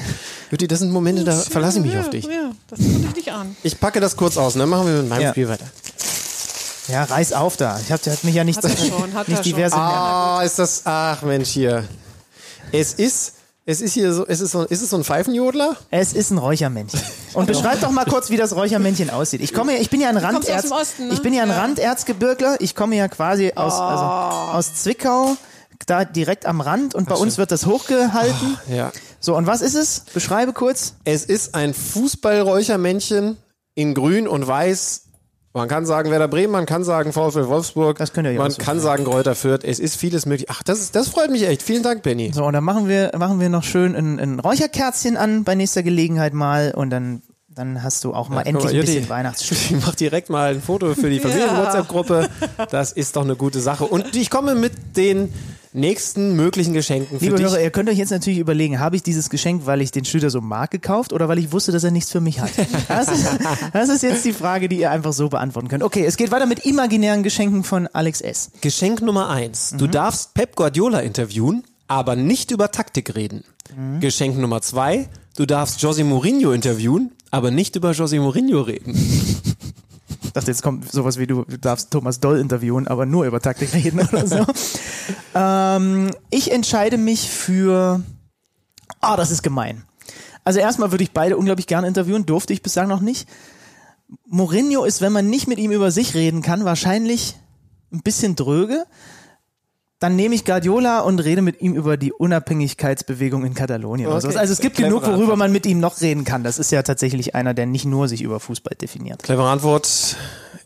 Jutti, das sind Momente, da verlasse ich mich ja, auf dich. Ja, das konnte ich nicht an. Ich packe das kurz aus, und dann machen wir mit meinem Ja. Spiel weiter. Ja, reiß auf da. Ich hab, hat mich ja nicht, Hat er schon, hat (laughs) nicht er diverse. Ah, ist das, ach Mensch, hier. Es ist, es ist hier so, es ist so, ist es so ein Pfeifenjodler? Es ist ein Räuchermännchen. Und beschreib doch mal kurz, wie das Räuchermännchen aussieht. Ich komme, ich bin ja ein Randerz. aus dem Osten, ne? Ich bin ja ein Ja. Randerzgebirgler. Ich komme ja quasi aus, also, aus Zwickau, da direkt am Rand. Und bei uns wird das hochgehalten. Ja. So, und was ist es? Beschreibe kurz. Es ist ein Fußballräuchermännchen in grün und weiß. Man kann sagen Werder Bremen, man kann sagen VfL Wolfsburg. Das könnt ihr ja Man kann sagen Kräuter Fürth. Es ist vieles möglich. Ach, das, ist, das freut mich echt. Vielen Dank, Benny. So, und dann machen wir, machen wir noch schön ein, ein Räucherkerzchen an bei nächster Gelegenheit mal. Und dann, dann hast du auch mal Guck endlich mal, ein bisschen Weihnachtsstimmung. (laughs) Ich mach direkt mal ein Foto für die (laughs) Familien-WhatsApp-Gruppe. Das ist doch eine gute Sache. Und ich komme mit den nächsten möglichen Geschenken für Liebe dich. Hörer, ihr könnt euch jetzt natürlich überlegen, habe ich dieses Geschenk, weil ich den Schlüter so mag, gekauft oder weil ich wusste, dass er nichts für mich hat? (laughs) Das ist, das ist jetzt die Frage, die ihr einfach so beantworten könnt. Okay, es geht weiter mit imaginären Geschenken von Alex S. Geschenk Nummer eins. Du darfst Pep Guardiola interviewen, aber nicht über Taktik reden. Geschenk Nummer zwei. Du darfst José Mourinho interviewen, aber nicht über José Mourinho reden. (laughs) Ich dachte, jetzt kommt sowas wie du darfst Thomas Doll interviewen, aber nur über Taktik reden oder so. (laughs) ähm, ich entscheide mich für. Ah, das ist gemein. Also erstmal würde ich beide unglaublich gerne interviewen, durfte ich bislang noch nicht. Mourinho ist, wenn man nicht mit ihm über sich reden kann, wahrscheinlich ein bisschen dröge. Dann nehme ich Guardiola und rede mit ihm über die Unabhängigkeitsbewegung in Katalonien. oder Okay. sowas. Also es gibt Clevere genug, worüber Antwort. man mit ihm noch reden kann. Das ist ja tatsächlich einer, der nicht nur sich über Fußball definiert. Clevere Antwort.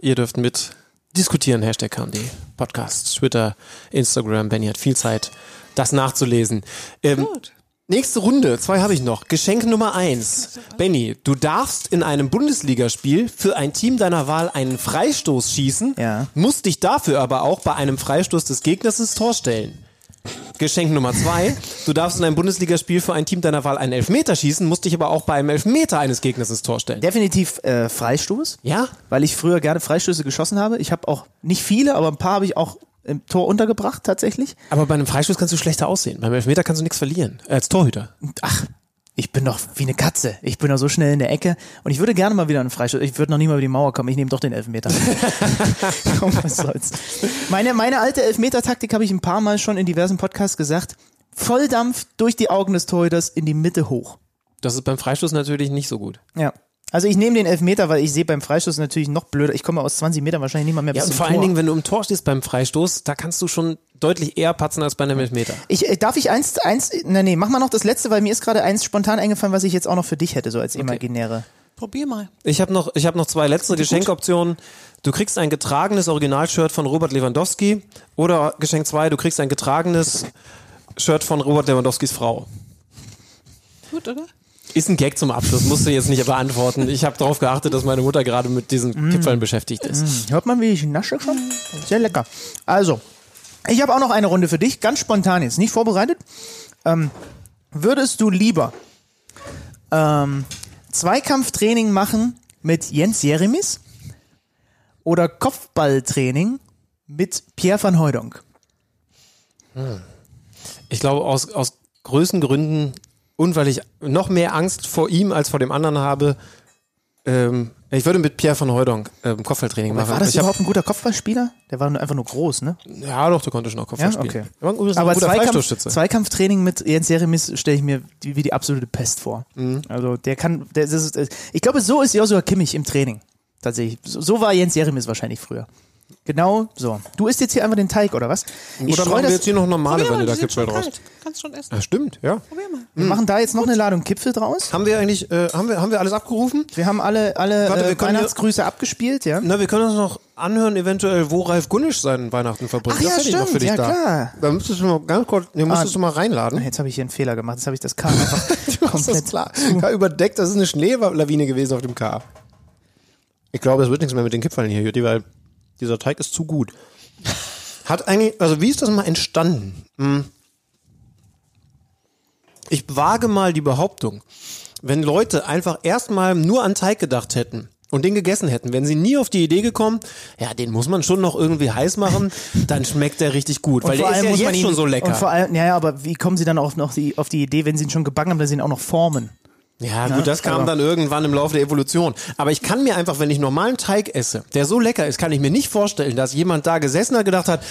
Ihr dürft mit diskutieren. Hashtag KMD. Podcast, Twitter, Instagram. Benny hat viel Zeit, das nachzulesen. Ähm, Gut. Nächste Runde, zwei habe ich noch. Geschenk Nummer eins. Benny, du darfst in einem Bundesligaspiel für ein Team deiner Wahl einen Freistoß schießen, Ja. musst dich dafür aber auch bei einem Freistoß des Gegners ins Tor stellen. Geschenk Nummer zwei. Du darfst in einem Bundesligaspiel für ein Team deiner Wahl einen Elfmeter schießen, musst dich aber auch bei einem Elfmeter eines Gegners ins Tor stellen. Definitiv äh, Freistoß. Ja? weil ich früher gerne Freistöße geschossen habe. Ich habe auch nicht viele, aber ein paar habe ich auch im Tor untergebracht tatsächlich. Aber bei einem Freistoß kannst du schlechter aussehen. Beim Elfmeter kannst du nichts verlieren. Als Torhüter. Ach, ich bin doch wie eine Katze. Ich bin doch so schnell in der Ecke und ich würde gerne mal wieder einen Freistoß. Ich würde noch nicht mal über die Mauer kommen. Ich nehme doch den Elfmeter. Komm, (laughs) (laughs) was soll's. Meine, meine alte Elfmeter-Taktik habe ich ein paar Mal schon in diversen Podcasts gesagt. Volldampf durch die Augen des Torhüters in die Mitte hoch. Das ist beim Freistoß natürlich nicht so gut. Ja. Also ich nehme den Elfmeter, weil ich sehe beim Freistoß natürlich noch blöder. Ich komme aus 20 Metern wahrscheinlich nicht mal mehr Ja, bis und zum vor Tor. allen Dingen, wenn du im Tor stehst beim Freistoß, da kannst du schon deutlich eher patzen als bei einem Elfmeter. Ich, äh, darf ich eins, eins, nee, nee, mach mal noch das letzte, weil mir ist gerade eins spontan eingefallen, was ich jetzt auch noch für dich hätte, so als imaginäre. Probier mal. Ich habe noch, ich hab noch zwei letzte Geschenkoptionen. Du kriegst ein getragenes Originalshirt von Robert Lewandowski oder Geschenk zwei, du kriegst ein getragenes Shirt von Robert Lewandowskis Frau. Gut, oder? Ist ein Gag zum Abschluss, musst du jetzt nicht beantworten. Ich habe darauf geachtet, dass meine Mutter gerade mit diesen Kipfeln beschäftigt ist. Hört man, wie ich nasche schon? Sehr lecker. Also, ich habe auch noch eine Runde für dich, ganz spontan jetzt, nicht vorbereitet. Ähm, würdest du lieber ähm, Zweikampftraining machen mit Jens Jeremis oder Kopfballtraining mit Pierre van Hooydonk? Ich glaube, aus, aus Größengründen und weil ich noch mehr Angst vor ihm als vor dem anderen habe, ähm, ich würde mit Pierre von Hooydonk ähm, Kopfballtraining machen. War das ich hab, überhaupt ein guter Kopfballspieler? Der war einfach nur groß, ne? ja, doch, du konntest schon auch Kopfball Ja, okay. spielen. Guter- Aber Zweikampf. Zweikampftraining mit Jens Jeremis stelle ich mir die, wie die absolute Pest vor. Mhm. Also der kann, der, das ist, ich glaube, so ist Joshua Kimmich im Training. Tatsächlich. So, so war Jens Jeremis wahrscheinlich früher. Genau so. Du isst jetzt hier einfach den Teig, oder was? Ich Oder machen wir das, jetzt hier noch normale Vanillekipferl schon draus? kalt. Kannst schon essen. Ja, stimmt, ja. Probier mal. wir machen da jetzt noch eine Ladung Kipfel draus. Haben wir eigentlich, äh, haben wir, haben wir alles abgerufen? Wir haben alle, alle Warte, wir äh, Weihnachtsgrüße abgespielt, ja? Na, wir können uns noch anhören, eventuell, wo Ralf Gunnisch seinen Weihnachten verbringt. Ach ja, das hätte ich noch für stimmt, dich ja, da. klar. Da müsstest du mal ganz kurz, den musstest Ah. du mal reinladen. Jetzt habe ich hier einen Fehler gemacht. Jetzt habe ich das K einfach (laughs) Das komplett klar. K überdeckt, das ist eine Schneelawine gewesen auf dem K. Ich glaube, es wird nichts mehr mit den Kipferln hier, Jutti, weil dieser Teig ist zu gut. Hat eigentlich, also wie ist das mal entstanden? Hm. Ich wage mal die Behauptung, wenn Leute einfach erstmal nur an Teig gedacht hätten und den gegessen hätten, wenn sie nie auf die Idee gekommen, ja, den muss man schon noch irgendwie heiß machen, (laughs) dann schmeckt der richtig gut, weil Und der ist ja jetzt ihn, schon so lecker. Und vor allem, ja, ja, aber wie kommen Sie dann auch noch die, auf die Idee, wenn Sie ihn schon gebacken haben, dass Sie ihn auch noch formen? Ja, gut, das kam aber- dann irgendwann im Laufe der Evolution. Aber ich kann mir einfach, wenn ich normalen Teig esse, der so lecker ist, kann ich mir nicht vorstellen, dass jemand da gesessen hat, gedacht hat,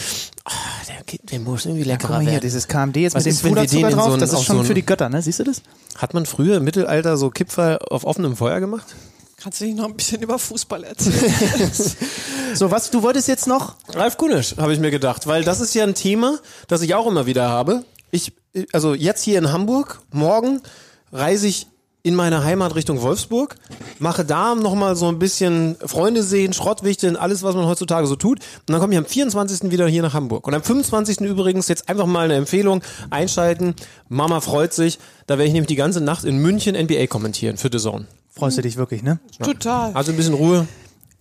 ah, der, der muss irgendwie Guck leckerer mal hier, werden. dieses KMD jetzt Was mit dem ist, wenn wir den Puderzucker in drauf, so ein- das ist auf schon so ein- für die Götter, ne? Siehst du das? Hat man früher im Mittelalter so Kipferl auf offenem Feuer gemacht? Kannst du nicht noch ein bisschen über Fußball erzählen? (laughs) So, was, du wolltest jetzt noch? Ralf Kunisch, habe ich mir gedacht, weil das ist ja ein Thema, das ich auch immer wieder habe. Ich, also jetzt hier in Hamburg, morgen reise ich in meine Heimat Richtung Wolfsburg, mache da nochmal so ein bisschen Freunde sehen, Schrottwichteln, alles, was man heutzutage so tut. Und dann komme ich am 24. wieder hier nach Hamburg. Und am 25. übrigens jetzt einfach mal eine Empfehlung, einschalten. Mama freut sich. Da werde ich nämlich die ganze Nacht in München NBA kommentieren für The Zone. Freust du dich wirklich, ne? Total. Also ein bisschen Ruhe.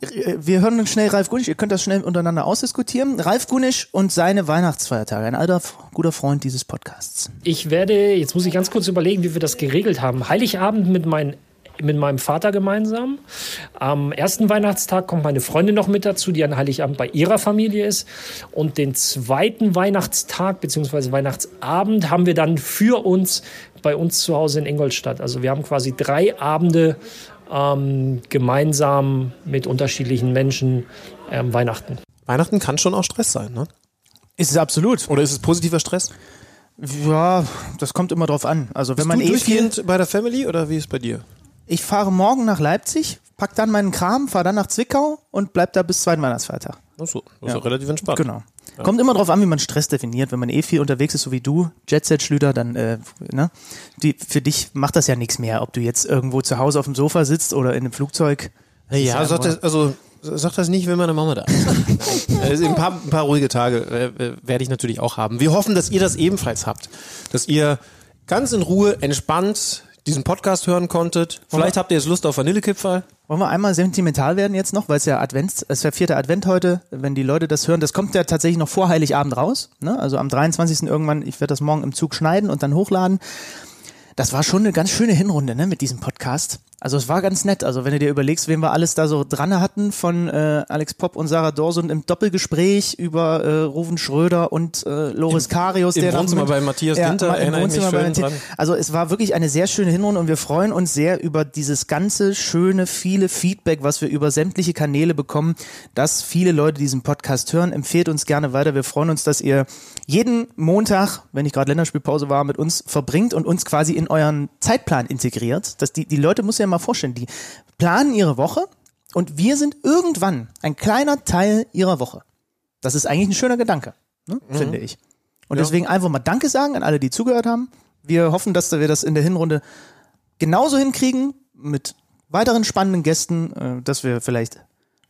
Äh, Wir hören uns schnell Ralf Gunisch, ihr könnt das schnell untereinander ausdiskutieren. Ralf Gunisch und seine Weihnachtsfeiertage, ein alter, guter Freund dieses Podcasts. Ich werde, jetzt muss ich ganz kurz überlegen, wie wir das geregelt haben. Heiligabend mit, mein, mit meinem Vater gemeinsam. Am ersten Weihnachtstag kommt meine Freundin noch mit dazu, die an Heiligabend bei ihrer Familie ist. Und den zweiten Weihnachtstag bzw. Weihnachtsabend haben wir dann für uns bei uns zu Hause in Ingolstadt. Also wir haben quasi drei Abende ähm, gemeinsam mit unterschiedlichen Menschen ähm, Weihnachten. Weihnachten kann schon auch Stress sein, ne? Ist es absolut. Oder ist es positiver Stress? Ja, das kommt immer drauf an. Also wenn man du eh viel, durchgehend bei der Family oder wie ist es bei dir? ich fahre morgen nach Leipzig, pack dann meinen Kram, fahre dann nach Zwickau und bleib da bis zweiten Weihnachtsfeiertag. Achso, das ist ja relativ entspannt. Genau. Kommt immer drauf an, wie man Stress definiert. Wenn man eh viel unterwegs ist, so wie du, Jet-Set-Schlüter, dann, äh, ne? Die, für dich macht das ja nichts mehr, ob du jetzt irgendwo zu Hause auf dem Sofa sitzt oder in einem Flugzeug. Ja, sag das, also sag das nicht, wenn meine Mama da ist. Also ein, paar, ein paar ruhige Tage äh, äh, werde ich natürlich auch haben. Wir hoffen, dass ihr das ebenfalls habt. Dass ihr ganz in Ruhe, entspannt diesen Podcast hören konntet. Vielleicht habt ihr jetzt Lust auf Vanillekipferl. Wollen wir einmal sentimental werden jetzt noch, weil es ja Advents, es ist ja vierter Advent heute, wenn die Leute das hören, das kommt ja tatsächlich noch vor Heiligabend raus, ne? Also am 23. irgendwann, ich werde das morgen im Zug schneiden und dann hochladen. Das war schon eine ganz schöne Hinrunde, ne, mit diesem Podcast. Also es war ganz nett. Also wenn du dir überlegst, wen wir alles da so dran hatten, von äh, Alex Popp und Sarah Dorsund im Doppelgespräch über äh, Ruven Schröder und äh, Loris Karius. im der Wohnzimmer München- bei Matthias Ginter, im erinnere ich mich schön Matthias- dran. Also es war wirklich eine sehr schöne Hinrunde und wir freuen uns sehr über dieses ganze schöne, viele Feedback, was wir über sämtliche Kanäle bekommen, dass viele Leute diesen Podcast hören. Empfehlt uns gerne weiter. Wir freuen uns, dass ihr jeden Montag, wenn ich gerade Länderspielpause war, mit uns verbringt und uns quasi in euren Zeitplan integriert. Dass die, die Leute, muss ja mal vorstellen, die planen ihre Woche und wir sind irgendwann ein kleiner Teil ihrer Woche. Das ist eigentlich ein schöner Gedanke, ne? finde ich. Und deswegen einfach mal Danke sagen an alle, die zugehört haben. Wir hoffen, dass wir das in der Hinrunde genauso hinkriegen mit weiteren spannenden Gästen, äh, dass wir vielleicht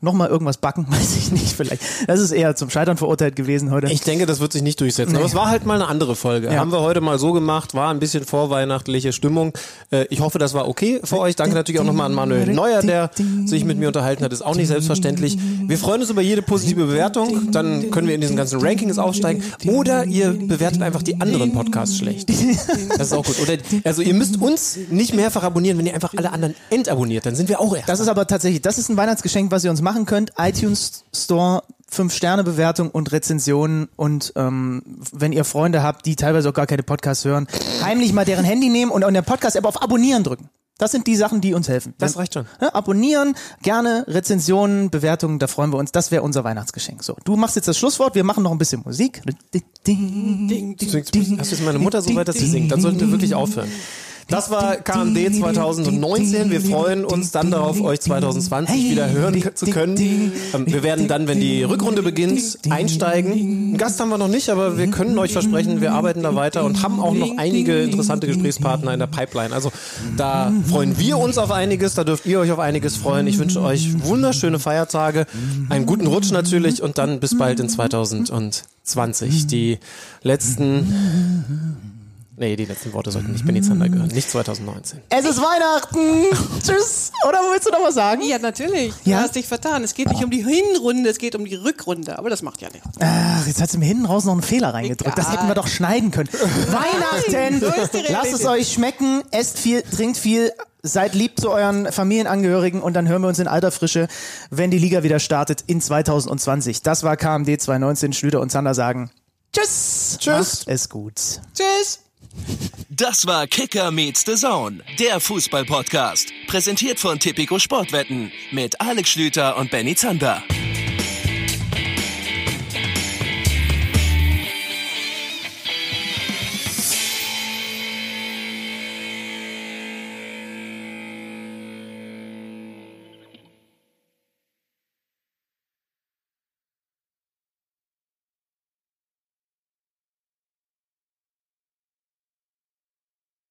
nochmal irgendwas backen, (laughs) weiß ich nicht, vielleicht. Das ist eher zum Scheitern verurteilt gewesen heute. Ich denke, das wird sich nicht durchsetzen. Aber es war halt mal eine andere Folge. Ja. Haben wir heute mal so gemacht, war ein bisschen vorweihnachtliche Stimmung. Äh, Ich hoffe, das war okay für euch. Danke natürlich auch nochmal an Manuel Neuer, der sich mit mir unterhalten hat. Ist auch nicht selbstverständlich. Wir freuen uns über jede positive Bewertung. Dann können wir in diesen ganzen Rankings aufsteigen. Oder ihr bewertet einfach die anderen Podcasts schlecht. Das ist auch gut. Oder, also ihr müsst uns nicht mehrfach abonnieren, wenn ihr einfach alle anderen entabonniert. Dann sind wir auch erst. Das ist aber tatsächlich, das ist ein Weihnachtsgeschenk, was ihr uns machen könnt. iTunes Store, 5-Sterne-Bewertung und Rezensionen. Und ähm, wenn ihr Freunde habt, die teilweise auch gar keine Podcasts hören, heimlich mal deren Handy nehmen und an der Podcast-App auf Abonnieren drücken. Das sind die Sachen, die uns helfen. Das reicht schon. Ja, abonnieren, gerne Rezensionen, Bewertungen, da freuen wir uns. Das wäre unser Weihnachtsgeschenk. So, du machst jetzt das Schlusswort, wir machen noch ein bisschen Musik. Hast du jetzt meine Mutter so weit, dass sie singt? Dann sollten wir wirklich aufhören. Das war KMD 2019. Wir freuen uns dann darauf, euch 2020 wieder hören zu können. Ähm, Wir werden dann, wenn die Rückrunde beginnt, einsteigen. Einen Gast haben wir noch nicht, aber wir können euch versprechen, wir arbeiten da weiter und haben auch noch einige interessante Gesprächspartner in der Pipeline. Also da freuen wir uns auf einiges, da dürft ihr euch auf einiges freuen. Ich wünsche euch wunderschöne Feiertage, einen guten Rutsch natürlich und dann bis bald in 2020. Die letzten Nee, die letzten Worte sollten nicht Benny Zander gehören. Nicht 2019. Es ist Weihnachten. (laughs) Tschüss. Oder willst du noch was sagen? Ja, natürlich. Du Ja? hast dich vertan. Es geht nicht um die Hinrunde, es geht um die Rückrunde. Aber das macht ja nichts. Ach, jetzt hat sie mir hinten raus noch einen Fehler reingedrückt. Das hätten wir doch schneiden können. (laughs) Weihnachten. so ist die. Lasst es euch schmecken. Esst viel, trinkt viel. Seid lieb zu euren Familienangehörigen und dann hören wir uns in alter Frische, wenn die Liga wieder startet in 2020. Das war KMD 2019. Schlüter und Zander sagen Tschüss. Tschüss. Macht es gut. Tschüss. Das war Kicker meets the Zone, der Fußball-Podcast. Präsentiert von Tipico Sportwetten mit Alex Schlüter und Benny Zander.